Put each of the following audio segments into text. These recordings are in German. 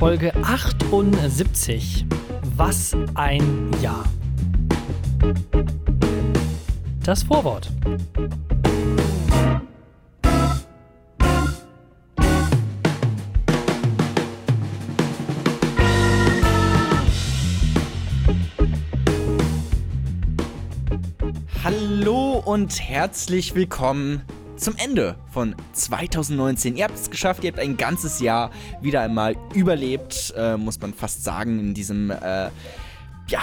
Folge 78. Was ein Jahr. Das Vorwort. Hallo und herzlich willkommen zum Ende von 2019. Ihr habt es geschafft, ihr habt ein ganzes Jahr wieder einmal überlebt, äh, muss man fast sagen, in diesem äh, ja,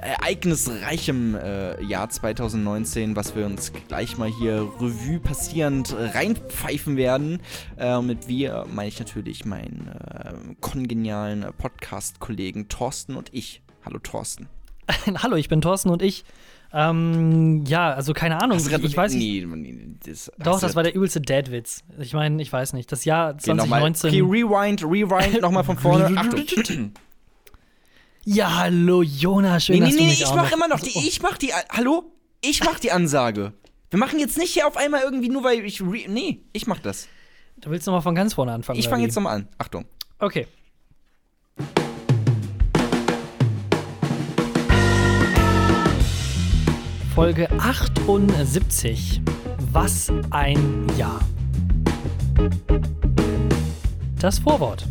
ereignisreichem äh, Jahr 2019, was wir uns gleich mal hier Revue passierend reinpfeifen werden. Äh, mit wir meine ich natürlich meinen äh, kongenialen Podcast-Kollegen Thorsten und ich. Hallo Thorsten. Hallo, ich bin Thorsten und ich ähm, ja, also keine Ahnung. Hast du ich, ich weiß nee, nicht. Das, Doch, das war der übelste Dad-Witz. Ich meine, ich weiß nicht. Das Jahr 2019. Okay, rewind, rewind, nochmal von vorne. Achtung. Ja, hallo Jonas, schön, nee, nee, nee, ich mach immer noch die, ich mach die, hallo? Ich mach die Ansage. Wir machen jetzt nicht hier auf einmal irgendwie nur, weil ich, nee, ich mach das. Du willst nochmal von ganz vorne anfangen? Ich fange jetzt nochmal an. Achtung. Okay. Folge 78. Was ein Jahr. Das Vorwort.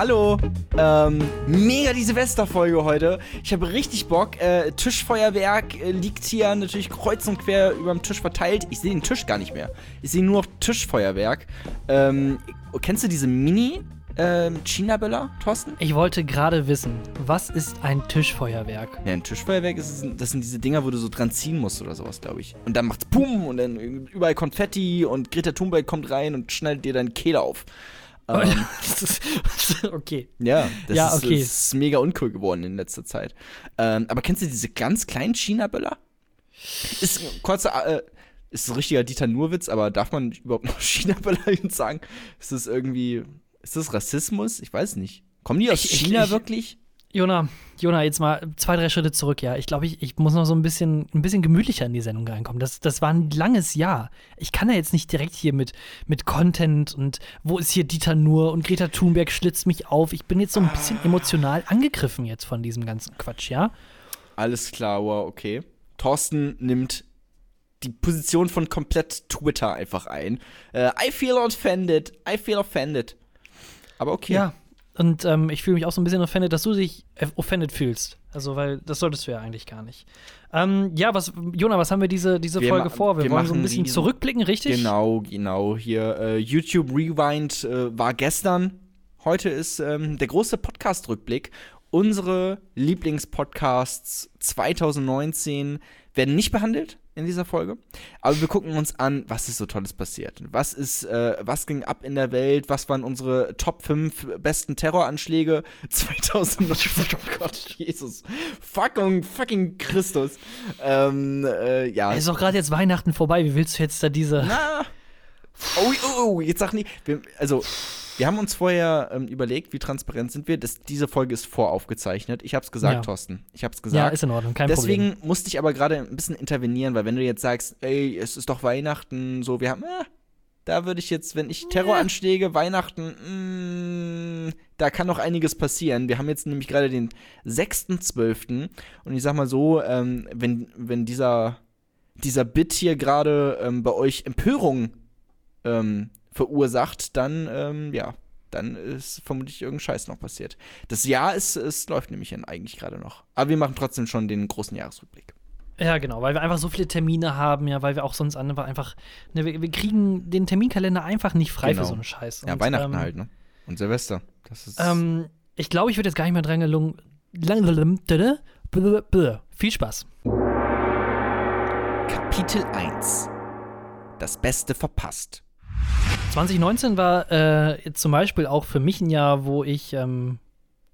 Hallo, ähm, mega die Silvesterfolge heute. Ich habe richtig Bock. Äh, Tischfeuerwerk äh, liegt hier natürlich kreuz und quer über dem Tisch verteilt. Ich sehe den Tisch gar nicht mehr. Ich sehe nur noch Tischfeuerwerk. Ähm, kennst du diese Mini? Ähm, China-Böller, Thorsten? Ich wollte gerade wissen, was ist ein Tischfeuerwerk? Ja, ein Tischfeuerwerk ist, das sind diese Dinger, wo du so dran ziehen musst oder sowas, glaube ich. Und dann macht's Pum und dann überall Konfetti und Greta Thunberg kommt rein und schneidet dir deine Kehle auf. Ähm, okay. Ja, das, ja, ist, okay. ist mega uncool geworden in letzter Zeit. Ähm, aber kennst du diese ganz kleinen China-Böller? Ist kurzer, äh, ist ein richtiger Dieter Nurwitz, aber darf man überhaupt noch China-Böller sagen? Ist das irgendwie, ist das Rassismus? Ich weiß nicht. Kommen die aus ich, China ich, wirklich? Jona, Jona, jetzt mal zwei, drei Schritte zurück, ja. Ich glaube, ich, ich muss noch so ein bisschen, ein bisschen gemütlicher in die Sendung reinkommen. Das, das war ein langes Jahr. Ich kann ja jetzt nicht direkt hier mit, mit Content und wo ist hier Dieter Nur und Greta Thunberg schlitzt mich auf. Ich bin jetzt so ein bisschen ah. emotional angegriffen jetzt von diesem ganzen Quatsch, ja? Alles klar, wow, okay. Thorsten nimmt die Position von komplett Twitter einfach ein. Uh, I feel offended, I feel offended. Aber okay. Ja, und ähm, ich fühle mich auch so ein bisschen offended, dass du dich offended fühlst. Also, weil das solltest du ja eigentlich gar nicht. Ähm, ja, was, Jona, was haben wir diese, diese Folge vor? Wir, wir wollen so ein bisschen zurückblicken, richtig? Genau, genau. Hier, äh, YouTube Rewind äh, war gestern. Heute ist ähm, der große Podcast-Rückblick. Unsere Lieblingspodcasts 2019 werden nicht behandelt in dieser Folge. Aber wir gucken uns an, was ist so Tolles passiert. Was ist, äh, was ging ab in der Welt? Was waren unsere Top 5 besten Terroranschläge 2000? oh Gott, Jesus. Fucking, fucking Christus. Ähm, äh, ja. Ist doch gerade jetzt Weihnachten vorbei. Wie willst du jetzt da diese. Na. Oh, oh, oh, jetzt sag nicht. Also, wir haben uns vorher ähm, überlegt, wie transparent sind wir. Das, diese Folge ist voraufgezeichnet. Ich habe es gesagt, ja. Thorsten. Ich habe es gesagt. Ja, ist in Ordnung, kein Deswegen Problem. musste ich aber gerade ein bisschen intervenieren, weil wenn du jetzt sagst, ey, es ist doch Weihnachten, so, wir haben, äh, da würde ich jetzt, wenn ich Terroranschläge. Weihnachten, mh, mm, da kann noch einiges passieren. Wir haben jetzt nämlich gerade den 6.12. und ich sag mal so, ähm, wenn, wenn dieser, dieser Bit hier gerade ähm, bei euch Empörung ähm, verursacht, dann, ähm, ja, dann ist vermutlich irgendein Scheiß noch passiert. Das Jahr ist, es läuft nämlich eigentlich gerade noch. Aber wir machen trotzdem schon den großen Jahresrückblick. Ja, genau, weil wir einfach so viele Termine haben, ja, weil wir auch sonst einfach, einfach ne, wir, wir, kriegen den Terminkalender einfach nicht frei genau. für so einen Scheiß. ja, Weihnachten ähm, halt, ne? Und Silvester. Das ist ähm, ich glaube, ich würde jetzt gar nicht mehr dran gelungen. Viel Spaß. Kapitel 1 Das Beste verpasst. 2019 war äh, zum Beispiel auch für mich ein Jahr, wo ich ähm,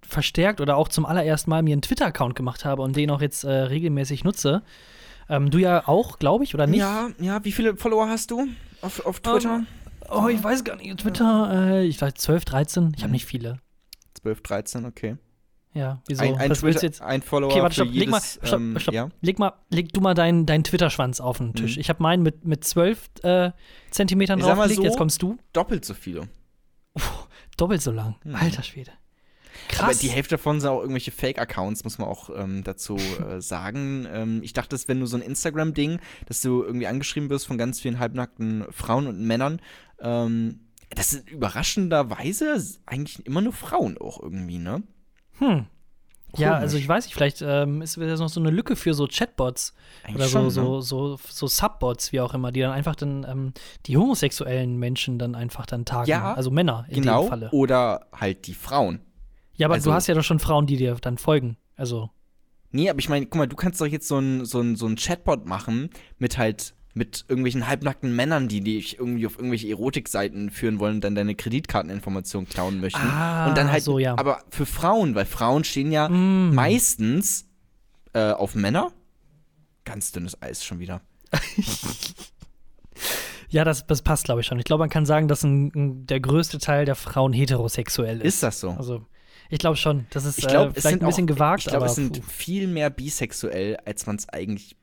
verstärkt oder auch zum allerersten Mal mir einen Twitter-Account gemacht habe und den auch jetzt äh, regelmäßig nutze. Ähm, du ja auch, glaube ich, oder nicht? Ja, ja. Wie viele Follower hast du auf, auf Twitter? Um, ähm, oh, ich weiß gar nicht. Twitter, äh, ich weiß 12, 13. Ich habe nicht viele. 12, 13, okay. Ja, wieso? Ein, ein, Twitter, jetzt? ein Follower Okay, warte, für stopp, leg mal, jedes, stopp, ähm, stopp. Ja? Leg mal, leg du mal deinen deinen Twitterschwanz auf den Tisch. Mhm. Ich habe meinen mit, mit 12 äh, Zentimetern Ich mal draufgelegt, so- jetzt kommst du. Doppelt so viele. Doppelt so lang. Mhm. Alter Schwede. Krass. Aber die Hälfte davon sind auch irgendwelche Fake-Accounts, muss man auch ähm, dazu äh, sagen. Ähm, ich dachte, dass wenn du so ein Instagram-Ding, dass du irgendwie angeschrieben wirst von ganz vielen halbnackten Frauen und Männern, ähm, das sind überraschenderweise eigentlich immer nur Frauen auch irgendwie, ne? Hm. Ja, Komisch. also ich weiß nicht, vielleicht ähm, ist wieder noch so eine Lücke für so Chatbots Eigentlich oder schon, so, ne? so, so, so Subbots, wie auch immer, die dann einfach dann ähm, die homosexuellen Menschen dann einfach dann tagen. Ja, also Männer in Genau. dem Falle. Oder halt die Frauen. Ja, aber also- du hast ja doch schon Frauen, die dir dann folgen. Also. Nee, aber ich meine, guck mal, du kannst doch jetzt so ein, so ein, so ein Chatbot machen mit halt mit irgendwelchen halbnackten Männern, die dich irgendwie auf irgendwelche Erotikseiten führen wollen und dann deine Kreditkarteninformationen klauen möchten. Ah, und dann halt, so, ja. aber für Frauen, weil Frauen stehen ja Mm. meistens äh, auf Männer. Ganz dünnes Eis schon wieder. Ja, das, das passt, glaube ich, schon. Ich glaube, man kann sagen, dass ein, ein, der größte Teil der Frauen heterosexuell ist. Ist das so? Also, ich glaube schon. Das ist ich glaube, äh, vielleicht sind ein bisschen auch, gewagt, Ich glaube, es sind puh. viel mehr bisexuell, als man es eigentlich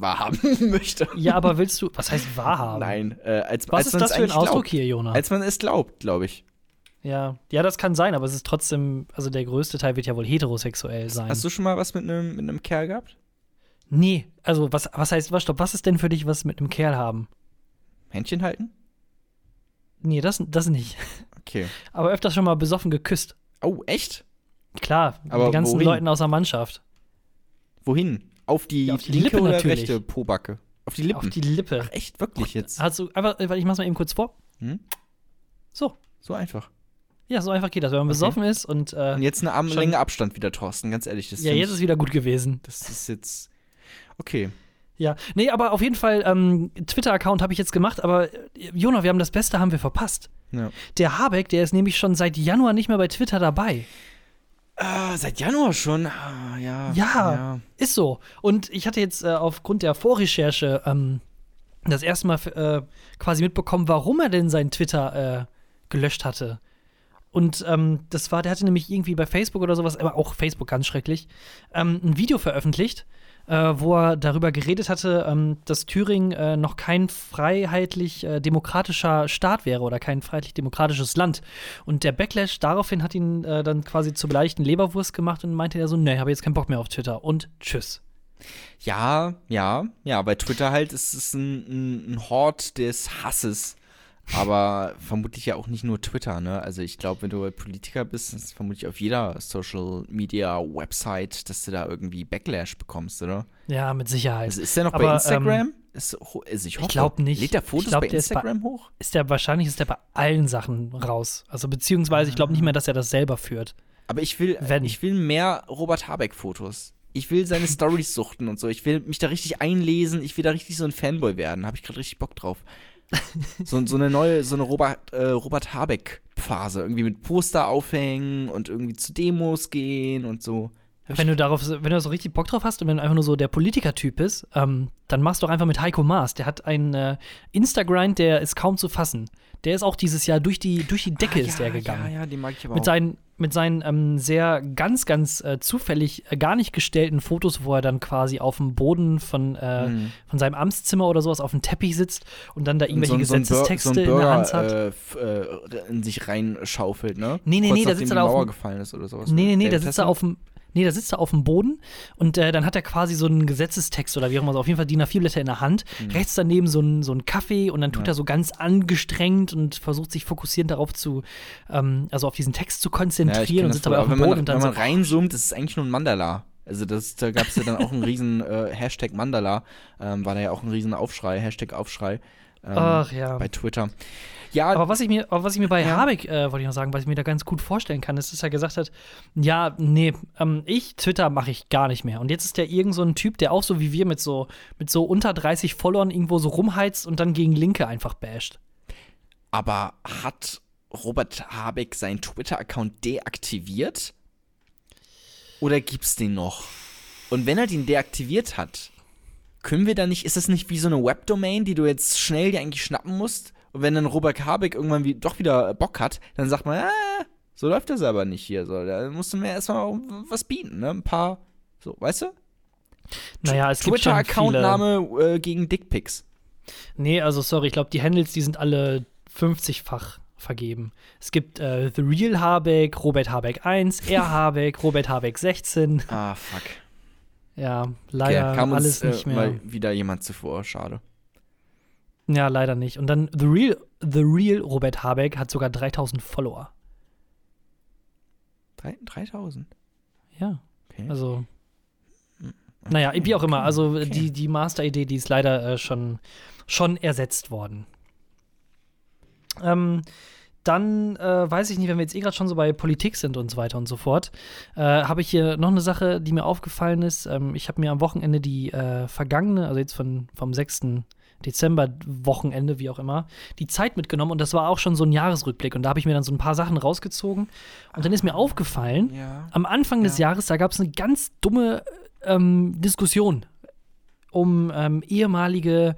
wahrhaben möchte. Ja, aber willst du, was heißt wahrhaben? Nein, äh, als, Was als ist man das es für ein Ausdruck glaubt. hier, Jona? Als man es glaubt, glaube ich. ja. ja, das kann sein, aber es ist trotzdem, also der größte Teil wird ja wohl heterosexuell sein. Hast du schon mal was mit einem mit einem Kerl gehabt? Nee, also was, was heißt, was, stopp, was ist denn für dich was mit einem Kerl haben? Händchen halten? Nee, das, das nicht. Okay. Aber öfters schon mal besoffen geküsst. Oh, echt? Klar, Aber die ganzen wohin? Leuten aus der Mannschaft. Wohin? Auf die, Ja, auf die linke Lippe oder natürlich. rechte Pobacke? Auf die Lippen. Auf die Lippe. Ach, echt? Wirklich jetzt? Hast du einfach, warte, ich mach's mal eben kurz vor. Hm? So. So einfach. Ja, so einfach geht das, wenn man Okay. besoffen ist und, äh, Und jetzt eine Armlänge Abstand wieder, Thorsten, ganz ehrlich. Das ja, jetzt ist wieder gut gewesen. Das ist jetzt. Okay. Ja, nee, aber auf jeden Fall, ähm, Twitter-Account habe ich jetzt gemacht, aber äh, Jona, wir haben das Beste haben wir verpasst. Ja. Der Habeck, der ist nämlich schon seit Januar nicht mehr bei Twitter dabei. Ah, seit Januar schon. Ah, ja. Ja. Ist so. Und ich hatte jetzt äh, aufgrund der Vorrecherche ähm, das erste Mal äh, quasi mitbekommen, warum er denn sein Twitter äh, gelöscht hatte. Und ähm, das war, der hatte nämlich irgendwie bei Facebook oder sowas, aber auch Facebook ganz schrecklich, ähm, ein Video veröffentlicht, äh, wo er darüber geredet hatte, ähm, dass Thüringen äh, noch kein freiheitlich-demokratischer Staat wäre oder kein freiheitlich-demokratisches Land. Und der Backlash daraufhin hat ihn äh, dann quasi zur leichten Leberwurst gemacht und meinte er so, nee, habe jetzt keinen Bock mehr auf Twitter und tschüss. Ja, ja, ja. Bei Twitter halt ist es ein, ein, ein Hort des Hasses. Aber vermutlich ja auch nicht nur Twitter, ne? Also ich glaube, wenn du Politiker bist, ist vermutlich auf jeder Social Media Website, dass du da irgendwie Backlash bekommst, oder? Ja, mit Sicherheit. Also ist der noch Aber, bei Instagram? ist, ho- also ich hoffe, glaub nicht. Lädt der Fotos Ich glaub, bei ist bei- Instagram hoch? ist der wahrscheinlich ist der bei allen Sachen raus. Also beziehungsweise ich glaube nicht mehr, dass er das selber führt. Aber ich will, Wenn. ich will mehr Robert Habeck-Fotos. Ich will seine Stories suchten und so. Ich will mich da richtig einlesen. Ich will da richtig so ein Fanboy werden. Habe ich gerade richtig Bock drauf. So, so eine neue, so eine Robert, äh, Robert Habeck-Phase. Irgendwie mit Poster aufhängen und irgendwie zu Demos gehen und so. Wenn du darauf, wenn du da so richtig Bock drauf hast und wenn du einfach nur so der Politiker-Typ bist, ähm, dann machst du doch einfach mit Heiko Maas. Der hat einen äh, Instagram, der ist kaum zu fassen. Der ist auch dieses Jahr durch die, durch die Decke Ah, ist ja, der gegangen. Ja, ja, den mag ich aber Mit auch. Mit seinen ähm, sehr ganz, ganz äh, zufällig äh, gar nicht gestellten Fotos, wo er dann quasi auf dem Boden von, äh, Mhm. von seinem Amtszimmer oder sowas auf dem Teppich sitzt und dann da irgendwelche so Gesetzestexte so in der Hand hat. Äh, äh, in sich reinschaufelt, ne? Nee, nee, Kurz nee, da sitzt er auf Mauer dem- gefallen ist oder sowas. Nee, nee, nee, Der da sitzt er auf dem. Nee, da sitzt er auf dem Boden und äh, dann hat er quasi so einen Gesetzestext oder wie auch immer, so auf jeden Fall DIN A4-Blätter in der Hand. Rechts daneben so ein, so ein Kaffee und dann tut Mhm. Ja. er so ganz angestrengt und versucht sich fokussierend darauf zu, ähm, also auf diesen Text zu Ja, konzentrieren kenn und sitzt aber auf dem wenn man, Boden und dann wenn man so. reinzoomt, ist es eigentlich nur ein Mandala. Also das, da gab es ja dann auch einen riesen äh, Hashtag Mandala, ähm, war da ja auch ein riesen Aufschrei, Hashtag Aufschrei ähm, Ach ja. bei Twitter. Ja, Aber was ich mir, was ich mir bei Ja. Habeck, äh, wollte ich noch sagen, was ich mir da ganz gut vorstellen kann, ist, dass er gesagt hat, ja, nee, ähm, ich, Twitter mache ich gar nicht mehr. Und jetzt ist der irgend so ein Typ, der auch so wie wir mit so, mit so unter 30 Followern irgendwo so rumheizt und dann gegen Linke einfach basht. aber hat Robert Habeck seinen Twitter-Account deaktiviert? Oder gibt's den noch? Und wenn er den deaktiviert hat, können wir da nicht, ist das nicht wie so eine Webdomain, die du jetzt schnell dir eigentlich schnappen musst? Und wenn dann Robert Habeck irgendwann wie, doch wieder Bock hat, dann sagt man, ah, So läuft das aber nicht hier. So. Da musst du mir erstmal was bieten, ne? Ein paar, so, weißt du? Naja, es gibt schon viele. Twitter-Accountname äh, gegen Dickpics. Nee, also sorry, ich glaube, die Handles, die sind alle 50-fach vergeben. Es gibt äh, The Real Habeck, Robert Habeck 1, R Habeck, Robert Habeck 16. Ah, fuck. Ja, leider okay, kam alles uns, nicht äh, mehr. mal wieder jemand zuvor, schade. Ja, leider nicht. Und dann The Real, The Real Robert Habeck hat sogar 3000 Follower. Drei- 3000? Ja, Okay. also Okay, Naja, wie auch immer. Also okay. die, die Master-Idee, die ist leider äh, schon, schon ersetzt worden. Ähm, dann äh, weiß ich nicht, wenn wir jetzt eh gerade schon so bei Politik sind und so weiter und so fort, äh, habe ich hier noch eine Sache, die mir aufgefallen ist. Ähm, ich habe mir am Wochenende die äh, vergangene, also jetzt von, vom 6. Dezember, Wochenende, wie auch immer, die Zeit mitgenommen und das war auch schon so ein Jahresrückblick und da habe ich mir dann so ein paar Sachen rausgezogen und dann ist mir aufgefallen, Ja. am Anfang des Ja. Jahres, da gab es eine ganz dumme ähm, Diskussion um ähm, ehemalige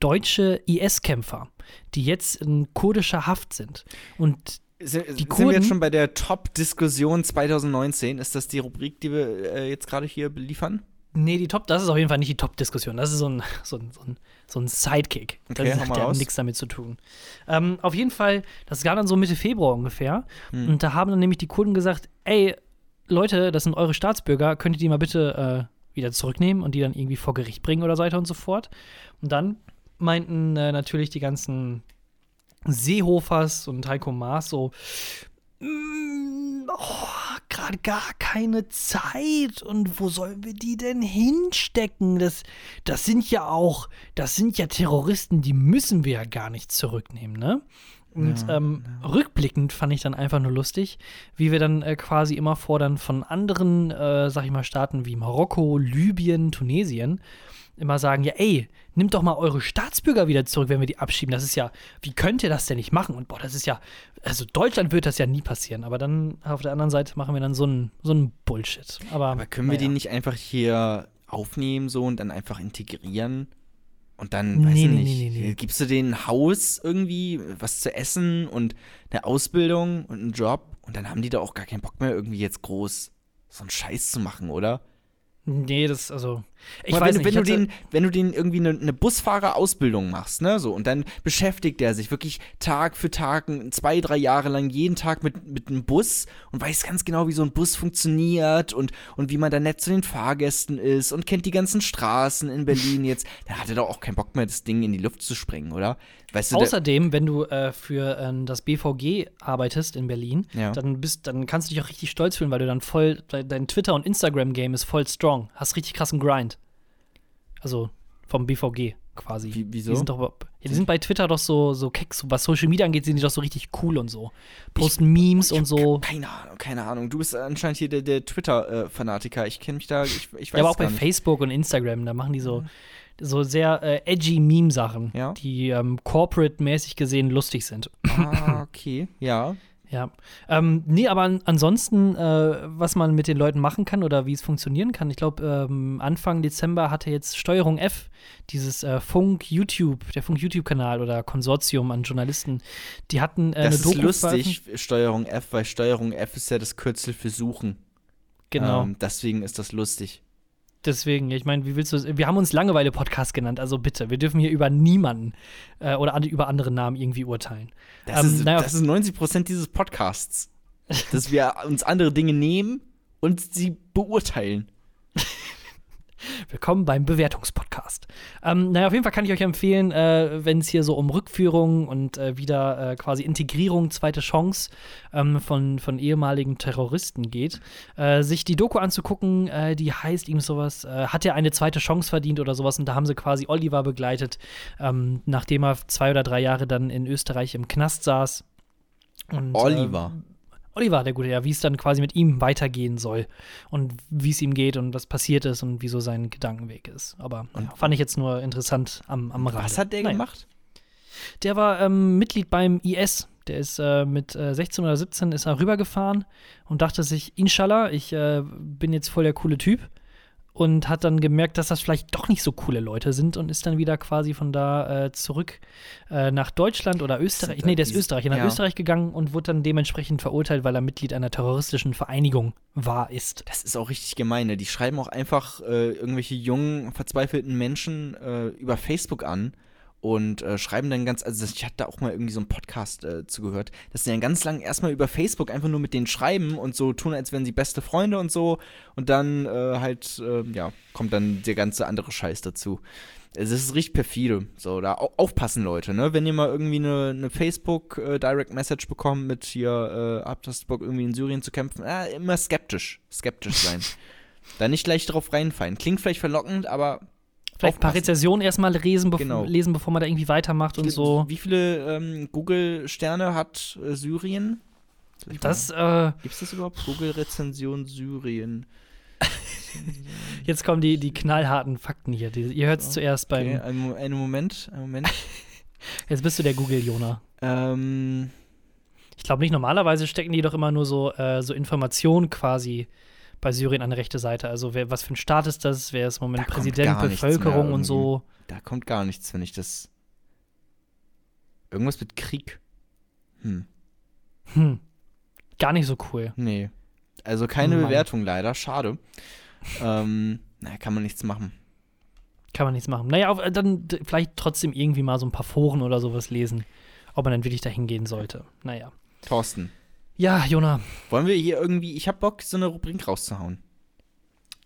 deutsche IS-Kämpfer, die jetzt in kurdischer Haft sind. Und Sind, Die sind wir Kurden- jetzt schon bei der Top-Diskussion 2019? Ist das die Rubrik, die wir äh, jetzt gerade hier beliefern? Nee, die Top, das ist auf jeden Fall nicht die Top-Diskussion. Das ist so ein, so ein, so ein, so ein Sidekick. Okay, das hau hat ja nichts damit zu tun. Ähm, auf jeden Fall, das war dann so Mitte Februar ungefähr. Hm. Und da haben dann nämlich die Kurden gesagt, ey, Leute, das sind eure Staatsbürger, könnt ihr die mal bitte äh, wieder zurücknehmen und die dann irgendwie vor Gericht bringen oder so weiter und so fort. Und dann meinten äh, natürlich die ganzen Seehofers und Heiko Maas so, "Mm, oh, gerade gar keine Zeit und wo sollen wir die denn hinstecken? Das, das sind ja auch, das sind ja Terroristen, die müssen wir ja gar nicht zurücknehmen, ne? Und Ja, ähm, rückblickend fand ich dann einfach nur lustig, wie wir dann äh, quasi immer fordern von anderen, äh, sag ich mal, Staaten wie Marokko, Libyen, Tunesien, immer sagen, ja, ey, nimmt doch mal eure Staatsbürger wieder zurück, wenn wir die abschieben. Das ist ja, wie könnt ihr das denn nicht machen? Und boah, das ist ja, also Deutschland wird das ja nie passieren. Aber dann auf der anderen Seite machen wir dann so einen so einen Bullshit. Aber, Aber können wir die nicht einfach hier aufnehmen so und dann einfach integrieren? Und dann, Nee, weiß ich nee, nicht, nee, nee, nee. gibst du denen ein Haus irgendwie, was zu essen und eine Ausbildung und einen Job und dann haben die da auch gar keinen Bock mehr, irgendwie jetzt groß so einen Scheiß zu machen, oder? Nee, das, also. Ich mal, weiß wenn, nicht, wenn, ich du den, wenn du den irgendwie eine, eine Busfahrerausbildung machst, ne, so, und dann beschäftigt er sich wirklich Tag für Tag, zwei, drei Jahre lang, jeden Tag mit, mit einem Bus und weiß ganz genau, wie so ein Bus funktioniert und, und wie man da nett zu den Fahrgästen ist und kennt die ganzen Straßen in Berlin jetzt, dann hat er doch auch keinen Bock mehr, das Ding in die Luft zu sprengen, oder? Weißt du, Außerdem, wenn du äh, für ähm, das BVG arbeitest in Berlin, Ja. dann bist, dann kannst du dich auch richtig stolz fühlen, weil du dann voll, de dein Twitter- und Instagram-Game ist voll strong. Hast richtig krassen Grind. Also vom BVG quasi. Wie- wieso? Die sind doch, ja, die sind bei Twitter doch so, so keck, so, was Social Media angeht, sind die doch so richtig cool und so. Posten Memes ich und so. Keine Ahnung, keine Ahnung. Du bist anscheinend hier der, der Twitter-Fanatiker. ich kenne mich da, ich, ich weiß Ja, aber auch bei. Facebook und Instagram, da machen die so, so sehr äh, edgy Meme-Sachen, Ja. die ähm, corporate-mäßig gesehen lustig sind. Ah, okay, ja. Ja. Ähm, nee, aber an, ansonsten, äh, was man mit den Leuten machen kann oder wie es funktionieren kann, ich glaube, ähm, Anfang Dezember hatte jetzt Steuerung F, dieses äh, Funk YouTube, der Funk YouTube-Kanal oder Konsortium an Journalisten, die hatten äh, Das eine ist Doku lustig, Steuerung F, weil Steuerung F ist ja das Kürzel für Suchen. Genau. Ähm, deswegen ist das lustig. Deswegen, ich meine, wie willst du Wir haben uns Langeweile-Podcast genannt, also bitte, wir dürfen hier über niemanden äh, oder an, über andere Namen irgendwie urteilen. Das, Ähm, ist, naja. das ist 90 Prozent dieses Podcasts. dass wir uns andere Dinge nehmen und sie beurteilen. Willkommen beim Bewertungspodcast. Ähm, naja, auf jeden Fall kann ich euch empfehlen, äh, wenn es hier so um Rückführung und äh, wieder äh, quasi Integrierung, zweite Chance ähm, von, von ehemaligen Terroristen geht, äh, sich die Doku anzugucken, äh, die heißt ihm sowas, äh, hat er eine zweite Chance verdient oder sowas und da haben sie quasi Oliver begleitet, ähm, nachdem er zwei oder drei Jahre dann in Österreich im Knast saß. Und, Oliver. Oliver, der Gute, ja, wie es dann quasi mit ihm weitergehen soll und wie es ihm geht und was passiert ist und wieso sein Gedankenweg ist. Aber ja, fand ich jetzt nur interessant am, am Rande. Was hat der Naja. gemacht? Der war ähm, Mitglied beim IS. Der ist äh, mit äh, 16 oder 17 ist er rübergefahren und dachte sich, Inshallah, ich äh, bin jetzt voll der coole Typ und hat dann gemerkt, dass das vielleicht doch nicht so coole Leute sind und ist dann wieder quasi von da äh, zurück äh, nach Deutschland oder Österreich. Nee, der ist Österreich, nach ja. Österreich gegangen und wurde dann dementsprechend verurteilt, weil er Mitglied einer terroristischen Vereinigung war, ist. Das ist auch richtig gemein. Ne? Die schreiben auch einfach äh, irgendwelche jungen, verzweifelten Menschen äh, über Facebook an und äh, schreiben dann ganz, also ich hatte da auch mal irgendwie so einen Podcast äh, zugehört, dass sie dann ganz lang erstmal über Facebook einfach nur mit denen schreiben und so tun, als wären sie beste Freunde und so und dann äh, halt, äh, ja, kommt dann der ganze andere Scheiß dazu. Es ist richtig perfide. So, da au aufpassen, Leute, ne? Wenn ihr mal irgendwie eine, eine Facebook äh, Direct Message bekommt mit hier, äh, habt irgendwie in Syrien zu kämpfen, äh, immer skeptisch. Skeptisch sein. da nicht gleich drauf reinfallen. Klingt vielleicht verlockend, aber. Vielleicht ein paar. Rezensionen erstmal lesen, bev Genau. lesen, bevor man da irgendwie weitermacht und so. Wie viele ähm, Google-Sterne hat äh, Syrien? Das, äh, Gibt's das überhaupt? Google-Rezension Syrien. jetzt kommen die, die knallharten Fakten hier. Die, ihr hört es So, zuerst beim. Okay, einen, einen Moment, einen Moment. Jetzt bist du der Google-Jona. ähm, Ich glaube nicht, normalerweise stecken die doch immer nur so, äh, so Informationen quasi bei Syrien an der rechte Seite. Also wer, was für ein Staat ist das, wer ist im Moment Da Präsident, Bevölkerung und so. da kommt gar nichts, wenn ich das. Irgendwas mit Krieg. Hm, Hm. Gar nicht so cool. nee. Also keine Mann. Bewertung leider, schade. ähm, naja, kann man nichts machen. Kann man nichts machen. Naja, auf, äh, dann vielleicht trotzdem irgendwie mal so ein paar Foren oder sowas lesen, ob man dann wirklich dahin gehen sollte. Naja. Thorsten, Ja, Jona, wollen wir hier irgendwie, ich hab Bock, so eine Rubrik rauszuhauen.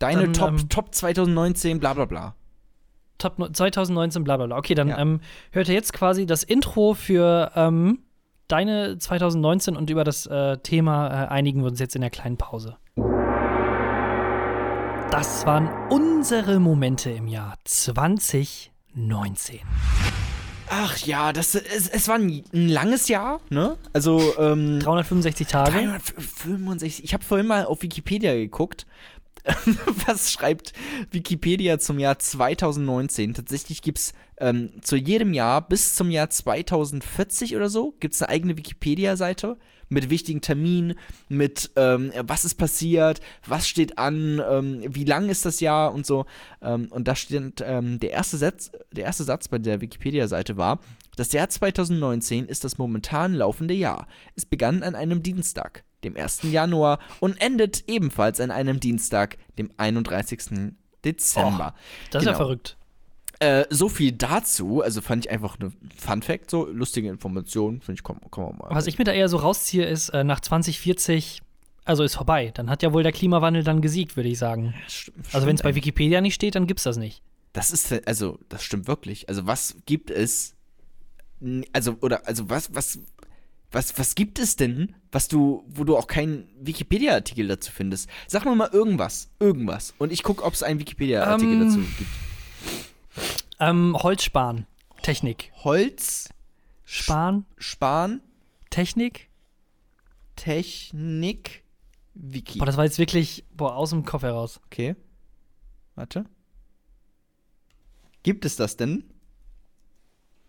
Deine Dann, Top, ähm, Top 2019, bla bla bla. Top no- 2019, bla bla bla. Okay, dann Ja. ähm, hört ihr jetzt quasi das Intro für ähm, deine 2019 und über das äh, Thema äh, einigen wir uns jetzt in der kleinen Pause. Das waren unsere Momente im Jahr 2019. Ach ja, das, es, es war ein, ein langes Jahr, ne? Also, ähm, 365 Tage. 365. Ich habe vorhin mal auf Wikipedia geguckt. Was schreibt Wikipedia zum Jahr 2019? Tatsächlich gibt es ähm, zu jedem Jahr bis zum Jahr 2040 oder so gibt es eine eigene Wikipedia-Seite mit wichtigen Terminen, mit ähm, was ist passiert, was steht an, ähm, wie lang ist das Jahr und so. Ähm, und da steht ähm, der erste Satz, der erste Satz bei der Wikipedia-Seite war, das Jahr 2019 ist das momentan laufende Jahr. Es begann an einem Dienstag, dem 1. Januar, und endet ebenfalls an einem Dienstag, dem 31. Dezember. Das ist ja Genau. verrückt. Äh, so viel dazu, also fand ich einfach eine Fun Fact, so lustige Information, finde ich, komm, komm mal. Was ich mir da eher so rausziehe, ist äh, nach 2040, also ist vorbei. Dann hat ja wohl der Klimawandel dann gesiegt, würde ich sagen. Stimmt- Also wenn es bei Wikipedia nicht steht, dann gibt's das nicht. Das ist, also, das stimmt wirklich. Also, was gibt es, also, oder, also, was, was, was, was gibt es denn, was du, wo du auch keinen Wikipedia-Artikel dazu findest? Sag mir mal irgendwas, irgendwas. Und ich gucke, ob es einen Wikipedia-Artikel Ähm, dazu gibt. Ähm, Holzsparen. Technik. Holz, Sparen. Sparen, Technik. Technik, Wiki. Boah, das war jetzt wirklich, boah, aus dem Kopf heraus. Okay. Warte. Gibt es das denn?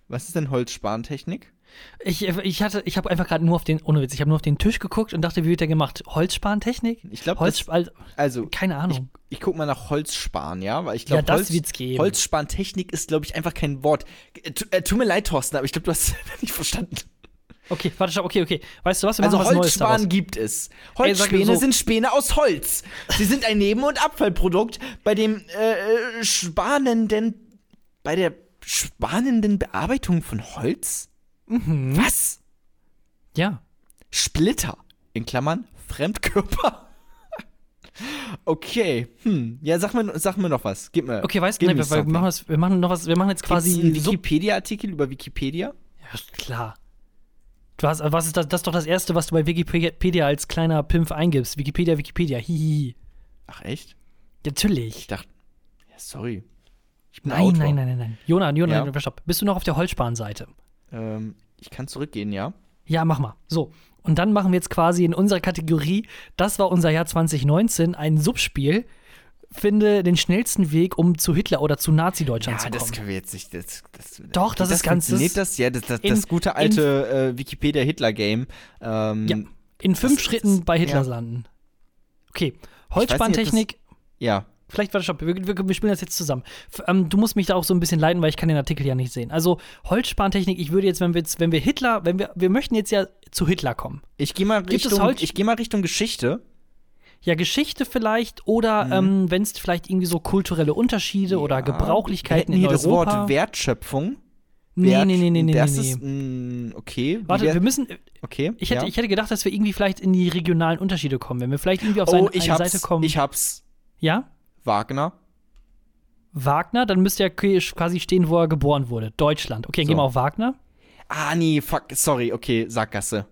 Was ist denn Holzsparentechnik? Ich, ich hatte, ich habe einfach gerade nur auf den, ohne Witz, ich habe nur auf den Tisch geguckt und dachte, wie wird der gemacht? Holzsparentechnik? Ich glaube, Holz, also, also keine ich, Ahnung. ich gucke mal nach Holzsparen, ja, weil ich ja, glaube, das Holz, wird's geben. Holzsparentechnik ist, glaube ich, einfach kein Wort. Äh, äh, tut mir leid, Thorsten, aber ich glaube, du hast es nicht verstanden. Okay, warte, stopp, okay, okay. Weißt du was? Wir Also was. Holzspan gibt es. Holzspäne so- sind Späne aus Holz. Sie sind ein Neben- und Abfallprodukt, bei dem äh, spanenden, bei der spanenden Bearbeitung von Holz? Mhm. Was? Ja. Splitter. In Klammern Fremdkörper. okay. Hm. Ja, sag mir, sag mir noch was. Gib mir. Okay, weißt du, nee, wir, wir, machen was, wir machen noch was, wir machen jetzt Quasi quasi einen Wikipedia-Artikel über Wikipedia? Ja, klar. Du hast, was ist das? Das ist doch das Erste, was du bei Wikipedia als kleiner Pimpf eingibst. Wikipedia, Wikipedia. Hihihi. Ach, echt? Ich Natürlich. dachte. Ja, sorry. Ich bin Nein, nein, nein, nein, nein. Jona, Jona, Ja. Stopp. Bist du noch auf der Holzspan-Seite? Ähm, ich kann zurückgehen, ja? Ja, mach mal. So. Und dann machen wir jetzt quasi in unserer Kategorie, das war unser Jahr 2019, ein Subspiel. Finde den schnellsten Weg, um zu Hitler oder zu Nazi-Deutschland Ja, zu das kommen. können wir jetzt nicht. Das, das, Doch, das ist ganz- das? Ja, das, das, in- das gute alte äh, Wikipedia-Hitler-Game. Ähm, Ja. In fünf das- Schritten das- bei Hitler ja. landen. Okay. Holzspantechnik. Ja. Vielleicht warte, stopp. Wir, wir, wir spielen das jetzt zusammen. F ähm, du musst mich da auch so ein bisschen leiten, weil ich kann den Artikel ja nicht sehen. Also Holzspantechnik, ich würde jetzt, wenn wir jetzt, wenn wir Hitler, wenn wir, wir möchten jetzt ja zu Hitler kommen. Ich gehe mal Richtung, ich gehe mal Richtung Geschichte. Ja, Geschichte vielleicht oder Mhm. ähm, wenn es vielleicht irgendwie so kulturelle Unterschiede oder Ja, Gebrauchlichkeiten wir hätten in Europa. das Wort Wertschöpfung. nee, Wert- nee, nee, nee, nee, das nee. ist, mh, okay. wie Warte, wir müssen. okay. Ich hätte, ja. ich hätte gedacht, dass wir irgendwie vielleicht in die regionalen Unterschiede kommen. Wenn wir vielleicht irgendwie auf oh, seine, ich eine hab's, Seite kommen. ich hab's. ja? Wagner. Wagner, dann müsste ja quasi stehen, wo er geboren wurde. Deutschland. Okay, dann So. gehen wir auf Wagner. Ah, nee, fuck, sorry, okay, Sackgasse.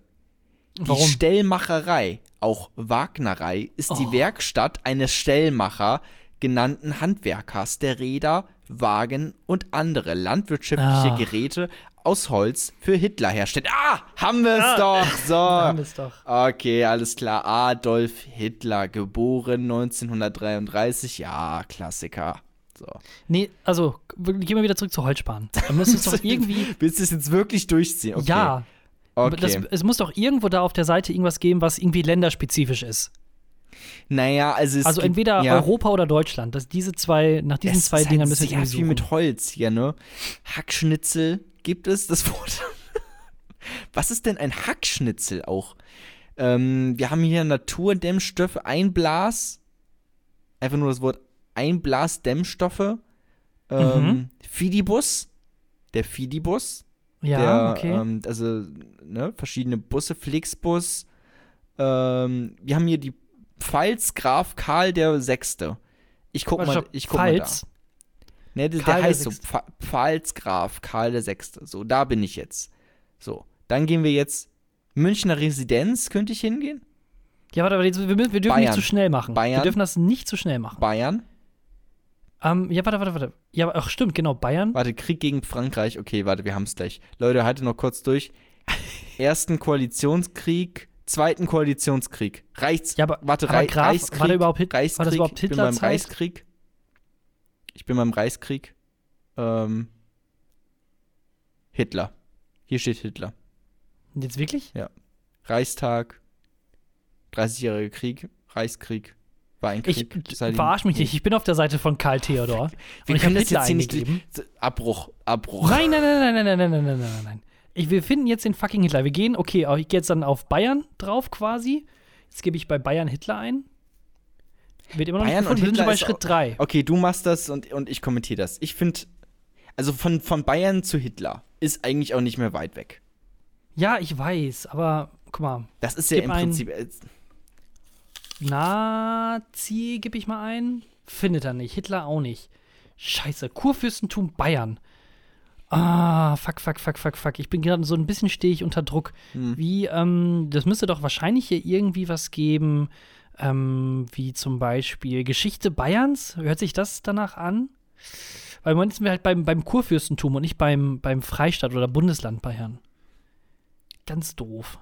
Warum? Die Stellmacherei, auch Wagnerei, ist die Oh. Werkstatt eines Stellmacher genannten Handwerkers, der Räder, Wagen und andere landwirtschaftliche Ah. Geräte aus Holz für Hitler herstellt. Ah, haben wir es Ah. doch. So. Haben wir es doch. Okay, alles klar. Adolf Hitler, geboren 1933. Ja, Klassiker. So. Nee, also gehen wir wieder zurück zu Holzsparen. Da muss es doch irgendwie. Willst du es jetzt wirklich durchziehen? Okay. Ja. Okay. Das, es muss doch irgendwo da auf der Seite irgendwas geben, was irgendwie länderspezifisch ist. naja, also es also gibt, entweder ja. Europa oder Deutschland. Das, diese zwei, nach diesen es zwei Dingern halt müssen wir irgendwie viel mit Holz hier, ne? Hackschnitzel gibt es das Wort. Was ist denn ein Hackschnitzel auch? Ähm, wir haben hier Naturdämmstoffe, Einblas. Einfach nur das Wort Einblasdämmstoffe. Ähm, Mhm. Fidibus. Der Fidibus. ja, der, okay. ähm, also, ne, verschiedene Busse, Flixbus. Ähm, wir haben hier die Pfalzgraf Karl der Sechste. Ich guck Warte, mal, ich guck mal da. Ne, der, der heißt so. Pfa- Pfalzgraf Karl der Sechste. So, da bin ich jetzt. So, dann gehen wir jetzt Münchner Residenz, könnte ich hingehen? Ja, warte, aber wir, wir dürfen Bayern. nicht zu schnell machen. Bayern. Wir dürfen das nicht zu schnell machen. Bayern. Ähm, ja, warte, warte, warte. Ja, ach, stimmt, genau, Bayern. Warte, Krieg gegen Frankreich. Okay, warte, wir haben es gleich. Leute, haltet noch kurz durch. Ersten Koalitionskrieg, zweiten Koalitionskrieg. Reichs. Ja, aber, warte, aber Rei Graf, Reichskrieg. war, überhaupt Hit, Reichskrieg. war das überhaupt ich bin beim? Reichskrieg. Ich bin beim Reichskrieg. Ähm, Hitler. Hier steht Hitler. Jetzt wirklich? Reichstag, 30-jähriger Krieg, Reichskrieg, war ein Ich Krieg. Heißt, verarsch mich nicht. Ich bin auf der Seite von Karl Theodor. Wir und ich können habe das Hitler jetzt hier nicht. eingegeben. Abbruch, Abbruch. Nein, nein, nein, nein, nein, nein, nein, nein, nein, nein, nein. Ich, wir finden jetzt den fucking Hitler. Wir gehen, okay, ich gehe jetzt dann auf Bayern drauf quasi. Jetzt gebe ich bei Bayern Hitler ein. Wird immer noch Bayern nicht und gefunden. Wir sind bei Schritt 3. Okay, du machst das und, und ich kommentiere das. Ich finde, also von, von Bayern zu Hitler ist eigentlich auch nicht mehr weit weg. Ja, ich weiß, aber guck mal. Das ist ja im Prinzip. äh, Nazi gebe ich mal ein. Findet er nicht. Hitler auch nicht. Scheiße. Kurfürstentum Bayern. Ah, fuck, fuck, fuck, fuck, fuck. Ich bin gerade so ein bisschen stehe ich unter Druck. Hm. Wie, ähm, das müsste doch wahrscheinlich hier irgendwie was geben, ähm, wie zum Beispiel Geschichte Bayerns. Hört sich das danach an? Weil Moment sind wir halt beim, beim Kurfürstentum und nicht beim, beim Freistaat oder Bundesland Bayern. Ganz doof.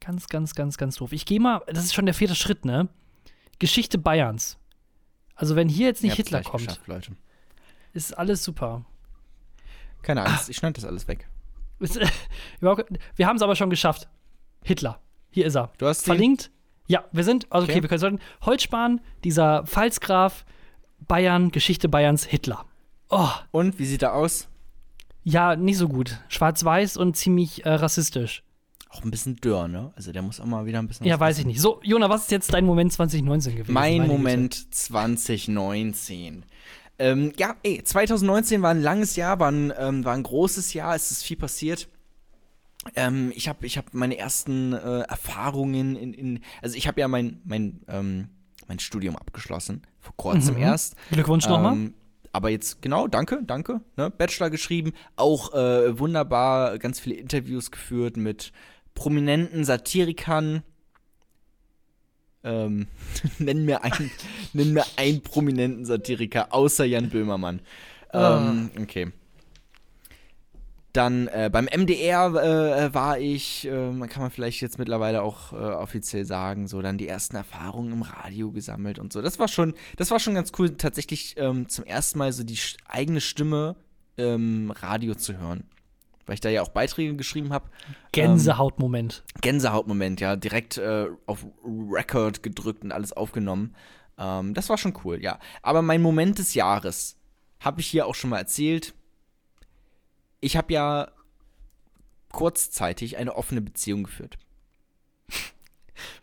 Ganz, ganz, ganz, ganz doof. Ich gehe mal, das ist schon der vierte Schritt, ne? Geschichte Bayerns. Also wenn hier jetzt nicht Hitler kommt, Leute. ist alles super. Keine Ah. Angst, ich schneide das alles weg. Ist- Wir haben es aber schon geschafft. Hitler. Hier ist er. Du hast Verlinkt. Ja, wir sind, also okay, Okay. wir können sagen, Holzspahn, dieser Pfalzgraf, Bayern, Geschichte Bayerns, Hitler. Oh, Und wie sieht er aus? ja, nicht so gut. Schwarz-Weiß und ziemlich äh, rassistisch. Auch ein bisschen dürr, ne? Also der muss auch mal wieder ein bisschen. Ja, weiß ich nicht. So, Jona, was ist jetzt dein Moment 2019 gewesen? Mein Moment 2019. Ähm, ja, ey, 2019 war ein langes Jahr, war ein, ähm, war ein großes Jahr, es ist viel passiert. Ähm, ich habe ich hab meine ersten äh, Erfahrungen in, in, also ich habe ja mein, mein, ähm, mein Studium abgeschlossen, vor kurzem Mhm. erst. Glückwunsch nochmal. Ähm, aber jetzt, genau, danke, danke. Ne? Bachelor geschrieben, auch äh, wunderbar, ganz viele Interviews geführt mit prominenten Satirikern. Ähm, nenn, mir einen, nenn mir einen prominenten Satiriker, außer Jan Böhmermann. Ähm, okay. Dann äh, beim MDR äh, war ich, äh, kann man vielleicht jetzt mittlerweile auch äh, offiziell sagen, so dann die ersten Erfahrungen im Radio gesammelt und so. Das war schon, das war schon ganz cool, tatsächlich ähm, zum ersten Mal so die eigene Stimme im Radio zu hören. Weil ich da ja auch Beiträge geschrieben habe. Gänsehautmoment. Gänsehautmoment, ja, direkt äh, auf Record gedrückt und alles aufgenommen. Ähm, das war schon cool, ja. Aber mein Moment des Jahres habe ich hier auch schon mal erzählt. Ich habe ja kurzzeitig eine offene Beziehung geführt.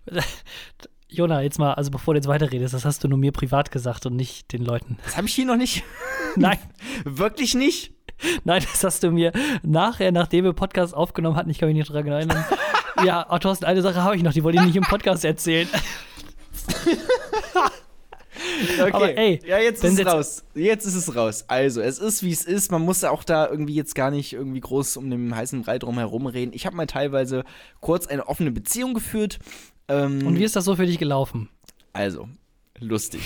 Jona, jetzt mal, also bevor du jetzt weiterredest, das hast du nur mir privat gesagt und nicht den Leuten. Das habe ich hier noch nicht. Nein. Wirklich nicht? Nein, das hast du mir nachher, nachdem wir Podcast aufgenommen hatten, ich kann mich nicht dran erinnern. ja, oh, Thorsten, eine Sache habe ich noch, die wollte ich nicht im Podcast erzählen. Okay. Aber ey, ja, jetzt ist es jetzt- raus. Jetzt ist es raus. Also, es ist wie es ist. Man muss auch da irgendwie jetzt gar nicht irgendwie groß um den heißen Brei drum herum reden. Ich habe mal teilweise kurz eine offene Beziehung geführt. Ähm, Und wie ist das so für dich gelaufen? also, lustig.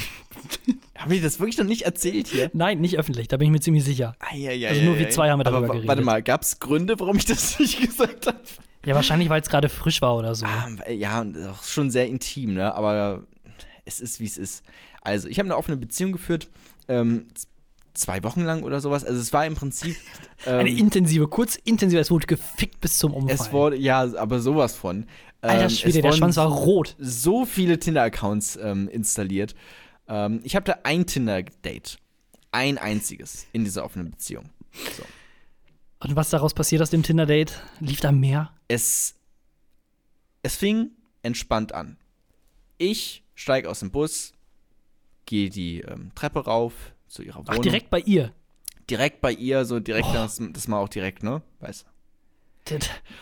habe ich das wirklich noch nicht erzählt hier? Nein, nicht öffentlich, da bin ich mir ziemlich sicher. Eieiei. Also nur wir zwei haben wir darüber Aber geredet. Warte mal, gab es Gründe, warum ich das nicht gesagt habe? Ja, wahrscheinlich, weil es gerade frisch war oder so. Ah, ja, schon sehr intim, ne? Aber es ist, wie es ist. Also, ich habe eine offene Beziehung geführt, ähm, zwei Wochen lang oder sowas. Also, es war im Prinzip. Ähm, Eine intensive, kurz intensive, es wurde gefickt bis zum Umfallen. es wurde, ja, aber sowas von. Alter Ähm, Schwede, es der Schwanz war rot. So viele Tinder-Accounts ähm, installiert. Ähm, ich habe da ein Tinder-Date. Ein einziges in dieser offenen Beziehung. So. Und was daraus passiert aus dem Tinder-Date? Lief da mehr? es, es fing entspannt an. Ich steige aus dem Bus, gehe die ähm, Treppe rauf zu ihrer Wohnung. Ach, direkt bei ihr. Direkt bei ihr, so direkt, Oh. das, das mal auch direkt, ne? Weißt du?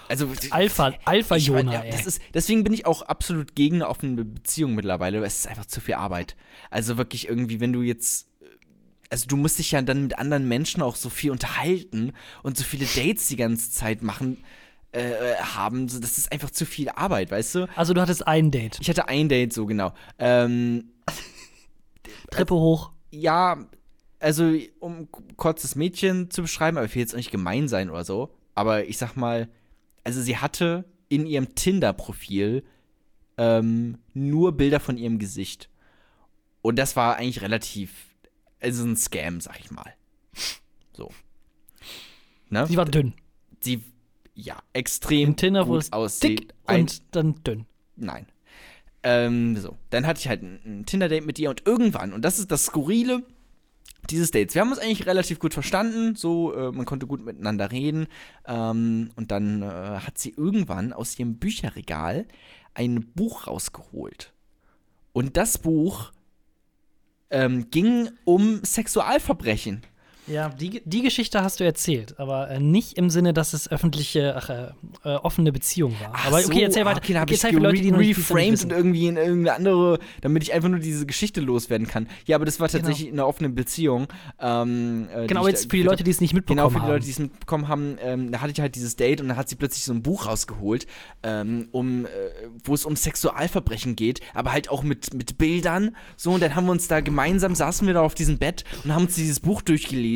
Also, Alpha, Alpha ich mein, Jona, ja, das ist, deswegen bin ich auch absolut gegen eine offene Beziehung mittlerweile, weil es ist einfach zu viel Arbeit. Also wirklich irgendwie, wenn du jetzt. äh, Also du musst dich ja dann mit anderen Menschen auch so viel unterhalten und so viele Dates die ganze Zeit machen, äh, haben. Das ist einfach zu viel Arbeit, weißt du? Also du hattest ein Date. Ich hatte ein Date, so genau. Ähm, Treppe hoch. ja, also um kurz das Mädchen zu beschreiben, aber ich will jetzt auch nicht gemein sein oder so. Aber ich sag mal, also sie hatte in ihrem Tinder-Profil ähm, nur Bilder von ihrem Gesicht. Und das war eigentlich relativ, also ein Scam, sag ich mal. So. Ne? Sie war dünn. Sie, ja, extrem Im Tinder gut aussieht. dick und dann dünn. Nein. Ähm, so. Dann hatte ich halt ein, ein Tinder-Date mit ihr und irgendwann, und das ist das Skurrile dieses Dates, wir haben uns eigentlich relativ gut verstanden, so, äh, man konnte gut miteinander reden. Ähm, und dann äh, hat sie irgendwann aus ihrem Bücherregal ein Buch rausgeholt. Und das Buch ähm, ging um Sexualverbrechen. Ja, die, die Geschichte hast du erzählt, aber äh, nicht im Sinne, dass es öffentliche, ach, äh, äh, offene Beziehung war. Ach aber okay, so, erzähl weiter. Okay, dann hab okay, ich für Leute, die reframed und irgendwie in irgendeine andere, damit ich einfach nur diese Geschichte loswerden kann. Ja, aber das war tatsächlich eine offene Beziehung. Ähm, äh, Genau, jetzt da für die Leute, die es nicht mitbekommen Genau, für die haben. Leute, die es mitbekommen haben, ähm, da hatte ich halt dieses Date und dann hat sie plötzlich so ein Buch rausgeholt, ähm, um, äh, wo es um Sexualverbrechen geht, aber halt auch mit, mit Bildern. So, und dann haben wir uns da gemeinsam, saßen wir da auf diesem Bett und haben uns dieses Buch durchgelesen,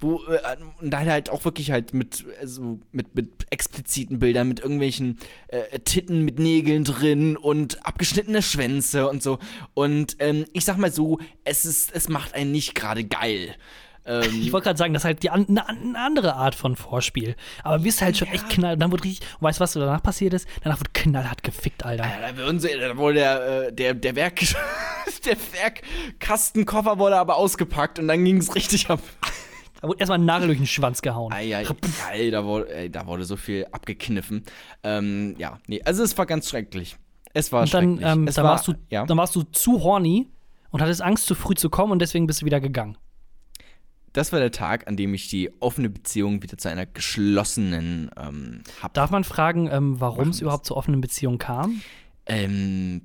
wo, äh, und da halt auch wirklich halt mit, also mit, mit expliziten Bildern, mit irgendwelchen äh, Titten mit Nägeln drin und abgeschnittene Schwänze und so. Und ähm, ich sag mal so, es ist, es macht einen nicht gerade geil. Ähm, Ich wollte gerade sagen, das ist halt die an, eine, eine andere Art von Vorspiel. Aber bist halt schon echt knall. Und dann wurde richtig. Und weißt du, was danach passiert ist? Danach wurde knallhart gefickt, Alter. Ja, da, wurde der, äh, der, der Werk, der Werkkastenkoffer wurde aber ausgepackt und dann ging es richtig ab. Da wurde erstmal ein Nagel durch den Schwanz gehauen. Eieiei, geil, da wurde, ey, da wurde so viel abgekniffen. Ähm, ja, nee, also es war ganz schrecklich. Es war Und dann, schrecklich. ähm, dann, war, warst du, ja, dann warst du zu horny und hattest Angst, zu früh zu kommen und deswegen bist du wieder gegangen. Das war der Tag, an dem ich die offene Beziehung wieder zu einer geschlossenen ähm, hab. Darf man fragen, ähm, warum es überhaupt zur offenen Beziehung kam? Ähm,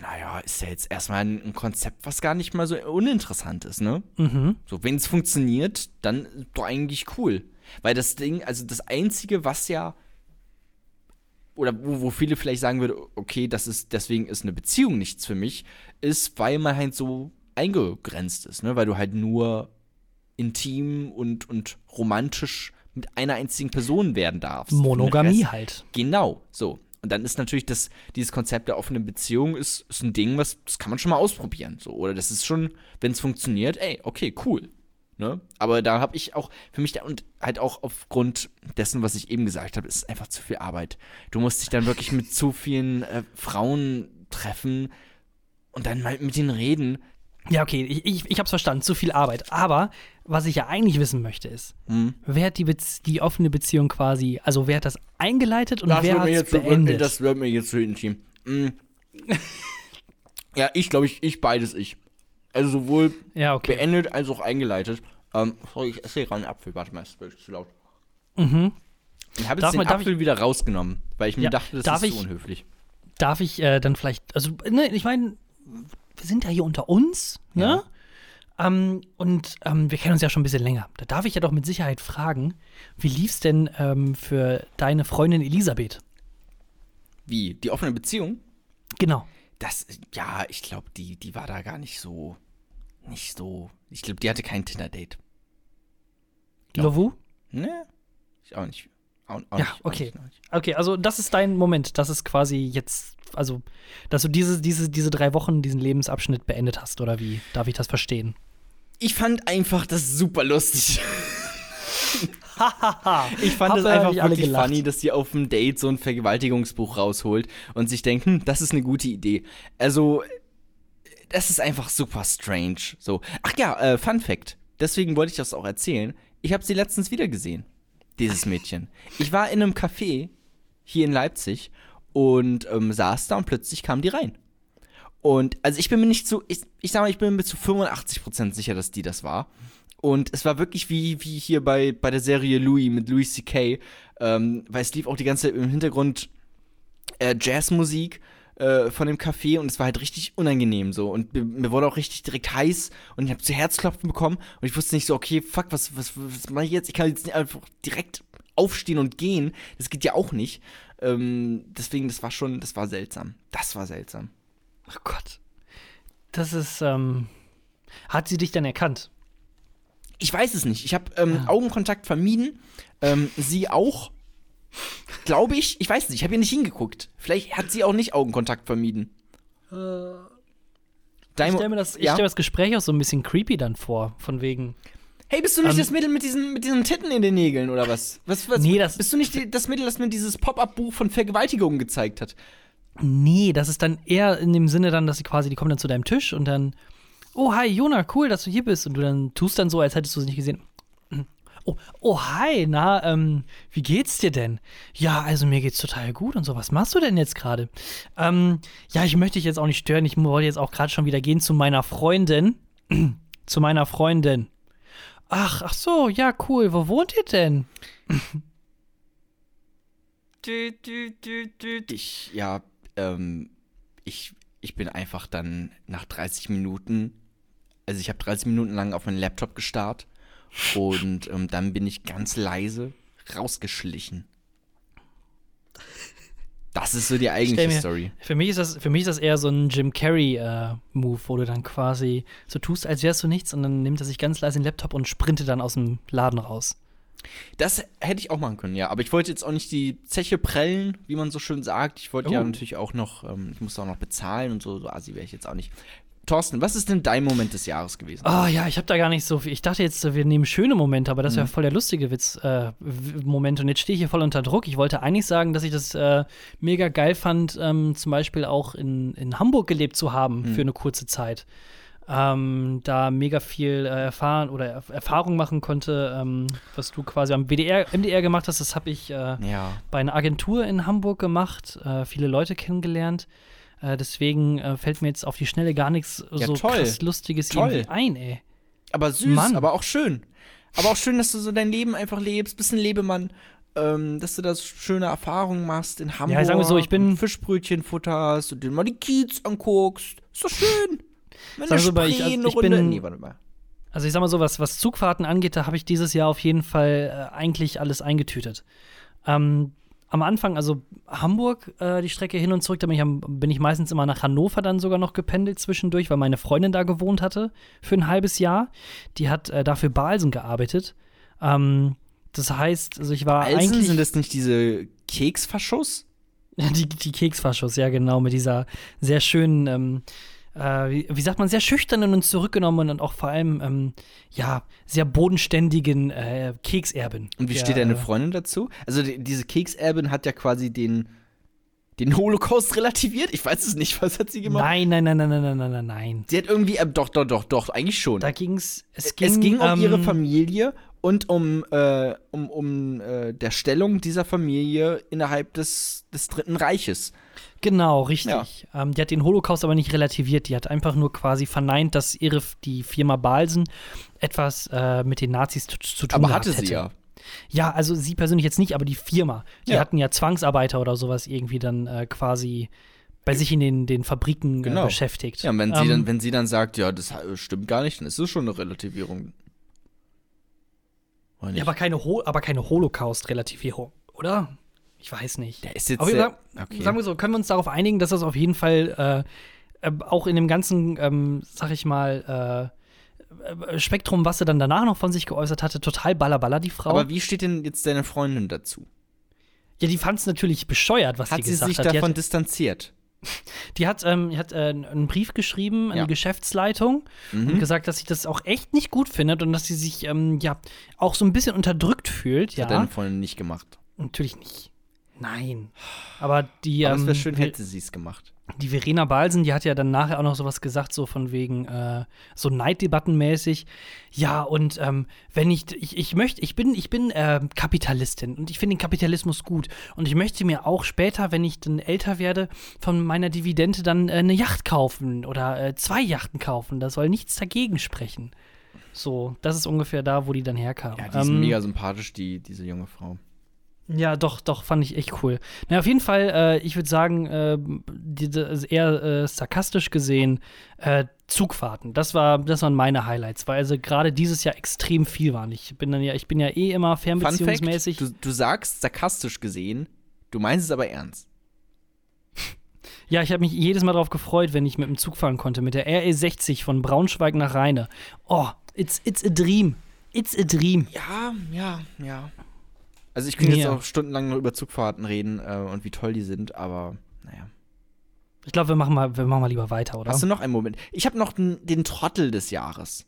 naja, ist ja jetzt erstmal ein, Konzept, was gar nicht mal so uninteressant ist, ne? Mhm. So, wenn es funktioniert, dann doch eigentlich cool. Weil das Ding, also das Einzige, was ja, oder wo, wo viele vielleicht sagen würden, okay, das ist, deswegen ist eine Beziehung nichts für mich, ist, weil man halt so eingegrenzt ist, ne? Weil du halt nur intim und, und romantisch mit einer einzigen Person werden darfst. Monogamie halt. Genau, so. Und dann ist natürlich das, dieses Konzept der offenen Beziehung ist, ist ein Ding, was, das kann man schon mal ausprobieren. So. Oder das ist schon, wenn es funktioniert, ey, okay, cool. Ne? Aber da habe ich auch für mich da und halt auch aufgrund dessen, was ich eben gesagt habe, ist es einfach zu viel Arbeit. Du musst dich dann wirklich mit zu vielen äh, Frauen treffen und dann mal mit denen reden. Ja, okay, ich, ich, ich hab's verstanden, zu viel Arbeit. Aber was ich ja eigentlich wissen möchte, ist, Hm. wer hat die, Bez die offene Beziehung quasi, also wer hat das eingeleitet und wer wird hat mir es beendet? das wird mir jetzt zu intim. Mm. ja, ich glaube, ich, ich beides ich. Also sowohl ja, okay. beendet als auch eingeleitet. Ähm, sorry, ich esse hier gerade einen Apfel. Warte mal, ist wirklich zu laut. Mhm. Ich habe jetzt den man- Apfel wieder rausgenommen, weil ich mir Ja, dachte, das ist ich- so unhöflich. Darf ich äh, dann vielleicht, also, ne, ich meine, wir sind ja hier unter uns, ne? Ähm, und ähm, wir kennen uns ja schon ein bisschen länger. Da darf ich ja doch mit Sicherheit fragen, wie lief's denn ähm, für deine Freundin Elisabeth? Wie? Die offene Beziehung? Genau. Das, ja, ich glaube, die, die war da gar nicht so, nicht so. Ich glaube, die hatte kein Tinder-Date. Ja. Lovu? Ne? Ich auch nicht. Auch, auch Ja, nicht, okay. Nicht, auch nicht. Okay, also das ist dein Moment. Das ist quasi jetzt, also, dass du diese, diese, diese drei Wochen, diesen Lebensabschnitt beendet hast, oder wie? Darf ich das verstehen? Ich fand einfach das super lustig. Ich fand es einfach wirklich gelacht. funny, dass sie auf dem Date so ein Vergewaltigungsbuch rausholt und sich denkt, hm, das ist eine gute Idee. Also, das ist einfach super strange. So. Ach ja, äh, Fun Fact. Deswegen wollte ich das auch erzählen. Ich habe sie letztens wieder gesehen, dieses Mädchen. Ich war in einem Café hier in Leipzig und ähm, saß da und plötzlich kam die rein. Und also ich bin mir nicht zu, ich, ich sag mal, ich bin mir zu 85% sicher, dass die das war. Und es war wirklich wie, wie hier bei, bei der Serie Louis mit Louis C.K., ähm, weil es lief auch die ganze Zeit im Hintergrund äh, Jazzmusik äh, von dem Café und es war halt richtig unangenehm so. Und mir, mir wurde auch richtig direkt heiß und ich habe zu Herzklopfen bekommen und ich wusste nicht so, okay, fuck, was, was, was mache ich jetzt? Ich kann jetzt nicht einfach direkt aufstehen und gehen. Das geht ja auch nicht. Ähm, deswegen, das war schon, das war seltsam. Das war seltsam. Oh Gott. Das ist, ähm, hat sie dich denn erkannt? Ich weiß es nicht. Ich habe ähm, Ja. Augenkontakt vermieden. Ähm, sie auch. Glaube ich. Ich weiß nicht. Ich habe hier nicht hingeguckt. Vielleicht hat sie auch nicht Augenkontakt vermieden. Ich stelle mir, das- ja? stell mir das Gespräch auch so ein bisschen creepy dann vor, von wegen. Hey, bist du nicht Ähm, das Mädel mit diesen, mit diesen Titten in den Nägeln oder was? was, was Nee, das- bist du nicht die, das Mädel, das mir dieses Pop-Up-Buch von Vergewaltigungen gezeigt hat? Nee, das ist dann eher in dem Sinne dann, dass sie quasi, die kommen dann zu deinem Tisch und dann, oh, hi, Jona, cool, dass du hier bist. Und du dann tust dann so, als hättest du sie nicht gesehen. Oh, oh, hi, na, ähm, wie geht's dir denn? Ja, also mir geht's total gut und so. Was machst du denn jetzt gerade? Ähm, ja, ich möchte dich jetzt auch nicht stören. Ich wollte jetzt auch gerade schon wieder gehen zu meiner Freundin. zu meiner Freundin. Ach, ach so, ja, cool. Wo wohnt ihr denn? Ich, ja, ähm, ich, ich bin einfach dann nach 30 Minuten, also ich habe 30 Minuten lang auf meinen Laptop gestarrt und ähm, dann bin ich ganz leise rausgeschlichen. Das ist so die eigentliche mir- Story. Für mich ist das, für mich ist das eher so ein Jim Carrey-Move, wo du dann quasi so tust, als wärst du nichts und dann nimmt er sich ganz leise den Laptop und sprintet dann aus dem Laden raus. Das hätte ich auch machen können, ja. Aber ich wollte jetzt auch nicht die Zeche prellen, wie man so schön sagt. Ich wollte ja Oh. natürlich auch noch, ähm, ich musste auch noch bezahlen und so. So assi wäre ich jetzt auch nicht. Thorsten, was ist denn dein Moment des Jahres gewesen? Oh ja, ich habe da gar nicht so viel. Ich dachte jetzt, wir nehmen schöne Momente, aber das wäre voll der lustige Witz, äh. Und jetzt stehe ich hier voll unter Druck. Ich wollte eigentlich sagen, dass ich das äh, mega geil fand, ähm, zum Beispiel auch in, in Hamburg gelebt zu haben für eine kurze Zeit. Ähm, da mega viel äh, erfahren oder Erf Erfahrung machen konnte, ähm, was du quasi am BDR, MDR gemacht hast, das habe ich äh, Ja. bei einer Agentur in Hamburg gemacht, äh, viele Leute kennengelernt. Äh, deswegen äh, fällt mir jetzt auf die Schnelle gar nichts Ja, so toll. krass Lustiges Toll. irgendwie ein, ey. Aber süß, Mann. aber auch schön. Aber auch schön, dass du so dein Leben einfach lebst, bist ein Lebemann, ähm, dass du da schöne Erfahrungen machst in Hamburg. sagen wir so, ich bin- Fischbrötchen futterst und dir mal die Kiez anguckst. Ist doch schön. Wenn Sagen wir aber ich- also ich bin- nee, warte mal. Also ich sag mal so, was, was Zugfahrten angeht, da habe ich dieses Jahr auf jeden Fall äh, eigentlich alles eingetütet. Ähm, am Anfang, also Hamburg, äh, die Strecke hin und zurück, da bin ich, am, bin ich meistens immer nach Hannover dann sogar noch gependelt zwischendurch, weil meine Freundin da gewohnt hatte für ein halbes Jahr. Die hat äh, dafür Balsen gearbeitet. Ähm, das heißt, also ich war Alsen, eigentlich sind das nicht diese Keksverschuss? die, die Keksfaschos, ja genau, mit dieser sehr schönen, ähm, äh, wie, sagt man, sehr schüchternen und zurückgenommenen und auch vor allem, ähm, ja, sehr bodenständigen äh, Kekserbin. Und wie der, steht deine äh, Freundin dazu? Also die, diese Kekserbin hat ja quasi den, den Holocaust relativiert? Ich weiß es nicht. Was hat sie gemacht? Nein, nein, nein, nein, nein, nein, nein, nein. Sie hat irgendwie, äh, doch, doch, doch, doch, eigentlich schon. Da ging's, es ging es ging um ähm, ihre Familie und um, äh, um, um äh, der Stellung dieser Familie innerhalb des, des Dritten Reiches. Genau, richtig. Ähm, die hat den Holocaust aber nicht relativiert. Die hat einfach nur quasi verneint, dass ihre die Firma Balsen etwas äh, mit den Nazis zu, zu tun Aber hatte hätte. sie ja. Ja, also sie persönlich jetzt nicht, aber die Firma. Die Ja. hatten ja Zwangsarbeiter oder sowas irgendwie dann äh, quasi bei sich in den, den Fabriken Genau. äh, beschäftigt. Ja, und wenn sie, Ähm, dann, wenn sie dann sagt, ja, das äh, stimmt gar nicht, dann ist es schon eine Relativierung. Ja, aber keine, Ho aber keine Holocaust-Relativierung, oder? Ich weiß nicht. der ist jetzt sagen, okay. sagen wir so, können wir uns darauf einigen, dass das auf jeden Fall äh, äh, auch in dem ganzen, ähm, sag ich mal, äh, äh, Spektrum, was sie dann danach noch von sich geäußert hatte, total ballerballer, die Frau. aber wie steht denn jetzt deine Freundin dazu? ja, die fand es natürlich bescheuert, was Hat sie gesagt sich hat. Die davon hat, distanziert? Die hat, ähm, die hat äh, einen Brief geschrieben an Ja. die Geschäftsleitung und Mhm. gesagt, dass sie das auch echt nicht gut findet und dass sie sich ähm, ja auch so ein bisschen unterdrückt fühlt. Ja, Hat deine Freundin nicht gemacht. natürlich nicht. Nein. Aber die, Aber es ähm, wäre schön, Ver- hätte sie es gemacht. Die Verena Balsen, die hat ja dann nachher auch noch sowas gesagt, so von wegen äh, so Neiddebattenmäßig. Ja, und ähm, wenn ich, ich, ich möchte, ich bin, ich bin äh, Kapitalistin und ich finde den Kapitalismus gut. Und ich möchte mir auch später, wenn ich dann älter werde, von meiner Dividende dann äh, eine Yacht kaufen oder äh, zwei Yachten kaufen. Da soll nichts dagegen sprechen. So, das ist ungefähr da, wo die dann herkam. Ja, die ist Ähm, mega sympathisch, die, diese junge Frau. Ja, doch, doch, fand ich echt cool. Na, auf jeden Fall, äh, ich würde sagen, äh, diese, also eher äh, sarkastisch gesehen, äh, Zugfahrten. Das, war, das waren meine Highlights, weil also gerade dieses Jahr extrem viel waren. Ich bin dann ja, ich bin ja eh immer Fun Fact, fernbeziehungsmäßig. du, du sagst sarkastisch gesehen, du meinst es aber ernst. Ja, ich habe mich jedes Mal darauf gefreut, wenn ich mit dem Zug fahren konnte, mit der RE60 von Braunschweig nach Rheine. Oh, it's, it's a dream. It's a dream. Ja, ja, ja. Also ich könnte jetzt Ja. auch stundenlang nur über Zugfahrten reden äh, und wie toll die sind, aber naja. Ich glaube, wir machen mal, wir machen mal lieber weiter, oder? Hast du noch einen Moment? Ich habe noch den, den Trottel des Jahres.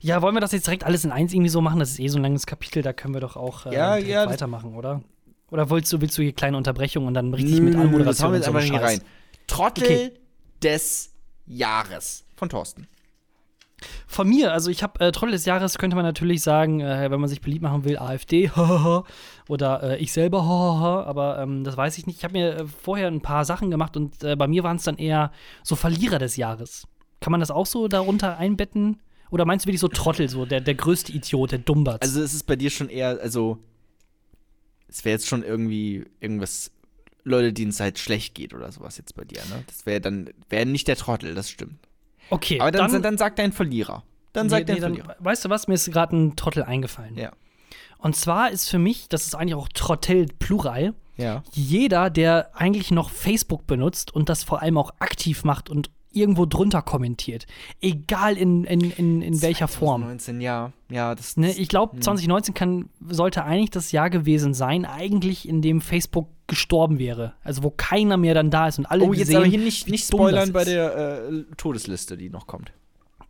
Ja, wollen wir das jetzt direkt alles in eins irgendwie so machen? Das ist eh so ein langes Kapitel, da können wir doch auch äh, Ja, ja, weitermachen, oder? Oder willst du, willst du hier kleine Unterbrechungen und dann richtig mit Anmoderation das haben wir jetzt so einfach hier rein. Trottel Okay. des Jahres von Thorsten. Von mir, also ich habe äh, Trottel des Jahres, könnte man natürlich sagen, äh, wenn man sich beliebt machen will, AfD, oder äh, ich selber, aber ähm, das weiß ich nicht. Ich habe mir äh, vorher ein paar Sachen gemacht und äh, bei mir waren es dann eher so Verlierer des Jahres. Kann man das auch so darunter einbetten? Oder meinst du wirklich so Trottel, so der, der größte Idiot, der Dummbatz? Also es ist bei dir schon eher, also es wäre jetzt schon irgendwie irgendwas, Leute, denen es halt schlecht geht oder sowas jetzt bei dir, ne? Das wäre dann, wäre nicht der Trottel, das stimmt. Okay, Aber dann, dann, sagt dein Verlierer. Dann sagt Nee, dein nee, Verlierer. Weißt du was? Mir ist gerade ein Trottel eingefallen. Ja. Und zwar ist für mich, das ist eigentlich auch Trottel Plural, Ja. jeder, der eigentlich noch Facebook benutzt und das vor allem auch aktiv macht und irgendwo drunter kommentiert. Egal in, in, in, in welcher Form. 2019, ja. Ja, das Ne, ich glaube, Hm. 2019 kann, sollte eigentlich das Jahr gewesen sein, eigentlich in dem Facebook gestorben wäre. Also wo keiner mehr dann da ist und alle Oh, jetzt gesehen, aber hier nicht, nicht spoilern bei der äh, Todesliste, die noch kommt.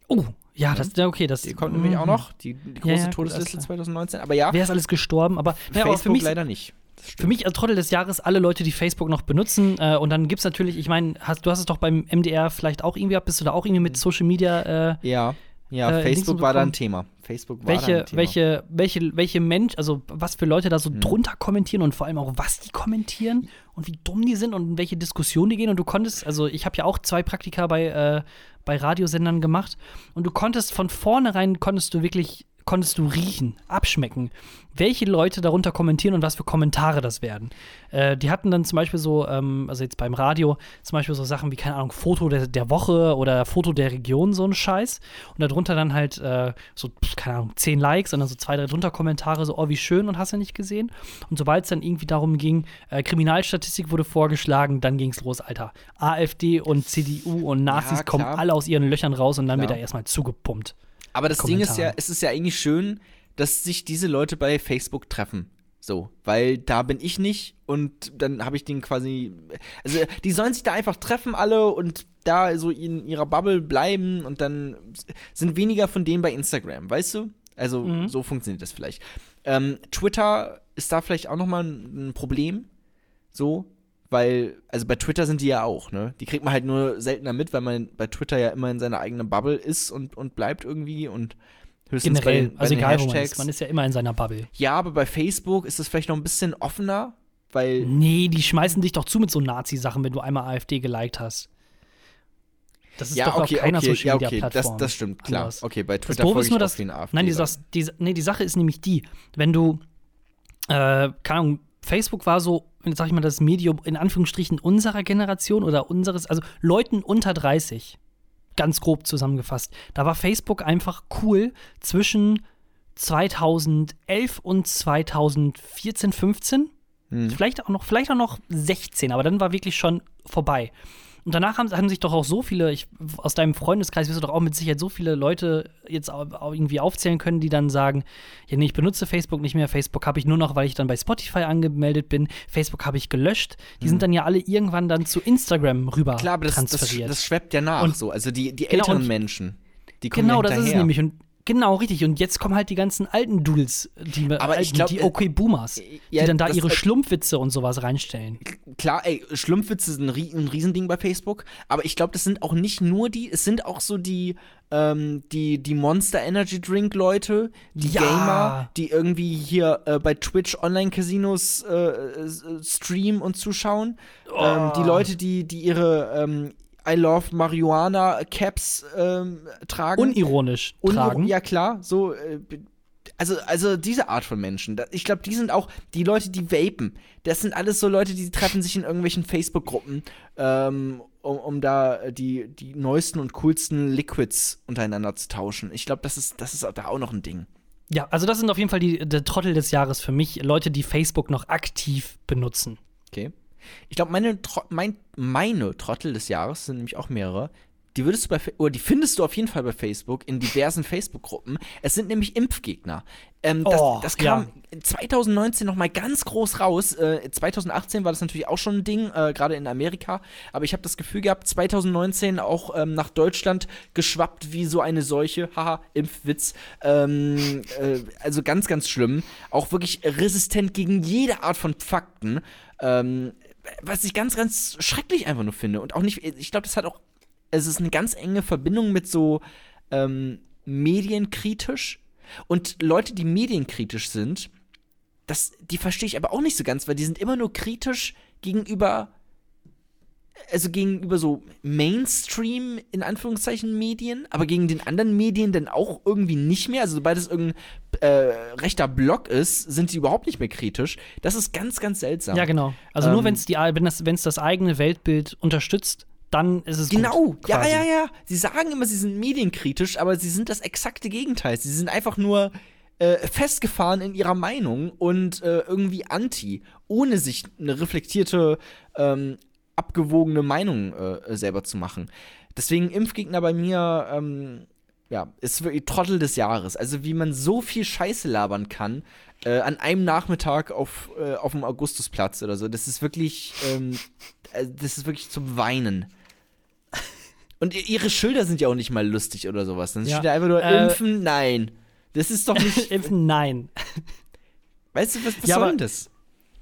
Oh, ja, das, ja, okay, das Die kommt nämlich auch mhm. noch, die, die große Ja, ja, Todesliste alles klar. 2019. Aber ja, Wer ist alles gestorben? Aber, aber Facebook für mich leider nicht. Für mich als Trottel des Jahres alle Leute, die Facebook noch benutzen. Äh, und dann gibt es natürlich, ich meine, hast, du hast es doch beim MDR vielleicht auch irgendwie gehabt, bist du da auch irgendwie mit Social Media, äh, Ja, ja, äh, Facebook war da ein? Thema. Facebook war da welche, ein Thema. welche, welche, welche Mensch, also was für Leute da so Hm. drunter kommentieren und vor allem auch, was die kommentieren und wie dumm die sind und in welche Diskussionen die gehen. Und du konntest, also ich habe ja auch zwei Praktika bei, äh, bei Radiosendern gemacht und du konntest von vornherein, konntest du wirklich konntest du riechen, abschmecken, welche Leute darunter kommentieren und was für Kommentare das werden. Äh, die hatten dann zum Beispiel so, ähm, also jetzt beim Radio, zum Beispiel so Sachen wie, keine Ahnung, Foto der, der Woche oder Foto der Region, so ein Scheiß. Und darunter dann halt äh, so, keine Ahnung, zehn Likes und dann so zwei, drei drunter Kommentare, so, oh, wie schön und hast du nicht gesehen. Und sobald es dann irgendwie darum ging, äh, Kriminalstatistik wurde vorgeschlagen, dann ging es los, Alter. AfD und CDU und Nazis Ja, kommen alle aus ihren Löchern raus und dann wird Klar. da erstmal zugepumpt. Aber das Ding ist ja, Kommentaren. es ist ja eigentlich schön, dass sich diese Leute bei Facebook treffen. So, weil da bin ich nicht und dann habe ich den quasi. Also, die sollen sich da einfach treffen, alle und da so in ihrer Bubble bleiben und dann sind weniger von denen bei Instagram, weißt du? Also, Mhm. so funktioniert das vielleicht. Ähm, Twitter ist da vielleicht auch nochmal ein Problem. So, weil, also bei Twitter sind die ja auch, ne? Die kriegt man halt nur seltener mit, weil man bei Twitter ja immer in seiner eigenen Bubble ist und, und bleibt irgendwie und höchstens Generell, bei, den- bei also egal wo man Hashtags. ist, man ist ja immer in seiner Bubble. ja, aber bei Facebook ist es vielleicht noch ein bisschen offener, weil Nee, die schmeißen dich doch zu mit so Nazi-Sachen, wenn du einmal AfD geliked hast. Das ist ja, doch okay, auf keiner okay, Social ja, Media okay, das, Plattform. das stimmt, klar. anders. Okay, bei Das Twitter folge ist ich nur, auch dass. vielen AfD. Nein, die, das, die, nee, die Sache ist nämlich die, wenn du, äh, keine Ahnung, Facebook war so, sag ich mal, das Medium in Anführungsstrichen unserer Generation oder unseres, also Leuten unter 30, ganz grob zusammengefasst. Da war Facebook einfach cool zwischen 2011 und 2014, 15. Hm. Vielleicht auch noch, vielleicht auch noch 16, aber dann war wirklich schon vorbei. Und danach haben, haben sich doch auch so viele, ich, aus deinem Freundeskreis wirst du doch auch mit Sicherheit so viele Leute jetzt irgendwie aufzählen können, die dann sagen, ja nee, ich benutze Facebook nicht mehr, Facebook habe ich nur noch, weil ich dann bei Spotify angemeldet bin, Facebook habe ich gelöscht. Die sind dann ja alle irgendwann dann zu Instagram rüber Klar, aber das, das, transferiert. das schweppt ja nach Und- so. Also die, die Genau, älteren und- Menschen, die kommen genau, das ist es nämlich. Und genau, richtig. Und jetzt kommen halt die ganzen alten Dudes, die, Aber ich alten, glaub, die äh, okay Boomers, ja, die dann da ihre äh, Schlumpfwitze und sowas reinstellen. Klar, ey, Schlumpfwitze sind ein, Rie- ein Riesending bei Facebook, aber ich glaube, das sind auch nicht nur die, es sind auch so die, ähm, die, die Monster Energy Drink Leute, die Ja. Gamer, die irgendwie hier äh, bei Twitch Online-Casinos äh, äh, streamen und zuschauen. Ähm, die Leute, die, die ihre ähm, I Love Marihuana Caps ähm, tragen. Unironisch Uniro- tragen. Ja, klar, so. Äh, also, also diese Art von Menschen. Ich glaube, die sind auch die Leute, die vapen. Das sind alles so Leute, die treffen sich in irgendwelchen Facebook-Gruppen, ähm, um, um da die, die neuesten und coolsten Liquids untereinander zu tauschen. Ich glaube, das ist, das ist da auch noch ein Ding. Ja, also das sind auf jeden Fall die der Trottel des Jahres für mich, Leute, die Facebook noch aktiv benutzen. Okay. Ich glaube, meine, Tro mein, meine Trottel des Jahres sind nämlich auch mehrere. Die würdest du bei, oder die findest du auf jeden Fall bei Facebook in diversen Facebook-Gruppen. Es sind nämlich Impfgegner. Ähm, das, Oh, das kam ja. 2019 noch mal ganz groß raus. Äh, 2018 war das natürlich auch schon ein Ding, äh, gerade in Amerika. Aber ich habe das Gefühl gehabt, 2019 auch ähm, nach Deutschland geschwappt wie so eine Seuche. Haha, Impfwitz. Ähm, äh, also ganz, ganz schlimm. Auch wirklich resistent gegen jede Art von Fakten. Was ich ganz, ganz schrecklich einfach nur finde. Und auch nicht, ich glaube, das hat auch, es ist eine ganz enge Verbindung mit so ähm, medienkritisch. Und Leute, die medienkritisch sind, das, die verstehe ich aber auch nicht so ganz, weil die sind immer nur kritisch gegenüber, also gegenüber so Mainstream, in Anführungszeichen, Medien, aber gegen den anderen Medien dann auch irgendwie nicht mehr. Also sobald es irgendein äh, rechter Block ist, sind die überhaupt nicht mehr kritisch. Das ist ganz, ganz seltsam. Ja, genau. Also nur Ähm, wenn es die wenn das, wenn's das eigene Weltbild unterstützt, dann ist es Genau, gut, ja, ja, ja. Sie sagen immer, sie sind medienkritisch, aber sie sind das exakte Gegenteil. Sie sind einfach nur äh, festgefahren in ihrer Meinung und äh, irgendwie anti, ohne sich eine reflektierte, ähm, abgewogene Meinung äh, selber zu machen. Deswegen Impfgegner bei mir, ähm, ja, ist wirklich Trottel des Jahres. Also wie man so viel Scheiße labern kann äh, an einem Nachmittag auf, äh, auf dem Augustusplatz oder so. Das ist wirklich, ähm, äh, das ist wirklich zum Weinen. Und ihre Schilder sind ja auch nicht mal lustig oder sowas. Dann Ja. steht da einfach nur Äh, impfen, nein. Das ist doch nicht. Impfen, nein. weißt du, was, was Ja, soll das?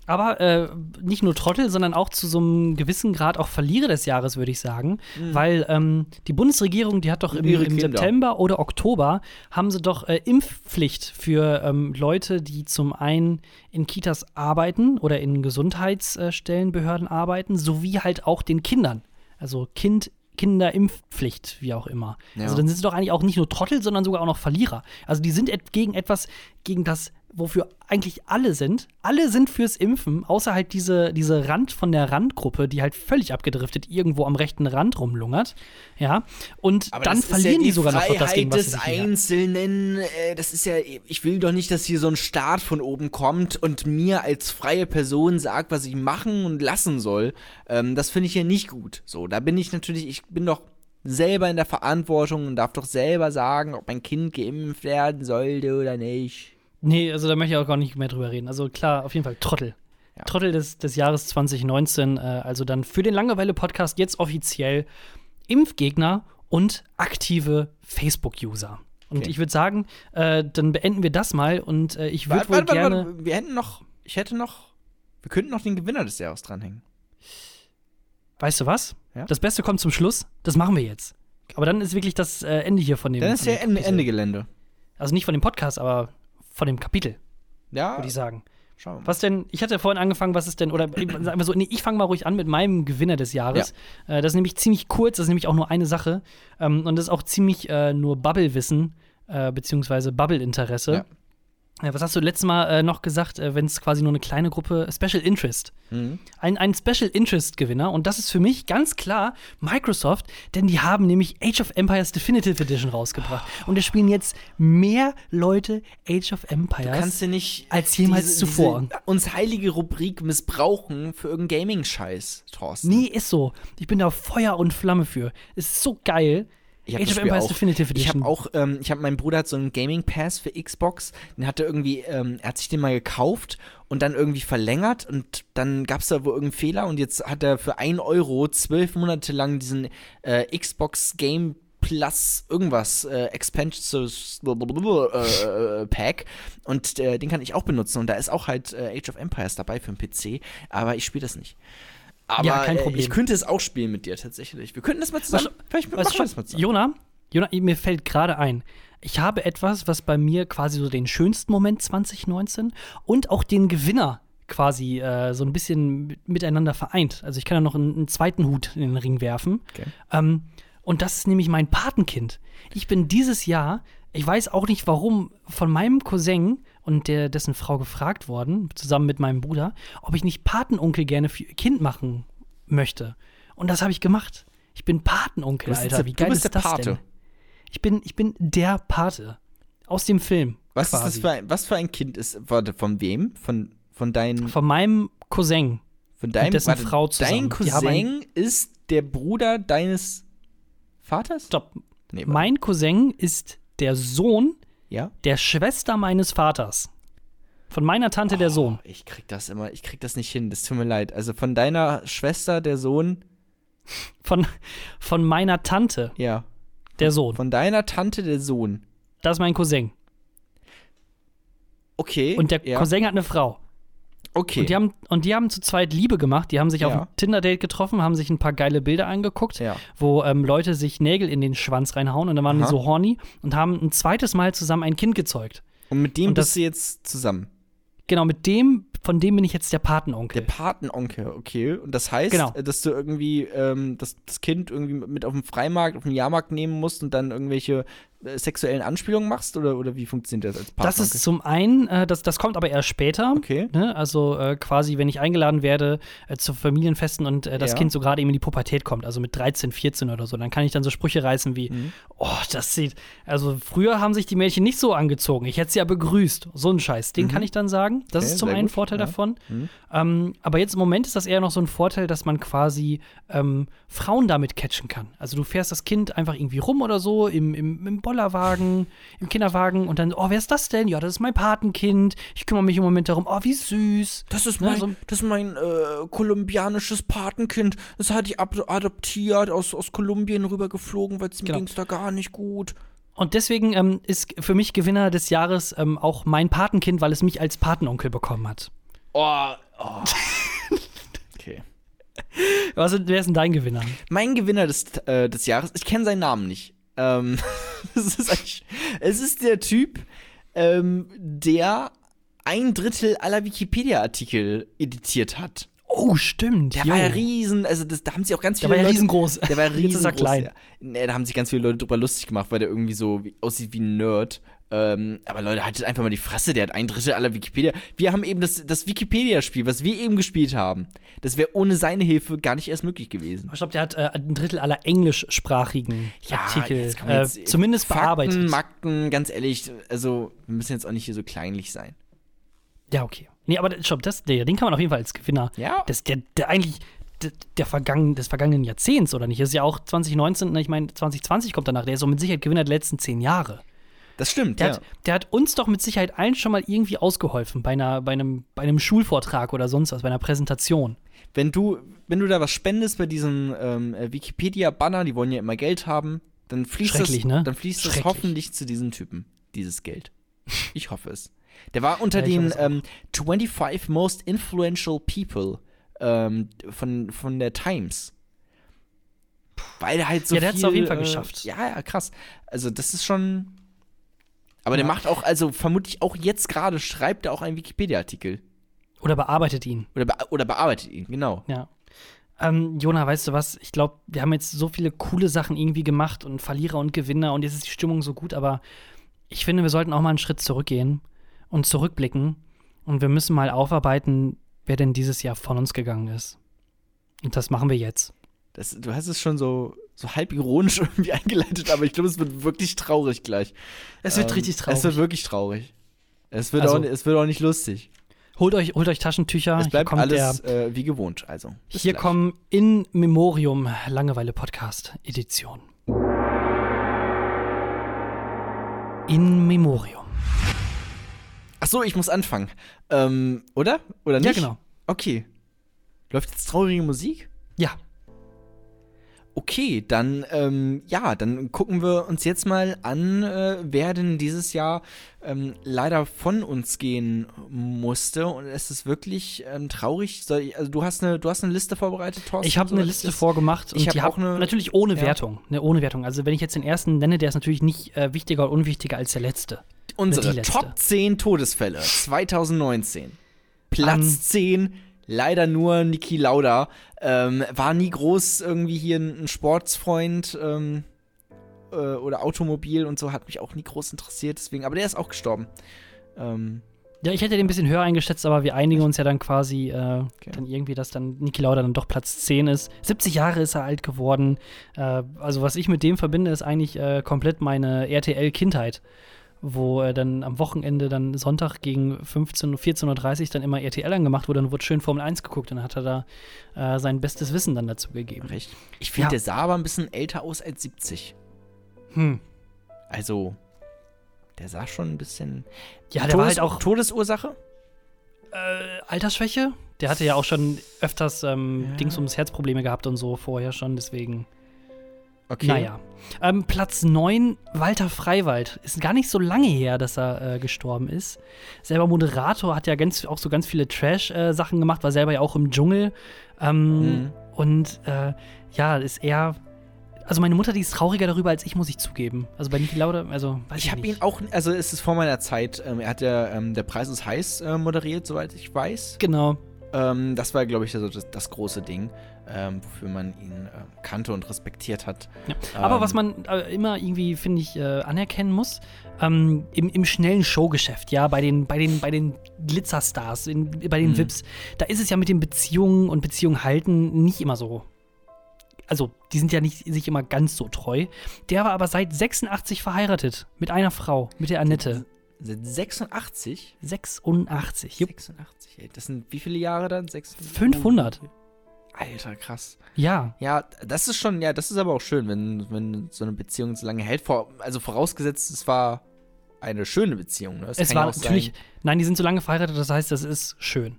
Aber äh, nicht nur Trottel, sondern auch zu so einem gewissen Grad auch Verlierer des Jahres, würde ich sagen. Weil ähm, die Bundesregierung, die hat doch im, im. September oder Oktober, haben sie doch äh, Impfpflicht für ähm, Leute, die zum einen in Kitas arbeiten oder in Gesundheitsstellenbehörden arbeiten, sowie halt auch den Kindern. Also Kind. Kinderimpfpflicht, wie auch immer. Ja. Also dann sind sie doch eigentlich auch nicht nur Trottel, sondern sogar auch noch Verlierer. Also die sind gegen etwas, gegen das, wofür eigentlich alle sind. Alle sind fürs Impfen, außer halt diese, diese Rand von der Randgruppe, die halt völlig abgedriftet irgendwo am rechten Rand rumlungert. Ja. Und Aber dann verlieren ja die sogar noch Freiheit das Ding, was des. Einzelnen. Äh, das ist ja, ich will doch nicht, dass hier so ein Staat von oben kommt und mir als freie Person sagt, was ich machen und lassen soll. Ähm, das finde ich ja nicht gut. So, da bin ich natürlich, ich bin doch selber in der Verantwortung und darf doch selber sagen, ob mein Kind geimpft werden sollte oder nicht. Nee, also da möchte ich auch gar nicht mehr drüber reden. Also klar, auf jeden Fall Trottel. Ja. Trottel des, des Jahres 2019, äh, also dann für den Langeweile-Podcast jetzt offiziell Impfgegner und aktive Facebook-User. Und Okay. ich würde sagen, äh, dann beenden wir das mal und äh, ich würde Warte, wohl warte, warte, gerne. warte. Wir hätten noch, ich hätte noch, wir könnten noch den Gewinner des Jahres dranhängen. Weißt du was? Ja? Das Beste kommt zum Schluss. Das machen wir jetzt. Aber dann ist wirklich das äh, Ende hier von dem. Dann ist ja. Ende Gelände. Also nicht von dem Podcast, aber von dem Kapitel, Ja, würde ich sagen. schauen wir mal. Was denn, ich hatte vorhin angefangen, was ist denn, oder sagen wir so, nee, ich fange mal ruhig an mit meinem Gewinner des Jahres. Äh, das ist nämlich ziemlich kurz, das ist nämlich auch nur eine Sache. Ähm, und das ist auch ziemlich äh, nur Bubble-Wissen, äh, beziehungsweise Bubble-Interesse. Ja. Äh, was hast du letztes Mal äh, noch gesagt, äh, wenn es quasi nur eine kleine Gruppe, Special Interest? Mhm. Ein, ein Special Interest Gewinner und das ist für mich ganz klar Microsoft, denn die haben nämlich Age of Empires Definitive Edition rausgebracht. Und es spielen jetzt mehr Leute Age of Empires. Du kannst ja nicht als jemals zuvor. Diese uns heilige Rubrik missbrauchen für irgendeinen Gaming-Scheiß, Thorsten. Nee, ist so. Ich bin da Feuer und Flamme für. Ist so geil. Ich hab Age of Empires auch. Definitive Ich Edition. habe auch, ähm, ich habe, mein Bruder hat so einen Gaming Pass für Xbox. Den hat er irgendwie, ähm, er hat sich den mal gekauft und dann irgendwie verlängert und dann gab es da wohl irgendeinen Fehler und jetzt hat er für 1 Euro zwölf Monate lang diesen äh, Xbox Game Plus irgendwas äh, Expansion äh, Pack und äh, den kann ich auch benutzen und da ist auch halt äh, Age of Empires dabei für den PC, aber ich spiele das nicht. Aber Ja, kein äh, Problem. ich könnte es auch spielen mit dir tatsächlich. Wir könnten das mal zusammen. Vielleicht Weißt machen wir das mal zusammen. Jona, Jona, mir fällt gerade ein. Ich habe etwas, was bei mir quasi so den schönsten Moment 2019 und auch den Gewinner quasi äh, so ein bisschen mit- miteinander vereint. Also ich kann ja noch einen, einen zweiten Hut in den Ring werfen. Okay. Ähm, und das ist nämlich mein Patenkind. Ich bin dieses Jahr, ich weiß auch nicht warum, von meinem Cousin und der, dessen Frau gefragt worden, zusammen mit meinem Bruder, ob ich nicht Patenonkel gerne für ihr Kind machen möchte. Und das habe ich gemacht. Ich bin Patenonkel, Alter. Wie geil ist das Pate. denn? Ich bin, ich bin der Pate. Aus dem Film. Was quasi. ist das für ein, was für ein Kind ist, warte, von wem? Von, von deinem, Von meinem Cousin. von deinem, dessen warte, Frau zusammen. Dein Cousin ist der Bruder deines Vaters? Stopp. Nee. Mein Cousin ist der Sohn ja? der Schwester meines Vaters. Von meiner Tante der Sohn. Ich krieg das immer, ich krieg das nicht hin, das tut mir leid. Also von deiner Schwester, der Sohn, Von, von meiner Tante ja. der Sohn. Von deiner Tante, der Sohn. Das ist mein Cousin. Okay. Und der ja. Cousin hat eine Frau. Okay. Und die, haben, und die haben zu zweit Liebe gemacht. Die haben sich auf Ja. einem Tinder-Date getroffen, haben sich ein paar geile Bilder angeguckt, Ja. wo ähm, Leute sich Nägel in den Schwanz reinhauen und dann waren Aha. die so horny und haben ein zweites Mal zusammen ein Kind gezeugt. Und mit dem Und das- bist du jetzt zusammen. Genau, mit dem, von dem bin ich jetzt der Der Patenonkel. Patenonkel, okay. Und das heißt, Genau. dass du irgendwie ähm, das, das Kind irgendwie mit auf dem Freimarkt, auf dem Jahrmarkt nehmen musst und dann irgendwelche sexuellen Anspielungen machst? Oder, oder wie funktioniert das als das Patenonkel? ist zum einen, äh, das, das kommt aber erst später. Okay. Ne? Also äh, quasi, wenn ich eingeladen werde äh, zu Familienfesten und äh, das Ja. Kind so gerade eben in die Pubertät kommt, also mit 13, 14 oder so, dann kann ich dann so Sprüche reißen wie, Mhm. oh, das sieht, also früher haben sich die Mädchen nicht so angezogen, ich hätte sie ja begrüßt. So ein Scheiß, den kann ich dann sagen. Das Mhm. Okay, ist zum einen gut, Vorteil ja. davon. Mhm. Ähm, aber jetzt im Moment ist das eher noch so ein Vorteil, dass man quasi ähm, Frauen damit catchen kann. Also du fährst das Kind einfach irgendwie rum oder so im, im, im Bollerwagen, im Kinderwagen und dann, oh, wer ist das denn? Ja, das ist mein Patenkind. Ich kümmere mich im Moment darum. Oh, wie süß. Das ist Ne, mein, so- das ist mein äh, kolumbianisches Patenkind. Das hatte ich adoptiert, aus, aus Kolumbien rübergeflogen, weil es mir Genau. ging's da gar nicht gut. Und deswegen ähm, ist für mich Gewinner des Jahres ähm, auch mein Patenkind, weil es mich als Patenonkel bekommen hat. Oh, oh. okay. Was, wer ist denn dein Gewinner? Mein Gewinner des, äh, des Jahres, ich kenne seinen Namen nicht. Ähm, es, ist es ist der Typ, ähm, der ein Drittel aller Wikipedia-Artikel editiert hat. Oh, stimmt. Der jo. war ja riesen, also das, da haben sich auch ganz Der viele war ja Leute, riesengroß. Der war Jetzt riesengroß. ist er klein. Ja. Nee, da haben sich ganz viele Leute drüber lustig gemacht, weil der irgendwie so wie, aussieht wie ein Nerd. Ähm, aber Leute, haltet einfach mal die Fresse, der hat ein Drittel aller Wikipedia. Wir haben eben das, das Wikipedia-Spiel, was wir eben gespielt haben. Das wäre ohne seine Hilfe gar nicht erst möglich gewesen. Ich glaube, der hat äh, ein Drittel aller englischsprachigen Artikel jetzt kommen jetzt äh, zumindest Fakten, bearbeitet. Makten, ganz ehrlich, also wir müssen jetzt auch nicht hier so kleinlich sein. Ja, okay. Nee, aber stopp, das, der, den kann man auf jeden Fall als Gewinner. Ja. Das, der, der eigentlich der, der vergangen, des vergangenen Jahrzehnts, oder nicht? Das ist ja auch 2019, ne, ich meine, 2020 kommt danach. Der ist so mit Sicherheit Gewinner der letzten zehn Jahre. Das stimmt, Der, ja. hat, der hat uns doch mit Sicherheit allen schon mal irgendwie ausgeholfen bei, einer, bei, einem, bei einem Schulvortrag oder sonst was, bei einer Präsentation. Wenn du, wenn du da was spendest bei diesem ähm, äh, Wikipedia-Banner, die wollen ja immer Geld haben, dann fließt das, ne? dann fließt das hoffentlich zu diesem Typen, dieses Geld. Ich hoffe es. Der war unter Ja, den es ähm, 25 most influential people ähm, von, von der Times. Weil er halt so Ja, der hat's viel, auf jeden Fall äh, geschafft. Ja, ja, krass. Also das ist schon. Aber der Ja. macht auch, also vermutlich auch jetzt gerade schreibt er auch einen Wikipedia-Artikel. Oder bearbeitet ihn. Oder, be oder bearbeitet ihn, genau. Ja. Ähm, Jona, weißt du was? Ich glaube, wir haben jetzt so viele coole Sachen irgendwie gemacht und Verlierer und Gewinner und jetzt ist die Stimmung so gut, aber ich finde, wir sollten auch mal einen Schritt zurückgehen und zurückblicken und wir müssen mal aufarbeiten, wer denn dieses Jahr von uns gegangen ist. Und das machen wir jetzt. Das, du hast es schon so, so halb ironisch irgendwie eingeleitet, aber ich glaube, es wird wirklich traurig gleich. Es wird Ähm, richtig traurig. Es wird wirklich traurig. Es wird, Also- auch, es wird auch nicht lustig. holt, euch, holt euch Taschentücher. es bleibt alles der, äh, wie gewohnt. Also, bis hier gleich. kommen In Memorium Langeweile Podcast Edition. In Memorium. Ach so, ich muss anfangen. Ähm, oder? Oder nicht? Ja, genau. Okay. Läuft jetzt traurige Musik? Ja, Okay, dann, ähm, ja, dann gucken wir uns jetzt mal an, äh, wer denn dieses Jahr ähm, leider von uns gehen musste. Und es ist wirklich ähm, traurig. Ich, also du hast eine, du hast eine Liste vorbereitet, Thorsten? Ich habe eine Liste vorgemacht und Ich hab die auch eine- natürlich ohne ja. Wertung. Ne, ohne Wertung. Also wenn ich jetzt den ersten nenne, der ist natürlich nicht äh, wichtiger oder unwichtiger als der letzte. Unsere. Top 10 Todesfälle 2019. Platz Ähm. 10, leider nur Niki Lauda. Ähm, war nie groß irgendwie hier ein, Sportsfreund ähm, äh, oder Automobil und so, hat mich auch nie groß interessiert, deswegen, aber der ist auch gestorben. Ähm, Ja, ich hätte den ein bisschen höher eingeschätzt, aber wir einigen uns ja dann quasi äh, Okay. dann irgendwie, dass dann Niki Lauda dann doch Platz 10 ist. 70 Jahre ist er alt geworden. Äh, also was ich mit dem verbinde, ist eigentlich äh, komplett meine RTL-Kindheit. Wo äh, dann am Wochenende dann Sonntag gegen 15, 14.30 Uhr dann immer RTL angemacht wurde, dann wurde schön Formel 1 geguckt und dann hat er da äh, sein bestes Wissen dann dazu gegeben. recht. Ich finde, Ja. der sah aber ein bisschen älter aus als 70. Hm. Also, der sah schon ein bisschen. Ja, der war halt Todes- auch Todesursache? äh, Altersschwäche. Der hatte ja auch schon öfters ähm, Ja. Dings ums Herzprobleme gehabt und so vorher schon, deswegen. Okay. Naja. Ähm, Platz 9, Walter Freiwald. Ist gar nicht so lange her, dass er äh, gestorben ist. Selber Moderator, hat ja ganz, auch so ganz viele Trash-Sachen gemacht, war selber ja auch im Dschungel. Ähm, Mhm. Und äh, ja, ist eher. Also meine Mutter, die ist trauriger darüber als ich, muss ich zugeben. Also bei Niki Lauda, also weiß ich, Ich habe ihn auch, also es ist vor meiner Zeit, ähm, er hat ja ähm, Der Preis ist heiß äh, moderiert, soweit ich weiß. Genau. Ähm, das war, glaube ich, also das, das große Ding, ähm, wofür man ihn ähm, kannte und respektiert hat. Ja. Aber Ähm, was man äh, immer irgendwie, finde ich, äh, anerkennen muss, ähm, im, im schnellen Showgeschäft, ja, bei den, bei den, bei den Glitzerstars, in, bei den Mhm. Vips, da ist es ja mit den Beziehungen und Beziehungen halten nicht immer so. Also, die sind ja nicht sich immer ganz so treu. Der war aber seit 86 verheiratet mit einer Frau, mit der Annette. Seit 86? 86. Jupp. 86, ey. Das sind wie viele Jahre dann? Sechs- 500. Alter, krass. Ja. Ja, das ist schon, ja, das ist aber auch schön, wenn, wenn so eine Beziehung so lange hält. Vor, also vorausgesetzt, es war eine schöne Beziehung. Ne? Es war natürlich. Sein, Nein, die sind so lange verheiratet, das heißt, das ist schön.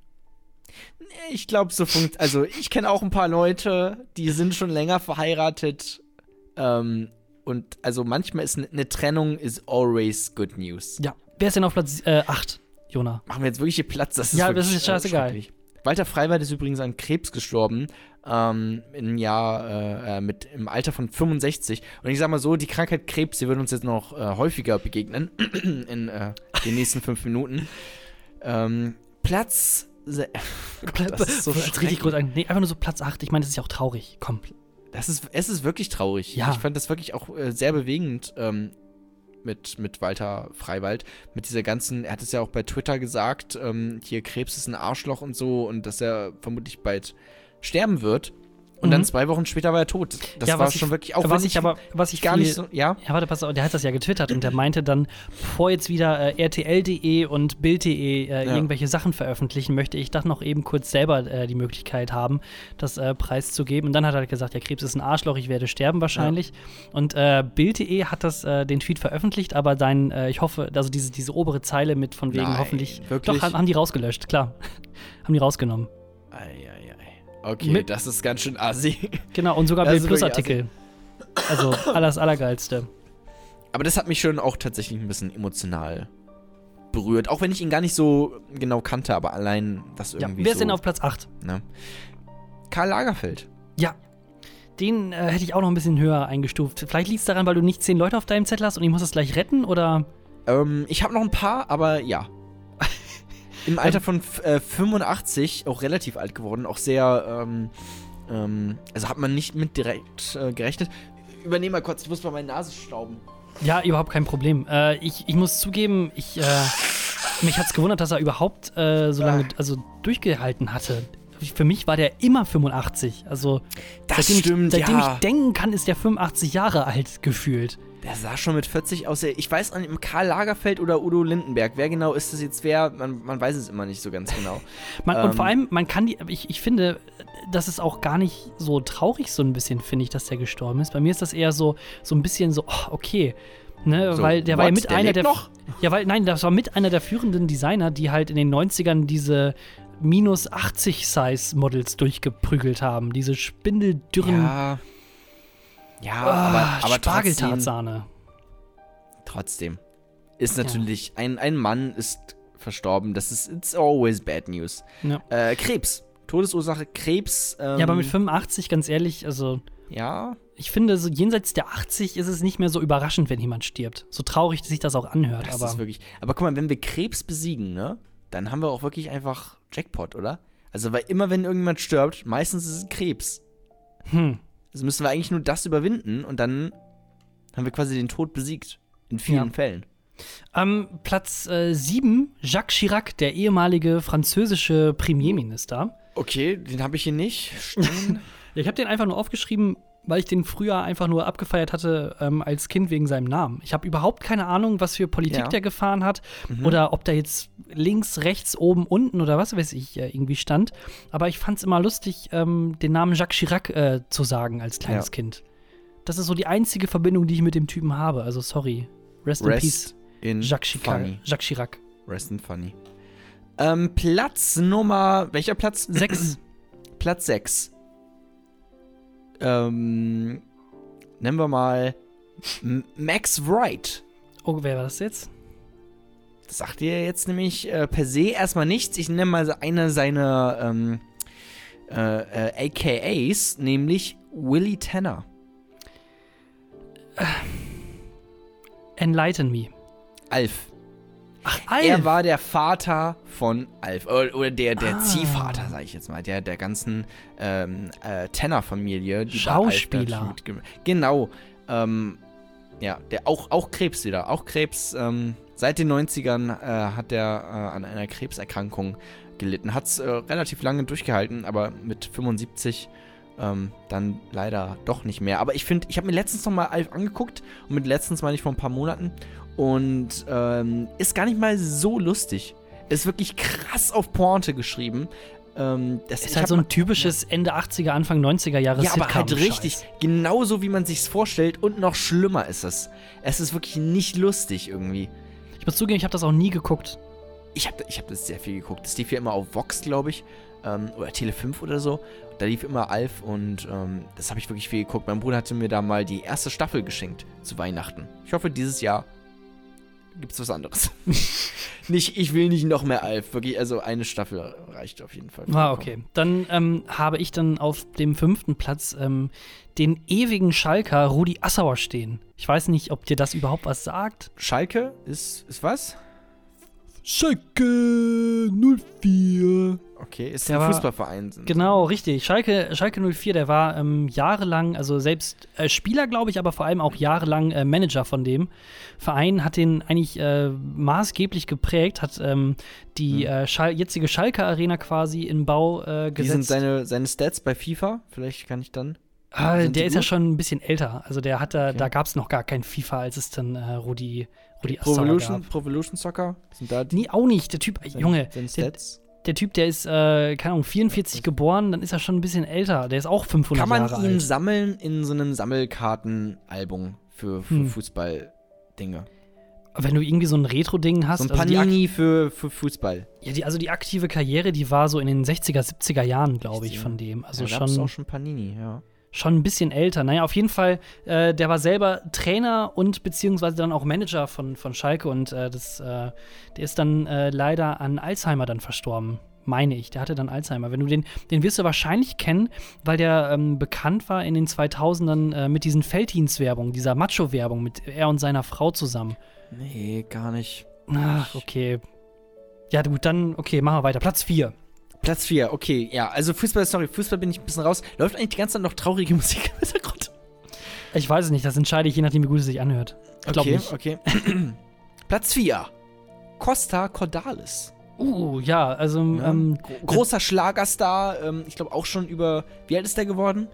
ich glaube, so funkt. Also, ich kenne auch ein paar Leute, die sind schon länger verheiratet. Ähm, und also manchmal ist eine ne Trennung is always good news. Ja. Wer ist denn auf Platz äh, 8, Jona? Machen wir jetzt wirklich hier Platz? Das ist Ja, das ist scheißegal. Walter Freiwald ist übrigens an Krebs gestorben. Ähm, im Jahr, äh, äh, mit, im Alter von 65. Und ich sag mal so, die Krankheit Krebs, die wird uns jetzt noch äh, häufiger begegnen. in äh, den nächsten fünf Minuten. Ähm, Platz. se- Das ist so richtig an. Nee, einfach nur so Platz 8. Ich meine, das ist ja auch traurig. Komm. Das ist, es ist wirklich traurig. Ja. Ich fand das wirklich auch äh, sehr bewegend ähm, mit, mit Walter Freiwald. Mit dieser ganzen, er hat es ja auch bei Twitter gesagt, ähm, hier Krebs ist ein Arschloch und so und dass er vermutlich bald sterben wird. Und Mhm. dann zwei Wochen später war er tot. Das Ja, war was ich- schon wirklich auch was ich aber, was ich gar viel, nicht so. Ja. Ja, warte, pass auf, der hat das ja getwittert und der meinte dann, bevor jetzt wieder äh, RTL.de und Bild.de äh, Ja. irgendwelche Sachen veröffentlichen, möchte ich dann noch eben kurz selber äh, die Möglichkeit haben, das äh, preiszugeben. Und dann hat er gesagt, ja, Krebs ist ein Arschloch, ich werde sterben wahrscheinlich. Und äh, Bild.de hat das, äh, den Tweet veröffentlicht, aber sein, äh, ich hoffe, also diese, diese obere Zeile mit von wegen Nein, hoffentlich. wirklich? Doch, haben, die rausgelöscht, klar. haben die rausgenommen. Eieiei. Okay, Mit- das ist ganz schön assi. Genau, und sogar Das Bild Plus Artikel. Also alles Allergeilste. Aber das hat mich schon auch tatsächlich ein bisschen emotional berührt. Auch wenn ich ihn gar nicht so genau kannte, aber allein das Ja. irgendwie Wer ist so. denn auf Platz 8? ne? Karl Lagerfeld. Ja. Den äh, hätte ich auch noch ein bisschen höher eingestuft. Vielleicht liegt es daran, weil du nicht zehn Leute auf deinem Zettel hast und ich muss das gleich retten oder. Ähm, ich habe noch ein paar, aber ja. Im Alter von äh, 85, auch relativ alt geworden, auch sehr, ähm, ähm, also hat man nicht mit direkt äh, gerechnet. Übernehme mal kurz, ich muss mal meine Nase stauben. Ja, überhaupt kein Problem. Äh, ich, ich muss zugeben, ich, äh, mich hat es gewundert, dass er überhaupt äh, so lange also durchgehalten hatte. Für mich war der immer 85. Also Das seitdem, stimmt, ich, seitdem ja. ich denken kann, ist der 85 Jahre alt gefühlt. Der sah schon mit 40 aus. Ich weiß nicht, Karl Lagerfeld oder Udo Lindenberg. Wer genau ist das jetzt wer? Man, man weiß es immer nicht so ganz genau. Man, und Ähm. vor allem, man kann die, ich, ich finde, das ist auch gar nicht so traurig, so ein bisschen, finde ich, dass der gestorben ist. Bei mir ist das eher so, so ein bisschen so, oh, okay. Ne, So, weil der war ja what? mit Der einer der. noch? Ja, weil, nein, das war mit einer der führenden Designer, die halt in den 90ern diese minus 80 Size Models durchgeprügelt haben. Diese spindeldürren Ja. Ja, ah, aber, aber trotzdem, Spargeltarzahne. trotzdem. Ist Ja. natürlich, ein, ein Mann ist verstorben. Das ist, it's always bad news. Ja. Äh, Krebs. Todesursache Krebs. Ähm, ja, aber mit 85, ganz ehrlich, also Ja, ich finde, so jenseits der 80 ist es nicht mehr so überraschend, wenn jemand stirbt. So traurig sich das auch anhört, das aber. ist wirklich. Aber guck mal, wenn wir Krebs besiegen, ne, dann haben wir auch wirklich einfach Jackpot, oder? Also, weil immer, wenn irgendjemand stirbt, meistens ist es Krebs. Hm. Also müssen wir eigentlich nur das überwinden und dann haben wir quasi den Tod besiegt. In vielen Ja. Fällen. Ähm, Platz 7, Jacques Chirac, der ehemalige französische Premierminister. Okay, den habe ich hier nicht ich habe den einfach nur aufgeschrieben, weil ich den früher einfach nur abgefeiert hatte ähm, als Kind wegen seinem Namen. Ich habe überhaupt keine Ahnung, was für Politik Ja. der gefahren hat Mhm. oder ob da jetzt links, rechts, oben, unten oder was weiß ich äh, irgendwie stand. Aber ich fand es immer lustig, ähm, den Namen Jacques Chirac äh, zu sagen als kleines Ja. Kind. Das ist so die einzige Verbindung, die ich mit dem Typen habe. Also sorry. Rest, in peace. Rest in Jacques Chirac. Jacques Chirac. Rest in funny. Ähm, Platz Nummer. Welcher Platz? Sechs. Platz 6. Ähm, nennen wir mal Max Wright. Oh, wer war das jetzt? Das sagt dir jetzt nämlich äh, per se erstmal nichts. Ich nenne mal eine seiner ähm, äh, äh, AKAs, nämlich Willie Tanner. Enlighten me. Alf. Ach, Alf. Er war der Vater von Alf. Oder, der, der Ah. Ziehvater, sag ich jetzt mal. Der, der ganzen ähm, äh, Tanner-Familie. die Schauspieler. Genau. Ähm, ja, der auch, auch Krebs wieder. Auch Krebs. Ähm, seit den 90ern äh, hat er äh, an einer Krebserkrankung gelitten. Hat es äh, relativ lange durchgehalten, aber mit 75 ähm, dann leider doch nicht mehr. Aber ich finde, ich habe mir letztens noch mal Alf angeguckt und mit letztens meine ich vor ein paar Monaten und ähm, ist gar nicht mal so lustig. Ist wirklich krass auf Pointe geschrieben. Ähm, das ist halt so ein typisches Ende 80er, Anfang 90er Jahre ja, aber halt richtig, genauso wie man sich's vorstellt und noch schlimmer ist es. Es ist wirklich nicht lustig irgendwie. Ich muss zugeben, ich habe das auch nie geguckt. Ich habe ich hab das sehr viel geguckt. Das lief ja immer auf Vox, glaube ich, ähm, oder Tele 5 oder so. Da lief immer Alf und ähm, das habe ich wirklich viel geguckt. Mein Bruder hatte mir da mal die erste Staffel geschenkt zu Weihnachten. Ich hoffe, dieses Jahr gibt's was anderes. nicht, ich will nicht noch mehr Alf. Wirklich, also eine Staffel reicht auf jeden Fall. Ah, okay. Dann ähm, habe ich dann auf dem fünften Platz ähm, den ewigen Schalker Rudi Assauer stehen. Ich weiß nicht, ob dir das überhaupt was sagt. Schalke ist, ist was? Schalke 04. Okay, ist Der ein war- Fußballverein. Sind. Genau, richtig. Schalke, Schalke 04, der war ähm, jahrelang, also selbst äh, Spieler, glaube ich, aber vor allem auch jahrelang äh, Manager von dem Verein, hat den eigentlich äh, maßgeblich geprägt, hat ähm, die Hm. äh, Schal jetzige Schalke Arena quasi in Bau äh, Wie gesetzt. sind seine, seine Stats bei FIFA? Vielleicht kann ich dann. Ah, Sind der ist ja gut? schon ein bisschen älter. Also der hat da, Okay. da gab es noch gar kein FIFA, als es dann äh, Rudi, Rudi gab. Provolution Soccer? Sind da die Nee, auch nicht. Der Typ, Junge, seine der, Stats? der Typ, der ist, äh, keine Ahnung, 44 geboren, dann ist er schon ein bisschen älter. Der ist auch 500 Kann man Jahre ihn alt. sammeln in so einem Sammelkartenalbum für, für Hm. Fußballdinge? Wenn du irgendwie so ein Retro-Ding hast, So ein also, Panini für, für Fußball. ja, die, also die aktive Karriere, die war so in den 60er, 70er Jahren, glaube ich, von dem. Also gab's schon, auch schon Panini, ja. Schon ein bisschen älter. Naja, auf jeden Fall, äh, der war selber Trainer und beziehungsweise dann auch Manager von, von Schalke und äh, das, äh, der ist dann äh, leider an Alzheimer dann verstorben. Meine ich, der hatte dann Alzheimer. Wenn du den, den wirst du wahrscheinlich kennen, weil der ähm, bekannt war in den 2000ern äh, mit diesen Felddienst-Werbung, dieser Macho-Werbung mit er und seiner Frau zusammen. Nee, gar nicht. Ach, okay. Ja, gut, dann, okay, machen wir weiter. Platz 4. Platz 4, okay, ja. Also Fußball, sorry, Fußball bin ich ein bisschen raus. Läuft eigentlich die ganze Zeit noch traurige Musik im Hintergrund? Ich weiß es nicht, das entscheide ich, je nachdem, wie gut es sich anhört. Ich okay, nicht. okay. Platz 4. Costa Cordalis. Uh, ja, also, Ja. ähm, Gro- Großer Schlagerstar, ähm, ich glaube auch schon über, wie alt ist der geworden?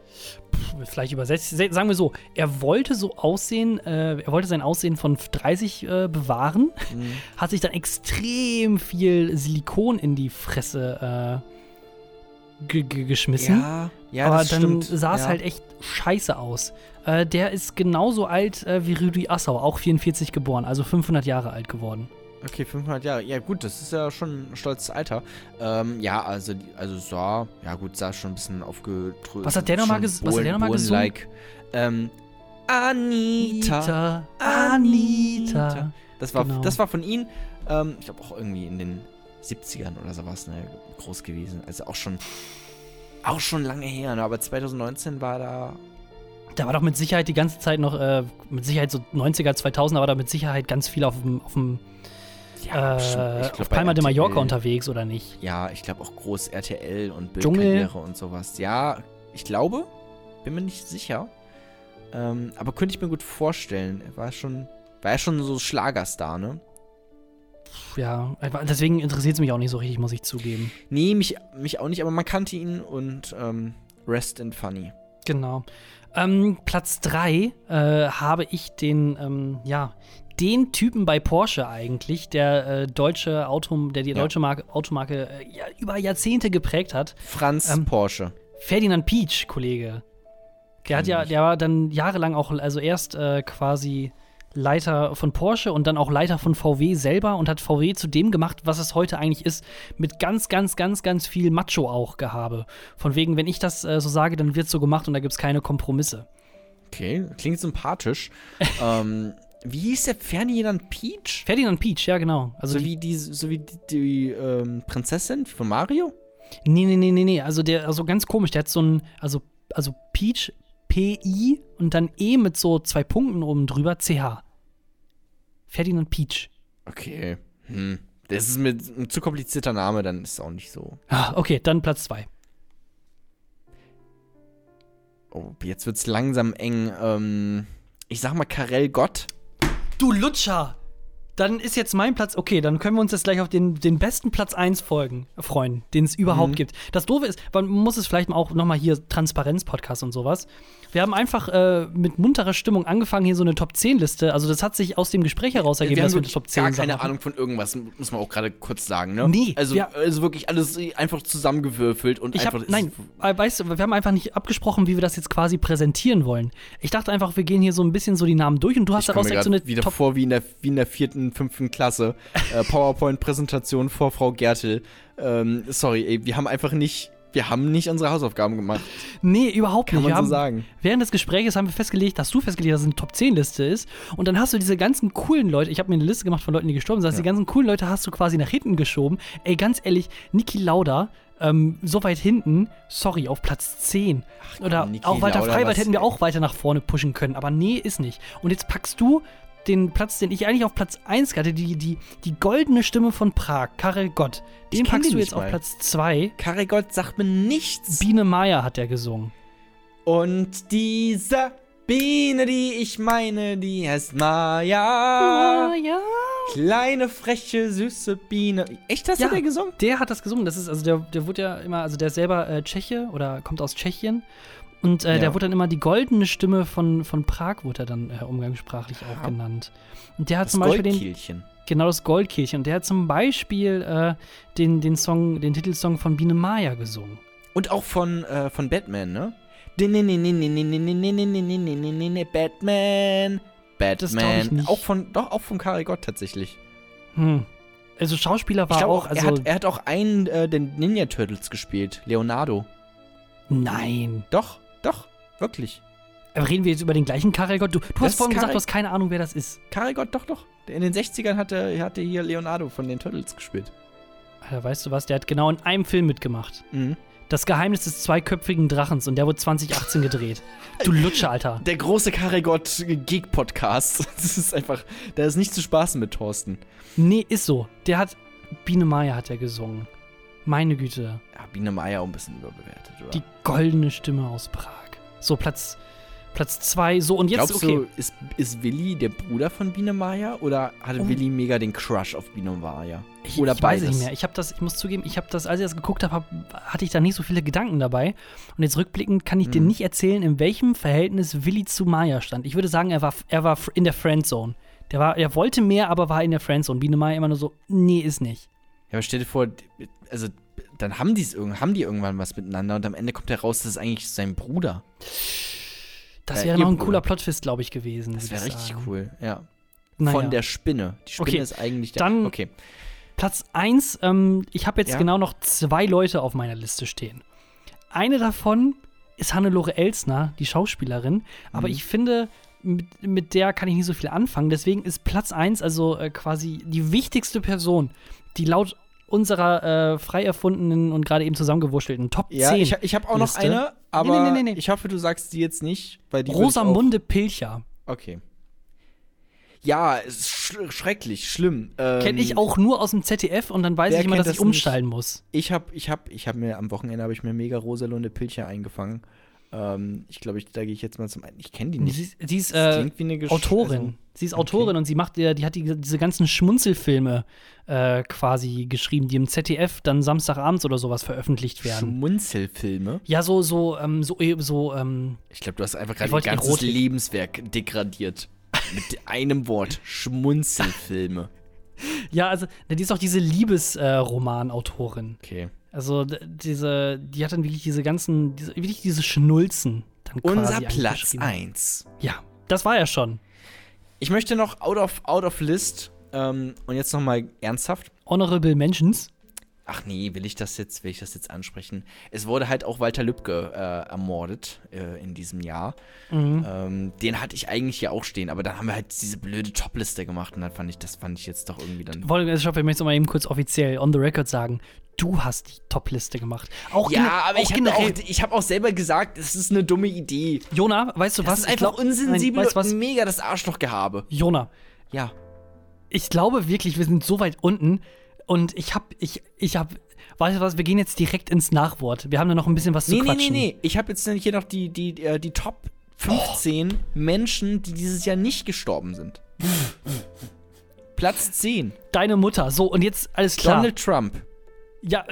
vielleicht übersetzt, se- sagen wir so, er wollte so aussehen, äh, er wollte sein Aussehen von 30 äh, bewahren, hat sich dann extrem viel Silikon in die Fresse äh, ge- ge- geschmissen. Ja, ja, aber dann stimmt. sah es ja. halt echt scheiße aus. Äh, der ist genauso alt äh, wie Rüdi Assau, auch 44 geboren, also 500 Jahre alt geworden. Okay, 500 Jahre. Ja, gut, das ist ja schon ein stolzes Alter. Ähm, ja, also, also sah, ja gut, sah schon ein bisschen aufgedröselt. Was hat der noch mal ges- was hat der noch gesungen? Like, ähm, Anita. Anita. Das war, Genau. das war von ihm. Ähm, ich glaube auch irgendwie in den 70ern oder sowas, ne, groß gewesen. Also auch schon, auch schon lange her, ne, aber 2019 war da. Da war doch mit Sicherheit die ganze Zeit noch, äh, mit Sicherheit so 90er, 2000er war da mit Sicherheit ganz viel auf dem, auf dem äh, bestimmt. Ich glaub, auf Palma de Mallorca unterwegs, oder nicht? Ja, ich glaube auch groß RTL und. Bildkarriere und sowas. Ja, ich glaube, bin mir nicht sicher. Ähm, aber könnte ich mir gut vorstellen. Er war schon, war ja schon so Schlagerstar, ne? Ja, deswegen interessiert es mich auch nicht so richtig, muss ich zugeben. Nee, mich, mich auch nicht, aber man kannte ihn und ähm, Rest in Funny. Genau. Ähm, Platz 3 äh, habe ich den, ähm, ja, den Typen bei Porsche eigentlich, der äh, deutsche Auto, der die Ja. deutsche Marke, Automarke äh, ja, über Jahrzehnte geprägt hat. Franz Ähm, Porsche. Ferdinand Pietsch, Kollege. Der hat ja, der war dann jahrelang auch, also erst äh, quasi Leiter von Porsche und dann auch Leiter von VW selber und hat VW zu dem gemacht, was es heute eigentlich ist, mit ganz, ganz, ganz, ganz viel Macho auch gehabe. Von wegen, wenn ich das äh, so sage, dann wird so gemacht und da gibt es keine Kompromisse. Okay, klingt sympathisch. ähm, wie hieß der Ferdinand Peach? Ferdinand Pietsch, ja genau. Also So wie die, so wie die, die ähm, Prinzessin von Mario? nee, nee, nee, nee, nee, also der, also ganz komisch, der hat so ein, also, also Peach, P-I und dann E mit so zwei Punkten oben drüber, CH. Ferdinand Pietsch. Okay. Hm. Das ist mir ein zu komplizierter Name, dann ist es auch nicht so. Ah, okay, dann Platz zwei. Oh, jetzt wird's langsam eng. Ähm, ich sag mal Karel Gott. Du Lutscher! Dann ist jetzt mein Platz, okay, dann können wir uns jetzt gleich auf den, den besten Platz 1 folgen, freuen, den es überhaupt Mhm. gibt. Das Doofe ist, man muss es vielleicht auch nochmal hier Transparenz-Podcast und sowas. Wir haben einfach äh, mit munterer Stimmung angefangen, hier so eine Top-10-Liste. Also, das hat sich aus dem Gespräch heraus ergeben, wir haben dass wir eine Top 10 gar keine Ahnung von irgendwas, muss man auch gerade kurz sagen, ne? Nee, Also, wir- also wirklich alles einfach zusammengewürfelt und Ich einfach. hab, nein, äh, weißt du, wir haben einfach nicht abgesprochen, wie wir das jetzt quasi präsentieren wollen. Ich dachte einfach, wir gehen hier so ein bisschen so die Namen durch und du hast daraus direkt so eine wieder Top vor wie in, der, wie in der vierten, fünften Klasse. äh, PowerPoint-Präsentation vor Frau Gertel. Ähm, sorry, ey, wir haben einfach nicht, wir haben nicht unsere Hausaufgaben gemacht. Nee, überhaupt Kann nicht. man wir so haben, sagen. Während des Gesprächs haben wir festgelegt, dass du festgelegt hast, dass es eine Top-10-Liste ist. Und dann hast du diese ganzen coolen Leute, ich habe mir eine Liste gemacht von Leuten, die gestorben sind, heißt, die ganzen coolen Leute hast du quasi nach hinten geschoben. Ey, ganz ehrlich, Niki Lauda, ähm, so weit hinten, sorry, auf Platz 10. Oder Niki auch Walter Lauda, Freiwald hätten wir auch weiter nach vorne pushen können, aber nee, ist nicht. Und jetzt packst du den Platz, den ich eigentlich auf Platz 1 hatte, die, die, die goldene Stimme von Prag, Karel Gott. Den packst den du jetzt auf mal. Platz 2. Karel Gott sagt mir nichts. Biene Meier hat der gesungen. Und diese Biene, die ich meine, die heißt Maya. ja. Kleine, freche, süße Biene. Echt, das Ja. hat er gesungen? Der hat das gesungen. Das ist, also der, der wurde ja immer, also der ist selber äh, Tscheche oder kommt aus Tschechien. Und äh, Ja. der wurde dann immer die goldene Stimme von, von Prag, wurde er dann äh, umgangssprachlich auch Ja. genannt. Und der hat Das zum Beispiel den, genau das Goldkehlchen. Und der hat zum Beispiel äh, den, den Song, den Titelsong von Biene Maya gesungen. Und auch von, äh, von Batman, ne? Batman. Ich Batman. Auch von, doch, auch von Karel Gott tatsächlich. Hm. Also Schauspieler Ich war glaube auch, auch, also er, hat, er hat auch einen äh, der Ninja Turtles gespielt. Leonardo. nein. Doch, doch. Wirklich. Aber reden wir jetzt über den gleichen Karel-Gott? Du, du hast vorhin gesagt, du hast keine Ahnung, wer das ist. Karel-Gott, doch, doch. In den 60ern hatte, hatte hier Leonardo von den Turtles gespielt. Alter, weißt du was? Der hat genau in einem Film mitgemacht. Mhm. Das Geheimnis des zweiköpfigen Drachens und der wurde 2018 gedreht. Du Lutscher, Alter. Der große Karel-Gott Geek-Podcast. Das ist einfach, da ist nicht zu spaßen mit Thorsten. Nee, ist so. Der hat. Biene Meier hat er gesungen. Meine Güte. Ja, Biene Meier auch ein bisschen überbewertet, oder? Die goldene Stimme aus Prag. So, Platz. Platz zwei. So, und jetzt, Glaubst okay. du, ist, ist Willi der Bruder von Biene Meier oder hatte Oh. Willi mega den Crush auf Biene? Ich, Oder ich weiß beides? nicht mehr. Ich habe das, ich muss zugeben, ich habe das, als ich das geguckt habe, hab, hatte ich da nicht so viele Gedanken dabei. Und jetzt rückblickend kann ich dir Mhm. nicht erzählen, in welchem Verhältnis Willi zu Maya stand. Ich würde sagen, er war, er war in der Friendzone. Der war, er wollte mehr, aber war in der Friendzone. Biene Maya immer nur so, nee, ist nicht. Ja, aber stell dir vor, also dann haben, die's haben die irgendwann was miteinander und am Ende kommt heraus, das ist eigentlich sein Bruder. Das Äh, wäre noch ein Bruder. cooler Plot-Twist, glaube ich, gewesen. Das wäre ich richtig sagen. cool, ja. Naja. Von der Spinne. Die Spinne Okay, ist eigentlich der. dann- okay. Platz 1, ähm, ich habe jetzt Ja. genau noch zwei Leute auf meiner Liste stehen. Eine davon ist Hannelore Elsner, die Schauspielerin, aber Mhm. ich finde, mit, mit der kann ich nicht so viel anfangen. Deswegen ist Platz 1 also äh, quasi die wichtigste Person, die laut unserer äh, frei erfundenen und gerade eben zusammengewurschtelten Top Ja, 10 ich, ich habe auch noch Liste. eine, aber nee, nee, nee. ich hoffe, du sagst die jetzt nicht, weil die ich Rosamunde Pilcher. Okay. Ja, es ist sch schrecklich, schlimm. Ähm, Kenne ich auch nur aus dem ZDF und dann weiß ich immer, dass ich das nicht? umsteigen muss. Ich habe ich hab, ich hab mir am Wochenende habe ich mir mega Rosalunde Pilcher eingefangen. Ähm, ich glaube, ich, da gehe ich jetzt mal zum einen. Ich kenne die nicht. Sie, ist- sie ist äh, Autorin. also- sie ist okay. Autorin und sie macht, äh, die hat die, diese ganzen Schmunzelfilme äh, quasi geschrieben, die im ZDF dann Samstagabends oder sowas veröffentlicht werden. Schmunzelfilme. Ja, so, so, ähm, so, eh- so, ähm, Ich glaube, du hast einfach gerade wollte ganzes Erotik. Lebenswerk degradiert. Mit einem Wort. Schmunzelfilme. ja, also, die ist auch diese Liebesroman-Autorin. Okay. Also, diese, die hat dann wirklich diese ganzen, diese, wirklich diese Schnulzen dann Unser Platz geschrieben. 1. Ja, das war ja schon. Ich möchte noch out of, out of list ähm, und jetzt noch mal ernsthaft. Honorable Mentions. Ach nee, will ich das jetzt, will ich das jetzt ansprechen? Es wurde halt auch Walter Lübcke äh, ermordet äh, in diesem Jahr. Mhm. Ähm, den hatte ich eigentlich hier auch stehen, aber dann haben wir halt diese blöde Topliste gemacht und dann fand ich, das fand ich jetzt doch irgendwie dann. Wollte ich möchte es mal eben kurz offiziell on the record sagen. Du hast die Top-Liste gemacht. Auch Ja, aber auch ich habe auch, ich hab auch selber gesagt, es ist eine dumme Idee. Jona, weißt du Das was? ist Ich einfach glaub- unsensibel Nein, weißt was? und mega das Arschlochgehabe. Jona, Ja. ich glaube wirklich, wir sind so weit unten und ich hab, ich, ich hab, weißt du was, wir gehen jetzt direkt ins Nachwort. Wir haben da noch ein bisschen was Nee, zu nee, nee, quatschen. nee. Ich habe jetzt hier noch die, die, äh, die Top 15 Menschen, die dieses Jahr nicht gestorben sind. Platz 10. Deine Mutter, so und jetzt alles klar. Donald Trump. ja,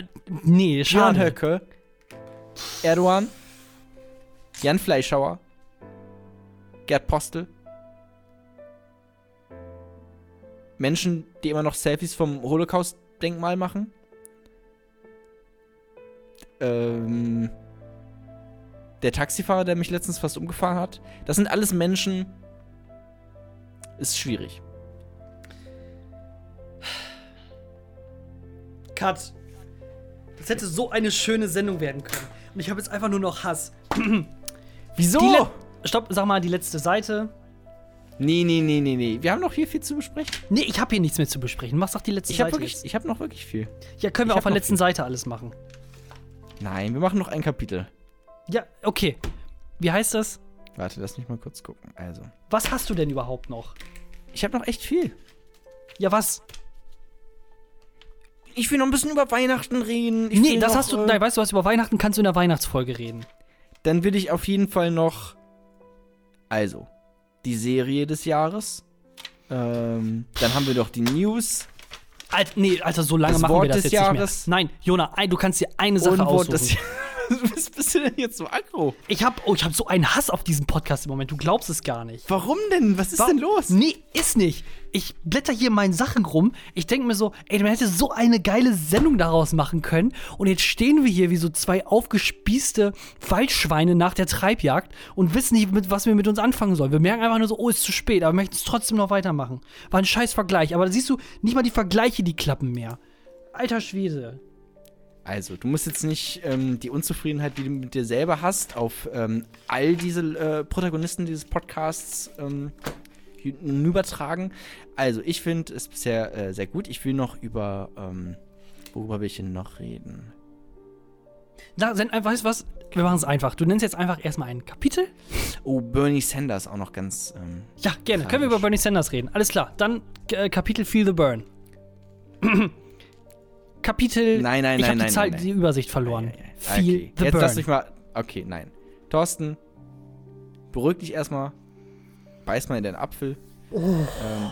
nee, schade. Höcke. Erdogan. Jan Fleischhauer. Gerd Postel. Menschen, die immer noch Selfies vom Holocaust-Denkmal machen. Ähm, der Taxifahrer, der mich letztens fast umgefahren hat. Das sind alles Menschen. Ist schwierig. Cut. Das hätte so eine schöne Sendung werden können. Und ich habe jetzt einfach nur noch Hass. Wieso? Stopp, sag mal die letzte Seite. Nee, nee, nee, nee, nee. Wir haben noch hier viel zu besprechen. Nee, ich habe hier nichts mehr zu besprechen. Mach doch die letzte Ich Seite. wirklich, jetzt. ich habe noch wirklich viel. Ja, können wir ich auf hab der letzten viel. Seite alles machen. Nein, wir machen noch ein Kapitel. Ja, okay. Wie heißt das? Warte, lass mich mal kurz gucken. Also, Was hast du denn überhaupt noch? ich habe noch echt viel. Ja, was? Ich will noch ein bisschen über Weihnachten reden. Ich nee, das noch, hast du. äh, Nein, weißt du was? Über Weihnachten kannst du in der Weihnachtsfolge reden. Dann will ich auf jeden Fall noch. Also, die Serie des Jahres. Ähm, dann haben wir noch die News. Alter, nee, Alter, so lange Das machen Wort wir das des jetzt Jahres. nicht mehr. Nein, Jona, du kannst dir eine Sache und Wort aussuchen. Was bist du denn jetzt so aggro? ich hab, oh, ich hab so einen Hass auf diesen Podcast im Moment. Du glaubst es gar nicht. Warum denn? Was ist Wa- denn los? Nee, ist nicht. Ich blätter hier in meinen Sachen rum. Ich denke mir so, ey, man hätte so eine geile Sendung daraus machen können. Und jetzt stehen wir hier wie so zwei aufgespießte Waldschweine nach der Treibjagd und wissen nicht, mit was wir mit uns anfangen sollen. Wir merken einfach nur so, oh, ist zu spät, aber wir möchten es trotzdem noch weitermachen. War ein scheiß Vergleich. Aber da siehst du, nicht mal die Vergleiche, die klappen mehr. Alter Schwede. Also, du musst jetzt nicht ähm, die Unzufriedenheit, die du mit dir selber hast, auf ähm, all diese äh, Protagonisten dieses Podcasts ähm, hinübertragen. Also, ich finde es bisher äh, sehr gut. Ich will noch über, ähm, worüber will ich denn noch reden? Na, äh, weißt du was? Wir machen es einfach. Du nennst jetzt einfach erstmal ein Kapitel. Oh, Bernie Sanders auch noch ganz. Ähm, Ja, gerne. Können wir über Bernie Sanders reden? Alles klar. Dann äh, Kapitel Feel the Burn. Kapitel. Nein, nein, ich nein, habe nein, die, Zahl, nein, nein. die Übersicht verloren. Ei, ei, ei. Feel okay. the Jetzt Burn. lass mich mal. Okay, nein. Thorsten, beruhig dich erstmal. Beiß mal in den Apfel. Oh. Ähm,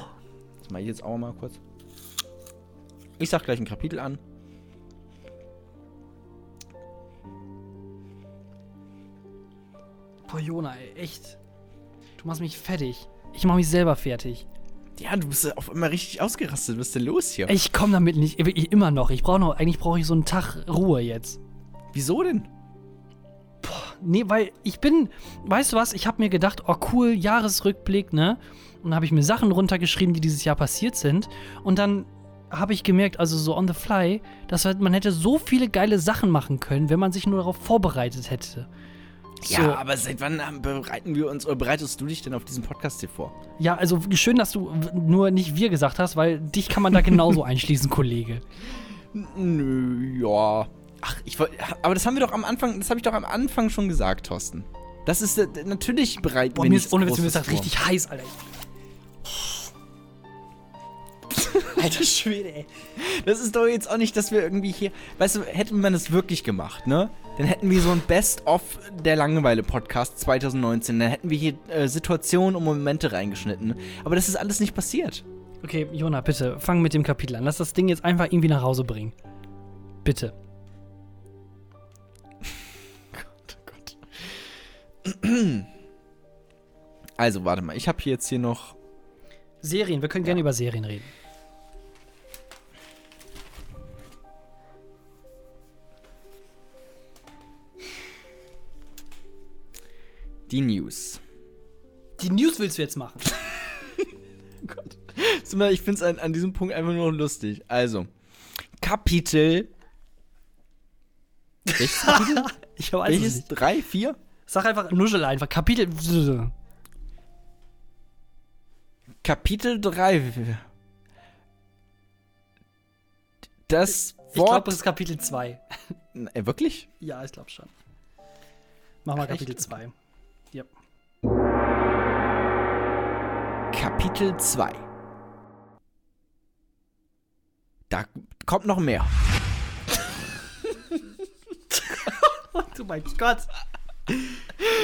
das mache ich jetzt auch mal kurz. Ich sag gleich ein Kapitel an. Boah, Jona, ey, echt. Du machst mich fertig. Ich mach mich selber fertig. Ja, du bist auf einmal richtig ausgerastet. Was ist denn los hier? Ich komme damit nicht. Ich, immer noch. Ich brauche noch. Eigentlich brauche ich so einen Tag Ruhe jetzt. Wieso denn? Nee, weil ich bin, weißt du was, ich habe mir gedacht, oh cool, Jahresrückblick, ne? Und dann habe ich mir Sachen runtergeschrieben, die dieses Jahr passiert sind. Und dann habe ich gemerkt, also so on the fly, dass man hätte so viele geile Sachen machen können, wenn man sich nur darauf vorbereitet hätte. So. Ja, aber seit wann ähm, bereiten wir uns oder bereitest du dich denn auf diesen Podcast hier vor? Ja, also schön, dass du nur nicht wir gesagt hast, weil dich kann man da genauso einschließen, Kollege. Nö, ja. Ach, ich wollte. Aber das haben wir doch am Anfang, das habe ich doch am Anfang schon gesagt, Thorsten. Das ist äh, natürlich bereit. Boah, mir ist ohne Witz, mir ist das richtig heiß, Alter. Alter Schwede, ey. Das ist doch jetzt auch nicht, dass wir irgendwie hier. Weißt du, hätten wir das wirklich gemacht, ne? Dann hätten wir so ein Best-of der Langeweile-Podcast 2019. Dann hätten wir hier äh, Situationen und Momente reingeschnitten. Aber das ist alles nicht passiert. Okay, Jona, bitte, fang mit dem Kapitel an. Lass das Ding jetzt einfach irgendwie nach Hause bringen. Bitte. Also, warte mal. Ich habe hier jetzt hier noch. Serien, wir können gerne über Serien reden. Die News. Die News willst du jetzt machen. Gott. Ich finde es an, an diesem Punkt einfach nur lustig. Also, Kapitel. Welches Kapitel? Ich weiß es Welches? nicht. Drei, vier? Sag einfach, nuschel einfach. Kapitel. Kapitel 3. Das Ich Wort. glaube, es ist Kapitel 2. äh, wirklich? Ja, ich glaube schon. Mach mal Kapitel echt? 2. Ja. Kapitel 2. Da kommt noch mehr. Oh mein Gott.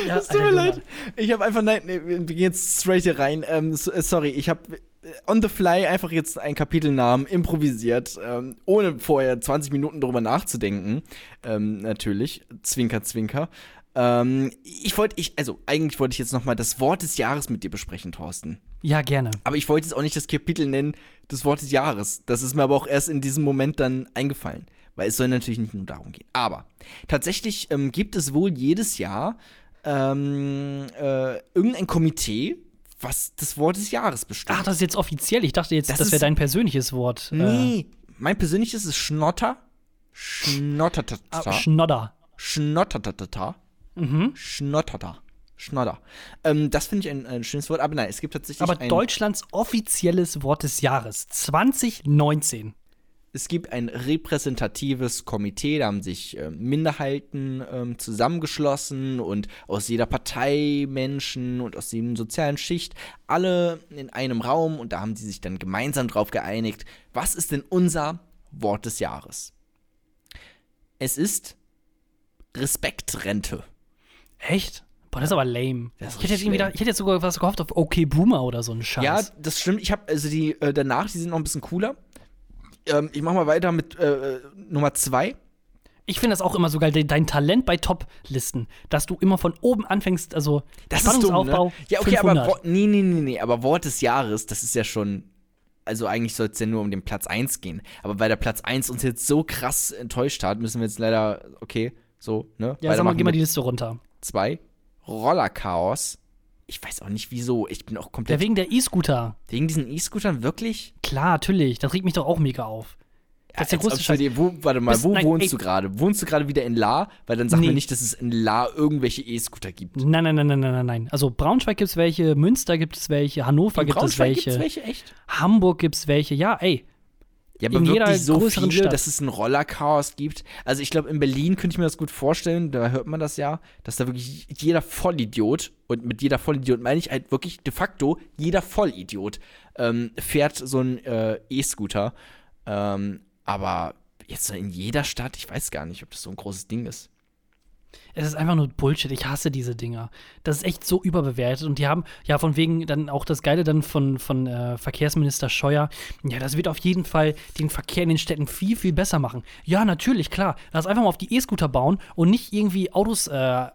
Ja, Es tut mir leid. Ich habe einfach, nein, nee, wir gehen jetzt straight hier rein. Ähm, so, äh, sorry, ich habe on the fly einfach jetzt einen Kapitelnamen improvisiert, ähm, ohne vorher 20 Minuten drüber nachzudenken. Ähm, natürlich. Zwinker, zwinker. Ähm, ich wollte, ich, also eigentlich wollte ich jetzt nochmal das Wort des Jahres mit dir besprechen, Thorsten. Ja, gerne. Aber ich wollte jetzt auch nicht das Kapitel nennen, das Wort des Jahres. Das ist mir aber auch erst in diesem Moment dann eingefallen. Weil es soll natürlich nicht nur darum gehen. Aber tatsächlich ähm, gibt es wohl jedes Jahr ähm, äh, irgendein Komitee, was das Wort des Jahres bestimmt. Ach, das ist jetzt offiziell. Ich dachte jetzt, Das das, wäre dein persönliches Wort. Äh, nee, mein persönliches ist Schnotter. ah, Schnottertata. Schnodder. Schnottertata. Mhm. Schnotterta. Schnodder. Ähm, das finde ich ein, ein schönes Wort. Aber nein, es gibt tatsächlich Aber Deutschlands offizielles Wort des Jahres 2019. Es gibt ein repräsentatives Komitee, da haben sich ähm, Minderheiten ähm, zusammengeschlossen und aus jeder Partei Menschen und aus jedem sozialen Schicht alle in einem Raum und da haben sie sich dann gemeinsam drauf geeinigt, was ist denn unser Wort des Jahres? Es ist Respektrente. Echt? Boah, das ist aber lame. Ist ich, hätte jetzt irgendwie da, ich hätte jetzt sogar was gehofft auf OK Boomer oder so einen Scheiß. Ja, das stimmt. Ich habe also die äh, danach, die sind noch ein bisschen cooler. Ähm, ich mache mal weiter mit äh, Nummer zwei. Ich finde das auch immer so geil, de- dein Talent bei Top-Listen, dass du immer von oben anfängst, also Das ist dumm, ne? Spannungsaufbau. Ja, okay, aber 500. Wo- nee, nee, nee, nee, aber Wort des Jahres, das ist ja schon also eigentlich soll es ja nur um den Platz 1 gehen, aber weil der Platz 1 uns jetzt so krass enttäuscht hat, müssen wir jetzt leider okay, so, ne? Ja, sag mal, geh mal die Liste runter. Zwei Rollerchaos. Ich weiß auch nicht wieso, ich bin auch Ja, komplett wegen der E-Scooter. wegen diesen E-Scootern wirklich? Klar, natürlich. Das regt mich doch auch mega auf. Das ist der ob Scheiß. dir- wo, warte mal, Bist- wo nein, wohnst ey. du gerade? Wohnst du gerade wieder in La? Weil dann sag Nee. mir nicht, dass es in La irgendwelche E-Scooter gibt. Nein, nein, nein, nein, nein, nein, nein. Also Braunschweig gibt es welche, Münster gibt es welche, Hannover gibt es Braunschweig welche, gibt's welche, echt? Hamburg gibt es welche. Ja, ey. Ja, aber In jeder wirklich so größeren viele, Stadt. dass es ein Rollerchaos gibt. Also ich glaube, in Berlin könnte ich mir das gut vorstellen, da hört man das ja, dass da wirklich jeder Vollidiot, und mit jeder Vollidiot meine ich halt wirklich de facto jeder Vollidiot, ähm, fährt so ein äh, E-Scooter. Ähm, aber jetzt in jeder Stadt, ich weiß gar nicht, ob das so ein großes Ding ist. Es ist einfach nur Bullshit. Ich hasse diese Dinger. Das ist echt so überbewertet. Und die haben, ja, von wegen dann auch das Geile dann von, von äh, Verkehrsminister Scheuer. Ja, das wird auf jeden Fall den Verkehr in den Städten viel, viel besser machen. Ja, natürlich, klar. Lass einfach mal auf die E-Scooter bauen und nicht irgendwie Autos äh,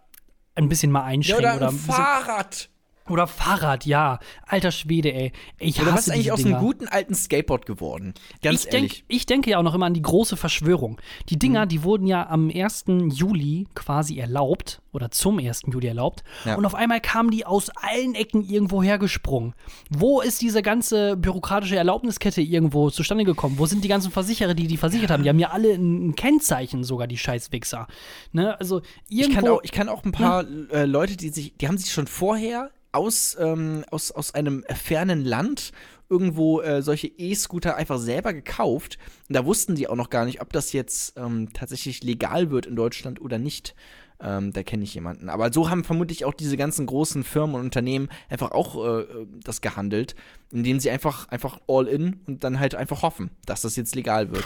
ein bisschen mal einschränken. oder, ein bisschen, Fahrrad. Oder Fahrrad, ja. Alter Schwede, ey. Ich Oder hasse was ist eigentlich aus Dinger. einem guten alten Skateboard geworden? Ganz ich, denk, ehrlich. ich denke ja auch noch immer an die große Verschwörung. Die Dinger, die wurden ja am 1. Juli quasi erlaubt oder zum 1. Juli erlaubt. Ja. Und auf einmal kamen die aus allen Ecken irgendwo hergesprungen. Wo ist diese ganze bürokratische Erlaubniskette irgendwo zustande gekommen? Wo sind die ganzen Versicherer, die die versichert haben? Die haben ja alle ein Kennzeichen sogar, die Scheißwichser. Ne? Also Ich irgendwo. kann, auch, ich kann auch ein paar äh, Leute, die sich, die haben sich schon vorher aus, ähm, aus, aus einem fernen Land irgendwo äh, solche E-Scooter einfach selber gekauft. Und da wussten die auch noch gar nicht, ob das jetzt ähm, tatsächlich legal wird in Deutschland oder nicht. Ähm, da kenne ich jemanden. Aber so haben vermutlich auch diese ganzen großen Firmen und Unternehmen einfach auch äh, das gehandelt, indem sie einfach, einfach all in und dann halt einfach hoffen, dass das jetzt legal wird.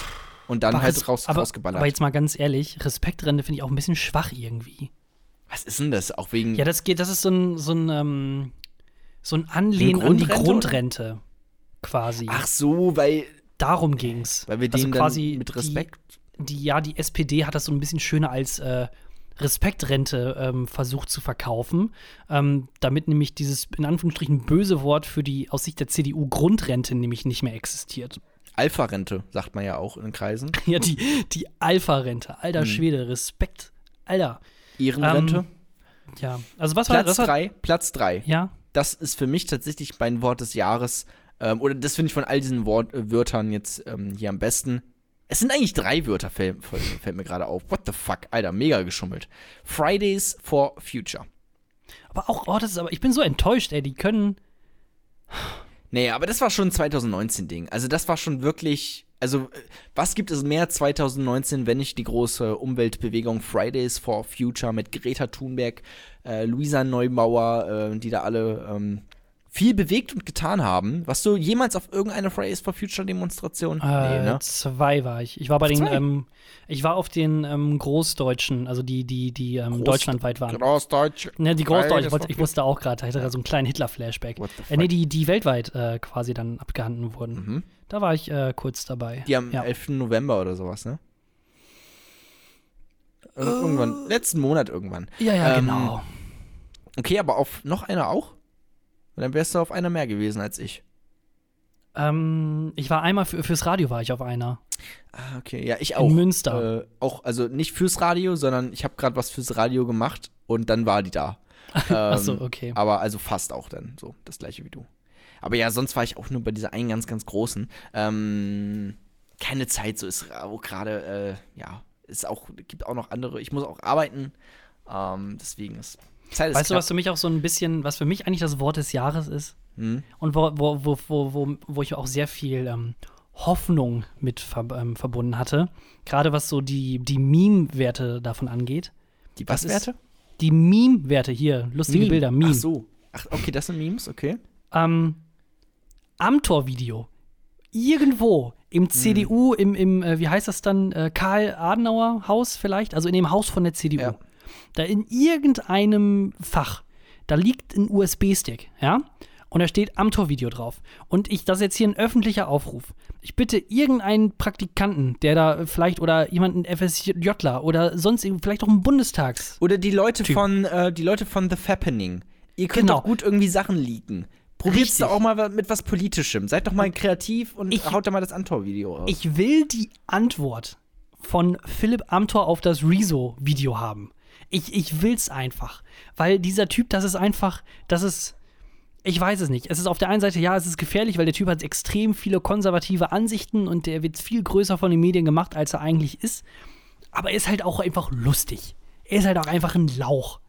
Und dann aber halt res- raus, aber, rausgeballert. aber jetzt mal ganz ehrlich, Respektrente finde ich auch ein bisschen schwach irgendwie. Was ist denn das? Auch wegen. Ja, das geht, das ist so ein, so ein, ähm, so ein Anlehnen an die Grundrente, quasi. Ach so, weil, Darum ging's. weil wir also denen quasi mit Respekt. Die, die, ja, die SPD hat das so ein bisschen schöner als äh, Respektrente ähm, versucht zu verkaufen, ähm, damit nämlich dieses in Anführungsstrichen böse Wort für die aus Sicht der CDU Grundrente nämlich nicht mehr existiert. Alpha-Rente, sagt man ja auch in Kreisen. Ja, die, die Alpha-Rente. Alter Hm. Schwede, Respekt. Alter. Ehrenrente. Ähm, Ja. Also was war Platz das? Drei, Platz drei. ja. Das ist für mich tatsächlich mein Wort des Jahres. Ähm, oder das finde ich von all diesen Wort, äh, Wörtern jetzt ähm, hier am besten. Es sind eigentlich drei Wörter, fällt, fällt fällt mir gerade auf. What the fuck, Alter, mega geschummelt. Fridays for Future. Aber auch, oh, das ist aber, ich bin so enttäuscht, ey. Die können. Nee, aber das war schon ein 2019-Ding. Also das war schon wirklich. Also, äh, was gibt es mehr 2019, wenn nicht die große Umweltbewegung Fridays for Future mit Greta Thunberg, äh, Luisa Neubauer, äh, die da alle ähm, viel bewegt und getan haben. Warst du jemals auf irgendeiner Fridays for Future Demonstration? Äh, nee, ne? Zwei war ich. Ich war bei den, ähm, ich war auf den ähm, Großdeutschen, also die, die, die ähm, Groß- deutschlandweit waren. Großdeutsch. Ne, die Großdeutschen, Fridays ich, ich wusste auch gerade, da hatte so einen kleinen Hitler-Flashback. Äh, nee, die, die weltweit äh, quasi dann abgehandelt wurden. Mhm. Da war ich äh, kurz dabei. Die am ja. 11. November oder sowas, ne? Ir- Irgendwann, letzten Monat irgendwann. ja, ja, ähm, genau. Okay, aber auf noch einer auch? Und dann wärst du auf einer mehr gewesen als ich. Ähm, ich war einmal für, fürs Radio war ich auf einer. Ah, okay. Ja, ich auch. In Münster. Äh, auch, also nicht fürs Radio, sondern ich habe gerade was fürs Radio gemacht und dann war die da. ähm, Achso, okay. Aber also fast auch dann so, das gleiche wie du. Aber ja, sonst war ich auch nur bei dieser einen ganz, ganz großen. Ähm, keine Zeit, so ist auch gerade, äh, ja, ist auch, gibt auch noch andere. Ich muss auch arbeiten. Ähm, deswegen ist Zeit ist Weißt du, knapp. was für mich auch so ein bisschen, was für mich eigentlich das Wort des Jahres ist? Hm? Und wo, wo, wo, wo, wo, wo ich auch sehr viel ähm, Hoffnung mit ver ähm, verbunden hatte. Gerade was so die, die Meme-Werte davon angeht. Die was Werte? Die Meme-Werte hier, lustige Meme. Bilder, Meme. Ach so. Ach, okay, das sind Memes, okay. Ähm, Amtor-Video. Irgendwo im Hm. CDU, im, im äh, wie heißt das dann, äh, Karl-Adenauer-Haus vielleicht? Also in dem Haus von der CDU. Ja. Da in irgendeinem Fach, da liegt ein USB-Stick, ja? Und da steht Amtor-Video drauf. Und ich, das ist jetzt hier ein öffentlicher Aufruf. Ich bitte irgendeinen Praktikanten, der da vielleicht oder jemanden FSJler oder sonst vielleicht auch einen Bundestags. Oder die Leute Typ. von, äh, die Leute von The Fappening. Ihr könnt Genau. doch gut irgendwie Sachen leaken. Probiert's doch auch mal mit was Politischem. Seid doch mal kreativ und Ich- haut da mal das Antor-Video raus. Ich will die Antwort von Philipp Amthor auf das Rezo-Video haben. Ich, ich will's einfach. Weil dieser Typ, das ist einfach, das ist. ich weiß es nicht. Es ist auf der einen Seite, ja, es ist gefährlich, weil der Typ hat extrem viele konservative Ansichten und der wird viel größer von den Medien gemacht, als er eigentlich ist. Aber er ist halt auch einfach lustig. Er ist halt auch einfach ein Lauch.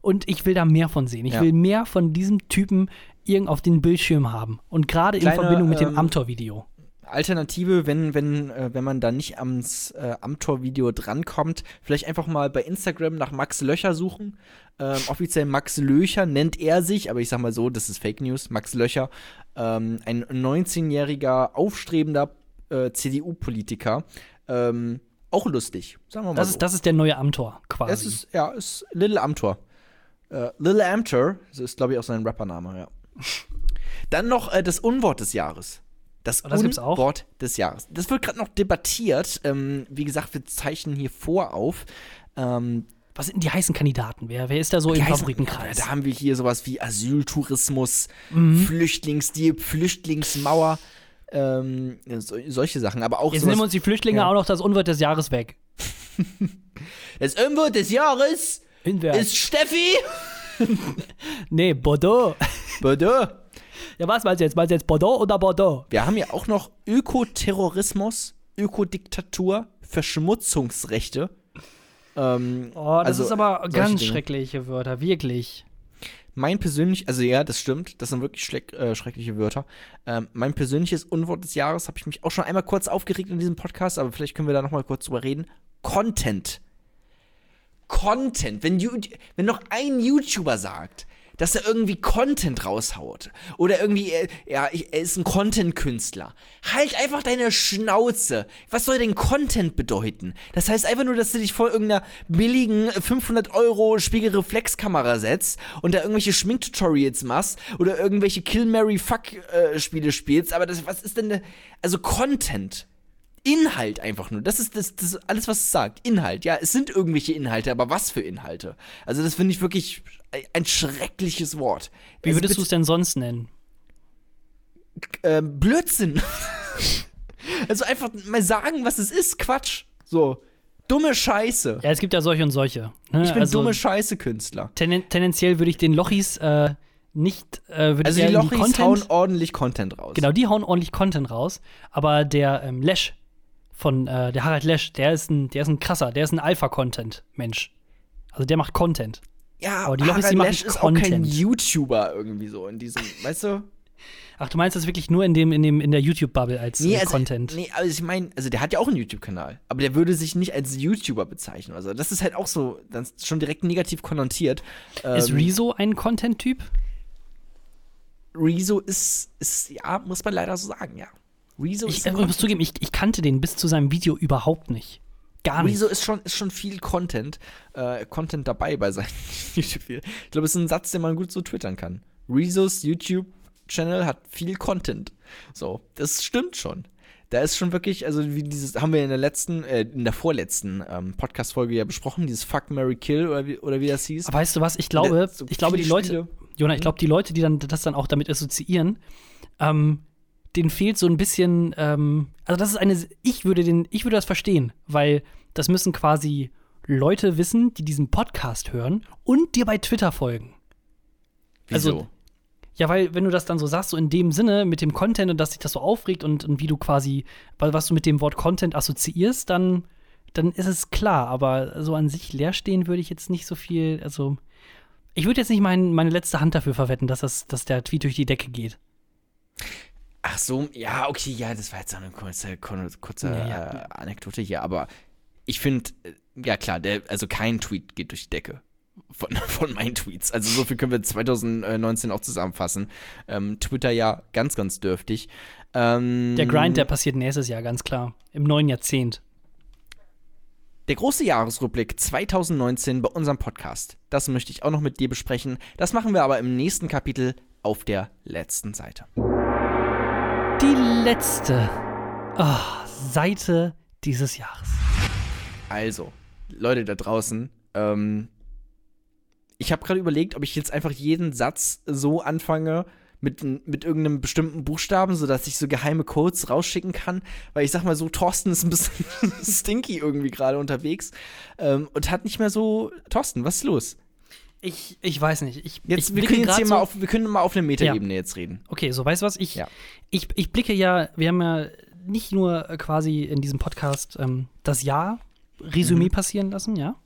Und ich will da mehr von sehen. Ich Ja. will mehr von diesem Typen irgend auf den Bildschirm haben. Und gerade in Verbindung mit dem ähm, Amtor-Video. Alternative, wenn, wenn, äh, wenn man da nicht ans äh, Amtor-Video drankommt, vielleicht einfach mal bei Instagram nach Max Löcher suchen. Ähm, offiziell Max Löcher nennt er sich, aber ich sag mal so, das ist Fake News. Max Löcher, ähm, ein 19-jähriger, aufstrebender äh, CDU-Politiker. Ähm, auch lustig, sagen wir mal Das so. ist, das ist der neue Amtor quasi. Es ist, ja, ist Little Amtor. Äh, Little Amtor, das ist, glaube ich, auch sein Rappername, ja. Dann noch äh, das Unwort des Jahres. Das, Oh? Unwort des Jahres. Das wird gerade noch debattiert. Ähm, wie gesagt, wir zeichnen hier vor auf. Ähm, Was sind denn die heißen Kandidaten? Wer, wer ist da so die im heißen- Favoritenkreis? Da haben wir hier sowas wie Asyltourismus, Mhm. Flüchtlingsdieb, Flüchtlingsmauer, ähm, so, solche Sachen. Aber auch Jetzt sowas, nehmen uns die Flüchtlinge ja. auch noch das Unwort des Jahres weg. das Unwort des Jahres Inwer. ist Steffi. nee, Bordeaux. Bitte. Ja, was meinst du jetzt? Meinst du jetzt Bordeaux oder Bordeaux? Wir haben ja auch noch Ökoterrorismus, Ökodiktatur, Verschmutzungsrechte. Ähm, Oh, das Also, ist aber ganz Dinge. schreckliche Wörter, wirklich. mein persönlich, also ja, das stimmt, das sind wirklich schleck, äh, schreckliche Wörter. Ähm, mein persönliches Unwort des Jahres habe ich mich auch schon einmal kurz aufgeregt in diesem Podcast, aber vielleicht können wir da noch mal kurz drüber reden. Content. Content. Wenn, wenn noch ein YouTuber sagt, dass er irgendwie Content raushaut oder irgendwie, äh, ja, er ist ein Content-Künstler. Halt einfach deine Schnauze. Was soll denn Content bedeuten? Das heißt einfach nur, dass du dich vor irgendeiner billigen 500 Euro Spiegelreflexkamera setzt und da irgendwelche Schminktutorials machst oder irgendwelche Kill, Mary, Fuck-Spiele spielst. Aber das, was ist denn, ne- also Content. Inhalt einfach nur. Das ist das, das alles, was es sagt. Inhalt. Ja, es sind irgendwelche Inhalte, aber was für Inhalte? Also, das finde ich wirklich ein schreckliches Wort. Wie Also würdest du es denn sonst nennen? ähm, Blödsinn. also einfach mal sagen, was es ist. Quatsch. So. Dumme Scheiße. Ja, es gibt ja solche und solche. Ne? Ich bin also, dumme Scheiße-Künstler. tenden, tendenziell würde ich den Lochis äh, nicht, äh, Also, die Lochis Content, hauen ordentlich Content raus. Genau, die hauen ordentlich Content raus. Aber der ähm, Lesch von, äh, der Harald Lesch, der ist ein, der ist ein krasser, der ist ein Alpha-Content-Mensch. Also der macht Content. Ja, Aber die Lochis, Harald die machen ist auch kein Content. YouTuber irgendwie so in diesem, weißt du? Ach, du meinst das wirklich nur in dem, in dem, in der YouTube-Bubble als äh, also, Content? Nee, also ich meine, also der hat ja auch einen YouTube-Kanal, aber der würde sich nicht als YouTuber bezeichnen. Also das ist halt auch so, ist schon direkt negativ konnotiert. Ist Ähm, Rezo ein Content-Typ? Rezo ist, ist, ja, muss man leider so sagen, ja. Rezo Ich ist, äh, ich muss zugeben, ich, ich kannte den bis zu seinem Video überhaupt nicht. Gar nicht. Rezo ist schon, ist schon viel Content, äh, Content dabei bei seinem YouTube-Video. Ich glaube, es ist ein Satz, den man gut so twittern kann. Rezos YouTube-Channel hat viel Content. So, das stimmt schon. Da ist schon wirklich, also wie dieses, haben wir in der letzten, äh, in der vorletzten ähm, Podcast-Folge ja besprochen, dieses Fuck, Mary Kill oder wie, oder wie das hieß. Aber weißt du was? Ich glaube, so ich glaube, die Leute, Spiele. Jona, ich glaube, die Leute, die dann das dann auch damit assoziieren, ähm, denen fehlt so ein bisschen, ähm, also das ist eine, ich würde den, ich würde das verstehen, weil das müssen quasi Leute wissen, die diesen Podcast hören und dir bei Twitter folgen. Wieso? also- Ja, weil wenn du das dann so sagst, so in dem Sinne mit dem Content und dass sich das so aufregt und, und wie du quasi, weil was du mit dem Wort Content assoziierst, dann, dann ist es klar. Aber so an sich leer stehen würde ich jetzt nicht so viel, also ich würde jetzt nicht mein, meine letzte Hand dafür verwetten, dass, das, dass der Tweet durch die Decke geht. Ach so, ja, okay, ja, das war jetzt eine kurze, kurze, kurze Ja, ja. Äh, Anekdote hier, aber ich finde, äh, ja klar, der, also kein Tweet geht durch die Decke. Von, von meinen Tweets. Also so viel können wir 2019 auch zusammenfassen. Ähm, Twitter ja ganz, ganz dürftig. Ähm, Der Grind, der passiert nächstes Jahr, ganz klar. Im neuen Jahrzehnt. Der große Jahresrückblick 2019 bei unserem Podcast. Das möchte ich auch noch mit dir besprechen. Das machen wir aber im nächsten Kapitel auf der letzten Seite. Letzte ah, Seite dieses Jahres. Also, Leute da draußen, ähm, ich habe gerade überlegt, ob ich jetzt einfach jeden Satz so anfange mit, mit irgendeinem bestimmten Buchstaben, sodass ich so geheime Codes rausschicken kann. Weil ich sag mal so, Thorsten ist ein bisschen stinky irgendwie gerade unterwegs ähm, und hat nicht mehr so. Thorsten, was ist los? Ich, ich weiß nicht. Ich, Jetzt, ich wir können jetzt hier so, mal auf, wir können mal auf eine Metaebene jetzt reden. Okay, so weißt du was? Ich, Ja. ich, ich blicke ja, wir haben ja nicht nur äh, quasi in diesem Podcast ähm, das Jahr Resümee Mhm. passieren lassen, ja.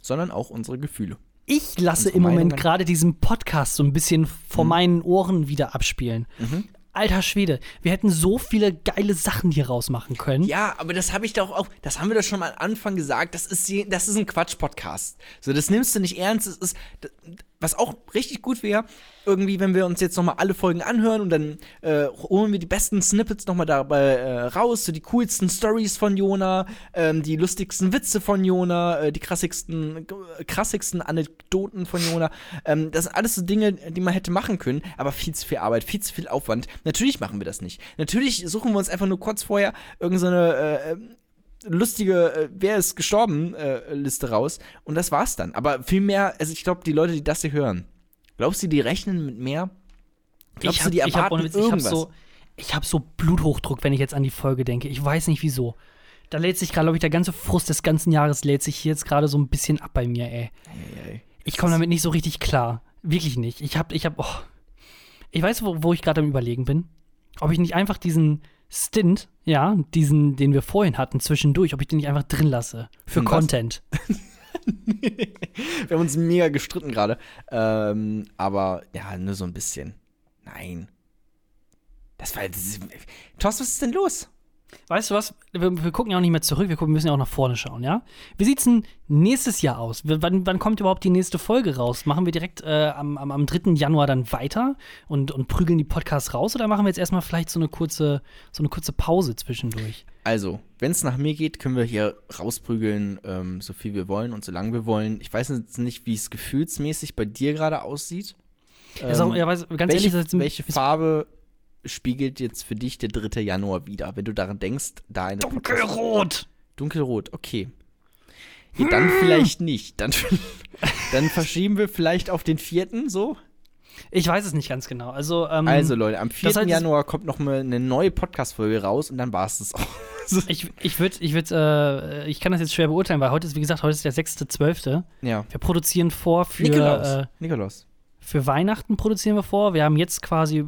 Sondern auch unsere Gefühle. Ich lasse Unsere im Moment gerade diesen Podcast so ein bisschen vor Mhm. meinen Ohren wieder abspielen. Mhm. Alter Schwede, wir hätten so viele geile Sachen hier rausmachen können. Ja, aber das habe ich doch auch, das haben wir doch schon mal am Anfang gesagt, das ist, das ist ein Quatsch-Podcast. So, das nimmst du nicht ernst. Das ist, was auch richtig gut wäre, irgendwie, wenn wir uns jetzt nochmal alle Folgen anhören und dann äh, holen wir die besten Snippets nochmal dabei äh, raus, so die coolsten Stories von Jona, ähm, die lustigsten Witze von Jona, äh, die krassigsten, äh, krassigsten Anekdoten von Jona. Ähm, das sind alles so Dinge, die man hätte machen können, aber viel zu viel Arbeit, viel zu viel Aufwand. Natürlich machen wir das nicht. Natürlich suchen wir uns einfach nur kurz vorher irgendeine äh, äh, lustige äh, Wer ist gestorben äh, Liste raus und das war's dann. Aber viel mehr, also ich glaube, die Leute, die das hier hören, glaubst du, die rechnen mit mehr? Glaubst ich du, hab, ich hab, ich so, ich hab so Bluthochdruck, wenn ich jetzt an die Folge denke. Ich weiß nicht wieso. Da lädt sich gerade, glaube ich, der ganze Frust des ganzen Jahres lädt sich hier jetzt gerade so ein bisschen ab bei mir, ey. Ei, ei. Ich komme damit nicht so richtig klar. Wirklich nicht. Ich hab, ich hab, oh. Ich weiß, wo, wo ich gerade am Überlegen bin. Ob ich nicht einfach diesen Stint, ja, diesen, den wir vorhin hatten, zwischendurch, ob ich den nicht einfach drin lasse. Für Hm? Content. Wir haben uns mega gestritten gerade. Ähm, aber ja, nur so ein bisschen. Nein. Das war. Das ist, Thorsten, was ist denn los? Weißt du was? Wir, wir gucken ja auch nicht mehr zurück, wir gucken, müssen ja auch nach vorne schauen, ja? Wie sieht's denn nächstes Jahr aus? W- Wann, wann kommt überhaupt die nächste Folge raus? Machen wir direkt äh, am, am, am 3. Januar dann weiter und, und prügeln die Podcasts raus oder machen wir jetzt erstmal vielleicht so eine kurze, so eine kurze Pause zwischendurch? Also, wenn es nach mir geht, können wir hier rausprügeln, ähm, so viel wir wollen und so lange wir wollen. Ich weiß jetzt nicht, wie es gefühlsmäßig bei dir gerade aussieht. Ähm, ja, weiß, ganz welche, ehrlich, welche Farbe spiegelt jetzt für dich der 3. Januar wieder, wenn du daran denkst, da eine Dunkelrot! Dunkelrot, okay. Ja, dann vielleicht nicht. Dann, dann verschieben wir vielleicht auf den 4. so. Ich weiß es nicht ganz genau. Also, ähm, Also Leute, am 4. das heißt, Januar kommt noch mal eine neue Podcast-Folge raus und dann war es das auch. ich, ich würde, ich würde, äh, ich kann das jetzt schwer beurteilen, weil heute ist, wie gesagt, heute ist der 6.12. ja. Wir produzieren vor für, Nikolaus. äh, Nikolaus. für Weihnachten produzieren wir vor. Wir haben jetzt quasi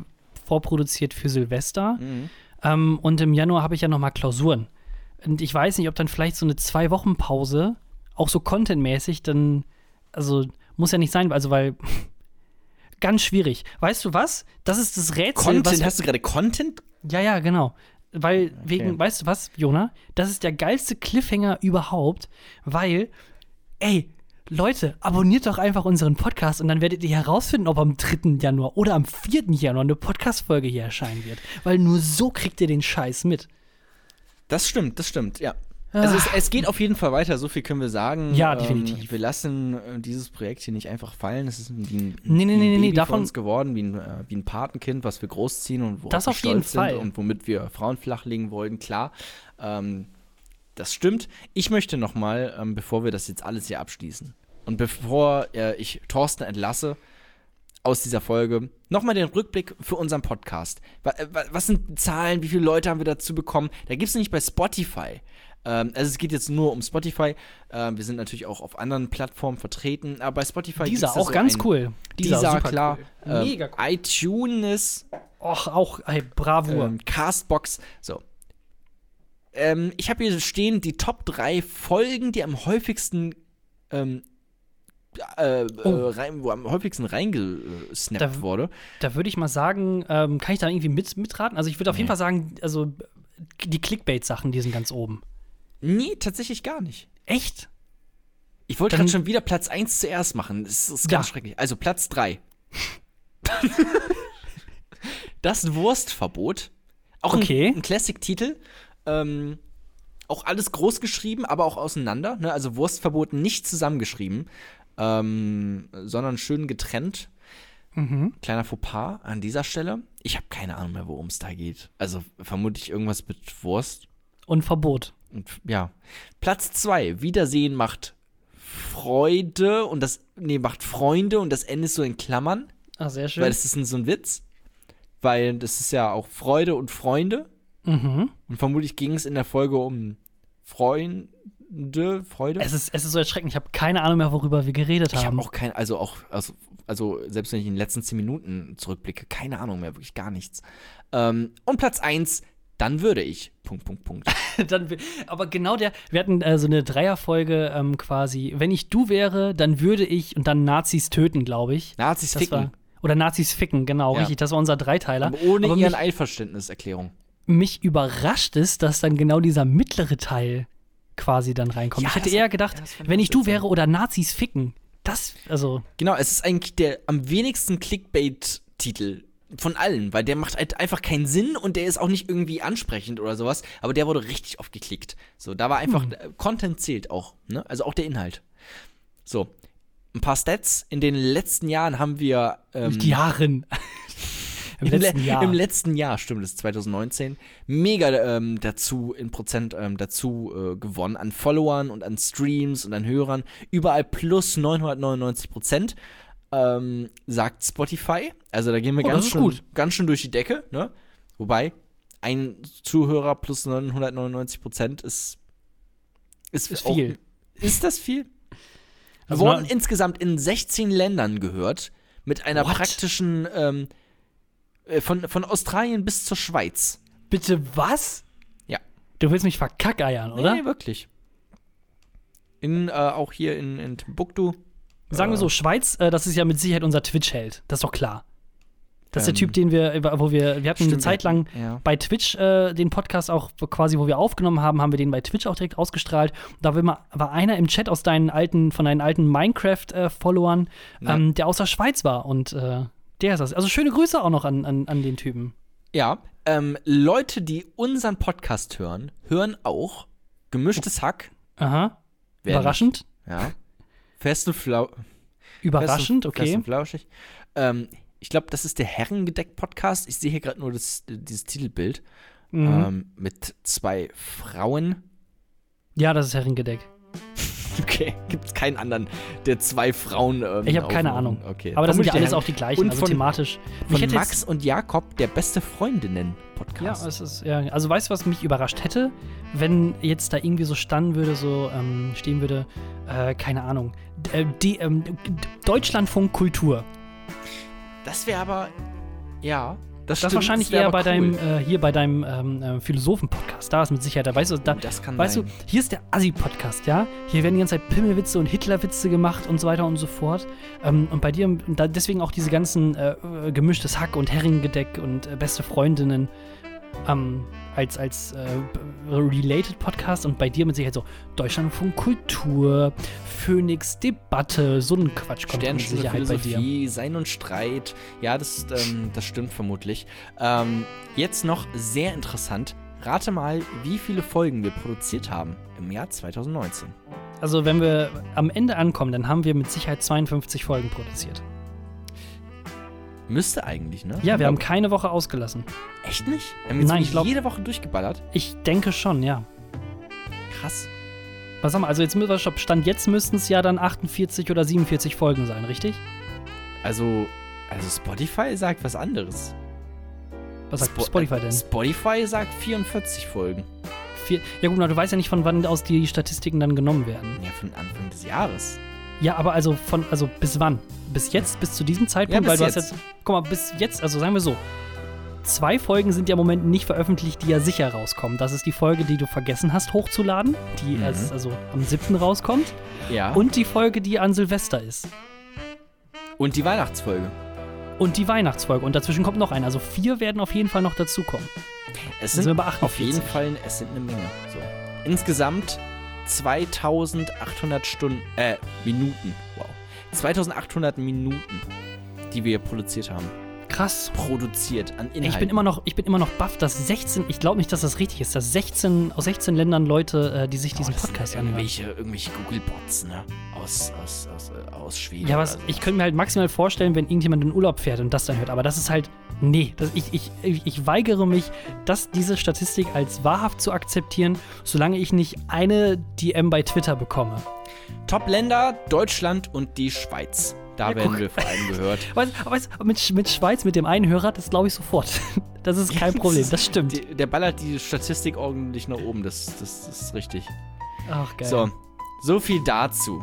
vorproduziert für Silvester. Mhm. Ähm, und im Januar habe ich ja noch mal Klausuren. Und ich weiß nicht, ob dann vielleicht so eine zwei Wochen Pause, auch so contentmäßig, dann, also muss ja nicht sein, also weil ganz schwierig. Weißt du was? Das ist das Rätsel. Content, hast du gerade Content? ja, ja, genau. Weil, wegen, weißt du was, Jona? Das ist der geilste Cliffhanger überhaupt, weil, ey, Leute, abonniert doch einfach unseren Podcast und dann werdet ihr herausfinden, ob am 3. Januar oder am 4. Januar eine Podcast-Folge hier erscheinen wird. Weil nur so kriegt ihr den Scheiß mit. Das stimmt, das stimmt, ja. Also es, es geht auf jeden Fall weiter, so viel können wir sagen. Ja, Ähm, definitiv. wir lassen äh, dieses Projekt hier nicht einfach fallen. Es ist wie ein, Nee, nee, wie ein nee, Baby von davon- uns geworden, wie ein, äh, wie ein Patenkind, was wir großziehen und worauf Das wir auf jeden stolz Fall. sind und womit wir Frauen flachlegen wollen, klar. Ähm, das stimmt. Ich möchte noch mal, ähm, bevor wir das jetzt alles hier abschließen und bevor äh, ich Thorsten entlasse aus dieser Folge, nochmal den Rückblick für unseren Podcast. Wa- äh, wa- Was sind Zahlen? Wie viele Leute haben wir dazu bekommen? Da gibt es nicht bei Spotify. Ähm, also es geht jetzt nur um Spotify. Ähm, wir sind natürlich auch auf anderen Plattformen vertreten, aber bei Spotify Dieser auch so ganz ein, cool. Dieser, super klar. Cool. Ähm, Mega cool. iTunes, Och, auch, ey, Bravour. ähm, Castbox, so. Ähm, ich habe hier stehen die Top 3 Folgen, die am häufigsten äh, Oh. äh, rein, wo am häufigsten reingesnappt Da- wurde. Da würde ich mal sagen, ähm, kann ich da irgendwie mit, mitraten? Also ich würde auf jeden Nee. Fall sagen, also die Clickbait-Sachen, die sind ganz oben. Nee, tatsächlich gar nicht. Echt? Ich wollte Dann- gerade schon wieder Platz 1 zuerst machen. Das ist ganz Ja. schrecklich. Also Platz 3. das Wurstverbot. Auch Okay. ein, ein Classic-Titel. Ähm, auch alles groß geschrieben, aber auch auseinander. Ne? Also Wurstverbot nicht zusammengeschrieben, ähm, sondern schön getrennt. Mhm. Kleiner Fauxpas an dieser Stelle. Ich habe keine Ahnung mehr, worum es da geht. Also vermutlich irgendwas mit Wurst. Und Verbot. Und ja. Platz 2. Wiedersehen macht Freude und das, nee, macht Freunde und das Ende ist so in Klammern, Ah, sehr schön. weil das ist ein, so ein Witz. Weil das ist ja auch Freude und Freunde. mhm. Und vermutlich ging es in der Folge um Freunde de Freude. Es ist, es ist so erschreckend. Ich habe keine Ahnung mehr, worüber wir geredet ich haben. habe auch kein, also auch, also, also selbst wenn ich in den letzten zehn Minuten zurückblicke, keine Ahnung mehr, wirklich gar nichts. Ähm, und Platz 1, dann würde ich. Punkt, Punkt, Punkt. dann, aber genau der, wir hatten äh, so eine Dreierfolge ähm, quasi. Wenn ich du wäre, dann würde ich und dann Nazis töten, glaube ich. Nazis Das ficken. war, oder Nazis ficken, genau, Ja. richtig. Das war unser Dreiteiler. aber ohne aber ihren mich, Einverständniserklärung. mich überrascht es, dass dann genau dieser mittlere Teil quasi dann reinkommt. Ja, ich hätte eher gedacht, ja, wenn ich du wäre oder Nazis ficken. Das, also, Genau, es ist eigentlich der am wenigsten Clickbait-Titel von allen, weil der macht halt einfach keinen Sinn und der ist auch nicht irgendwie ansprechend oder sowas, aber der wurde richtig oft geklickt. So, da war einfach, Hm. äh, Content zählt auch, ne? Also auch der Inhalt. So, ein paar Stats. In den letzten Jahren haben wir ähm, Jahren. Im Im, letzten le Jahr. Im letzten Jahr, stimmt, das ist 2019, mega ähm, dazu, in Prozent ähm, dazu äh, gewonnen, an Followern und an Streams und an Hörern. Überall plus 999 Prozent, ähm, sagt Spotify. Also da gehen wir Oh, ganz, schön, gut. ganz schön durch die Decke, ne? Wobei, ein Zuhörer plus 999 Prozent ist, ist, Ist auch- viel. Ist das viel? Also wurden insgesamt in 16 Ländern gehört, mit einer What? praktischen, ähm, äh, von, von Australien bis zur Schweiz. Bitte was? Ja. Du willst mich verkackeiern, oder? Nee, wirklich. In, äh, auch hier in, in Timbuktu. Sagen wir Äh, so, Schweiz, äh, das ist ja mit Sicherheit unser Twitch-Held. Das ist doch klar. Das ist Ähm, der Typ, den wir, über- wo wir, wir hatten eine stimmt, Zeit lang Ja. bei Twitch äh, den Podcast auch quasi, wo wir aufgenommen haben, haben wir den bei Twitch auch direkt ausgestrahlt. Da war, einer im Chat aus deinen alten, von deinen alten Minecraft-Followern, Ja. ähm, der aus der Schweiz war und äh, der ist das. Also schöne Grüße auch noch an, an, an den Typen. Ja, ähm, Leute, die unseren Podcast hören, hören auch gemischtes Hack. Aha. Überraschend. Ja. Fest und flau. Überraschend, Fest und, okay. Fest und flauschig. Ähm, ich glaube, das ist der Herrengedeck-Podcast. Ich sehe hier gerade nur das, dieses Titelbild. Mhm. Ähm, mit zwei Frauen. ja, das ist Herrengedeck. Okay, gibt es keinen anderen, der zwei Frauen. Ähm, Ich habe keine Ahnung. Okay. Aber das sind ja alles auch die gleichen, Und also von- thematisch. Mich Von Max und Jakob, der beste Ja, Freundinnen-Podcast. es ist, ja, also weißt du, was mich überrascht hätte, wenn jetzt da irgendwie so standen würde, so ähm, stehen würde, äh, keine Ahnung, D äh, die, ähm, D- Deutschlandfunk Kultur. das wäre aber, ja, das, Das stimmt, wahrscheinlich eher bei cool. deinem, äh, hier bei deinem ähm, äh, Philosophen-Podcast. Da ist mit Sicherheit, da weißt du, da, das kann weißt sein. du, hier ist der Assi-Podcast, ja? Hier werden die ganze Zeit Pimmelwitze und Hitlerwitze gemacht und so weiter und so fort. Ähm, und bei dir, und da deswegen auch diese ganzen äh, äh, gemischtes Hack und Herringedeck und äh, beste Freundinnen ähm, als, als äh, related Podcast und bei dir mit Sicherheit so Deutschlandfunk Kultur, Phoenix Debatte, so ein Quatsch kommt mit Sicherheit bei dir. Sein und Streit. Ja, das, ähm, das stimmt vermutlich. Ähm, jetzt noch sehr interessant. Rate mal, wie viele Folgen wir produziert haben im Jahr 2019. Also wenn wir am Ende ankommen, dann haben wir mit Sicherheit 52 Folgen produziert. Müsste eigentlich, ne? Ja, wir haben keine Woche ausgelassen. Echt nicht? Wir haben jetzt Nein, ich glaub- jede Woche durchgeballert. Ich denke schon, ja. Krass. Was haben wir? Also jetzt müssen wir, stopp, Stand jetzt müssten es ja dann 48 oder 47 Folgen sein, richtig? Also, also Spotify sagt was anderes. Was sagt Spo- Spotify denn? Spotify sagt 44 Folgen. Vier, ja gut, na, du weißt ja nicht, von wann aus die Statistiken dann genommen werden. Ja, von Anfang des Jahres. Ja, aber also von, also bis wann? Bis jetzt, bis zu diesem Zeitpunkt? Ja, Weil du hast jetzt. jetzt, guck mal, bis jetzt, also sagen wir so, zwei Folgen sind ja im Moment nicht veröffentlicht, die ja sicher rauskommen. Das ist die Folge, die du vergessen hast hochzuladen, die Mhm. erst also am 7. rauskommt. Ja. Und die Folge, die an Silvester ist. Und die Weihnachtsfolge. Und die Weihnachtsfolge. Und dazwischen kommt noch eine. Also vier werden auf jeden Fall noch dazukommen. Es sind sind wir auf jeden 48. Fall, es sind eine Menge. So. Insgesamt 2800 Stunden, äh, Minuten. Wow. 2800 Minuten, die wir produziert haben. Krass. Produziert an Inhalten. Ich bin immer noch, ich bin immer noch baff, dass 16, ich glaube nicht, dass das richtig ist, dass 16 aus 16 Ländern Leute, äh, die sich diesen Oh, das Podcast anhören. irgendwelche, irgendwelche Google-Bots, ne? Aus, aus, aus, äh, aus Schweden. Ja, was, oder ich könnte mir halt maximal vorstellen, wenn irgendjemand in Urlaub fährt und das dann hört, aber das ist halt, nee, das, ich, ich, ich, ich weigere mich, das, diese Statistik als wahrhaft zu akzeptieren, solange ich nicht eine DM bei Twitter bekomme. Top-Länder, Deutschland und die Schweiz. Da Ja, werden wir vor allem gehört. Weißt, weißt, mit, mit Schweiz, mit dem einen Hörer, das glaube ich sofort. Das ist kein Problem, das stimmt. Die, der ballert die Statistik ordentlich nach oben, das, das, das ist richtig. Ach, geil. So, so viel dazu.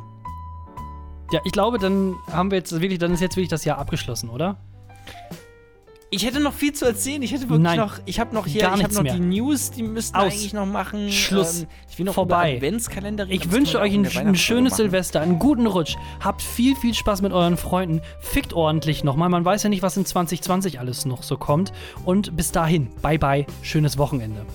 Ja, ich glaube, dann haben wir jetzt wirklich, dann ist jetzt wirklich das Jahr abgeschlossen, oder? Ich hätte noch viel zu erzählen. Ich hätte wirklich Nein, noch, ich habe noch hier, gar ich habe noch mehr. die News, die müssten wir Aus. eigentlich noch machen. Schluss. Ähm, ich will noch Vorbei. Adventskalender reden. Ich wünsche euch ein, ein schönes machen. Silvester, einen guten Rutsch. Habt viel, viel Spaß mit euren Freunden. Fickt ordentlich nochmal. Man weiß ja nicht, was in 2020 alles noch so kommt. Und bis dahin, bye bye, schönes Wochenende.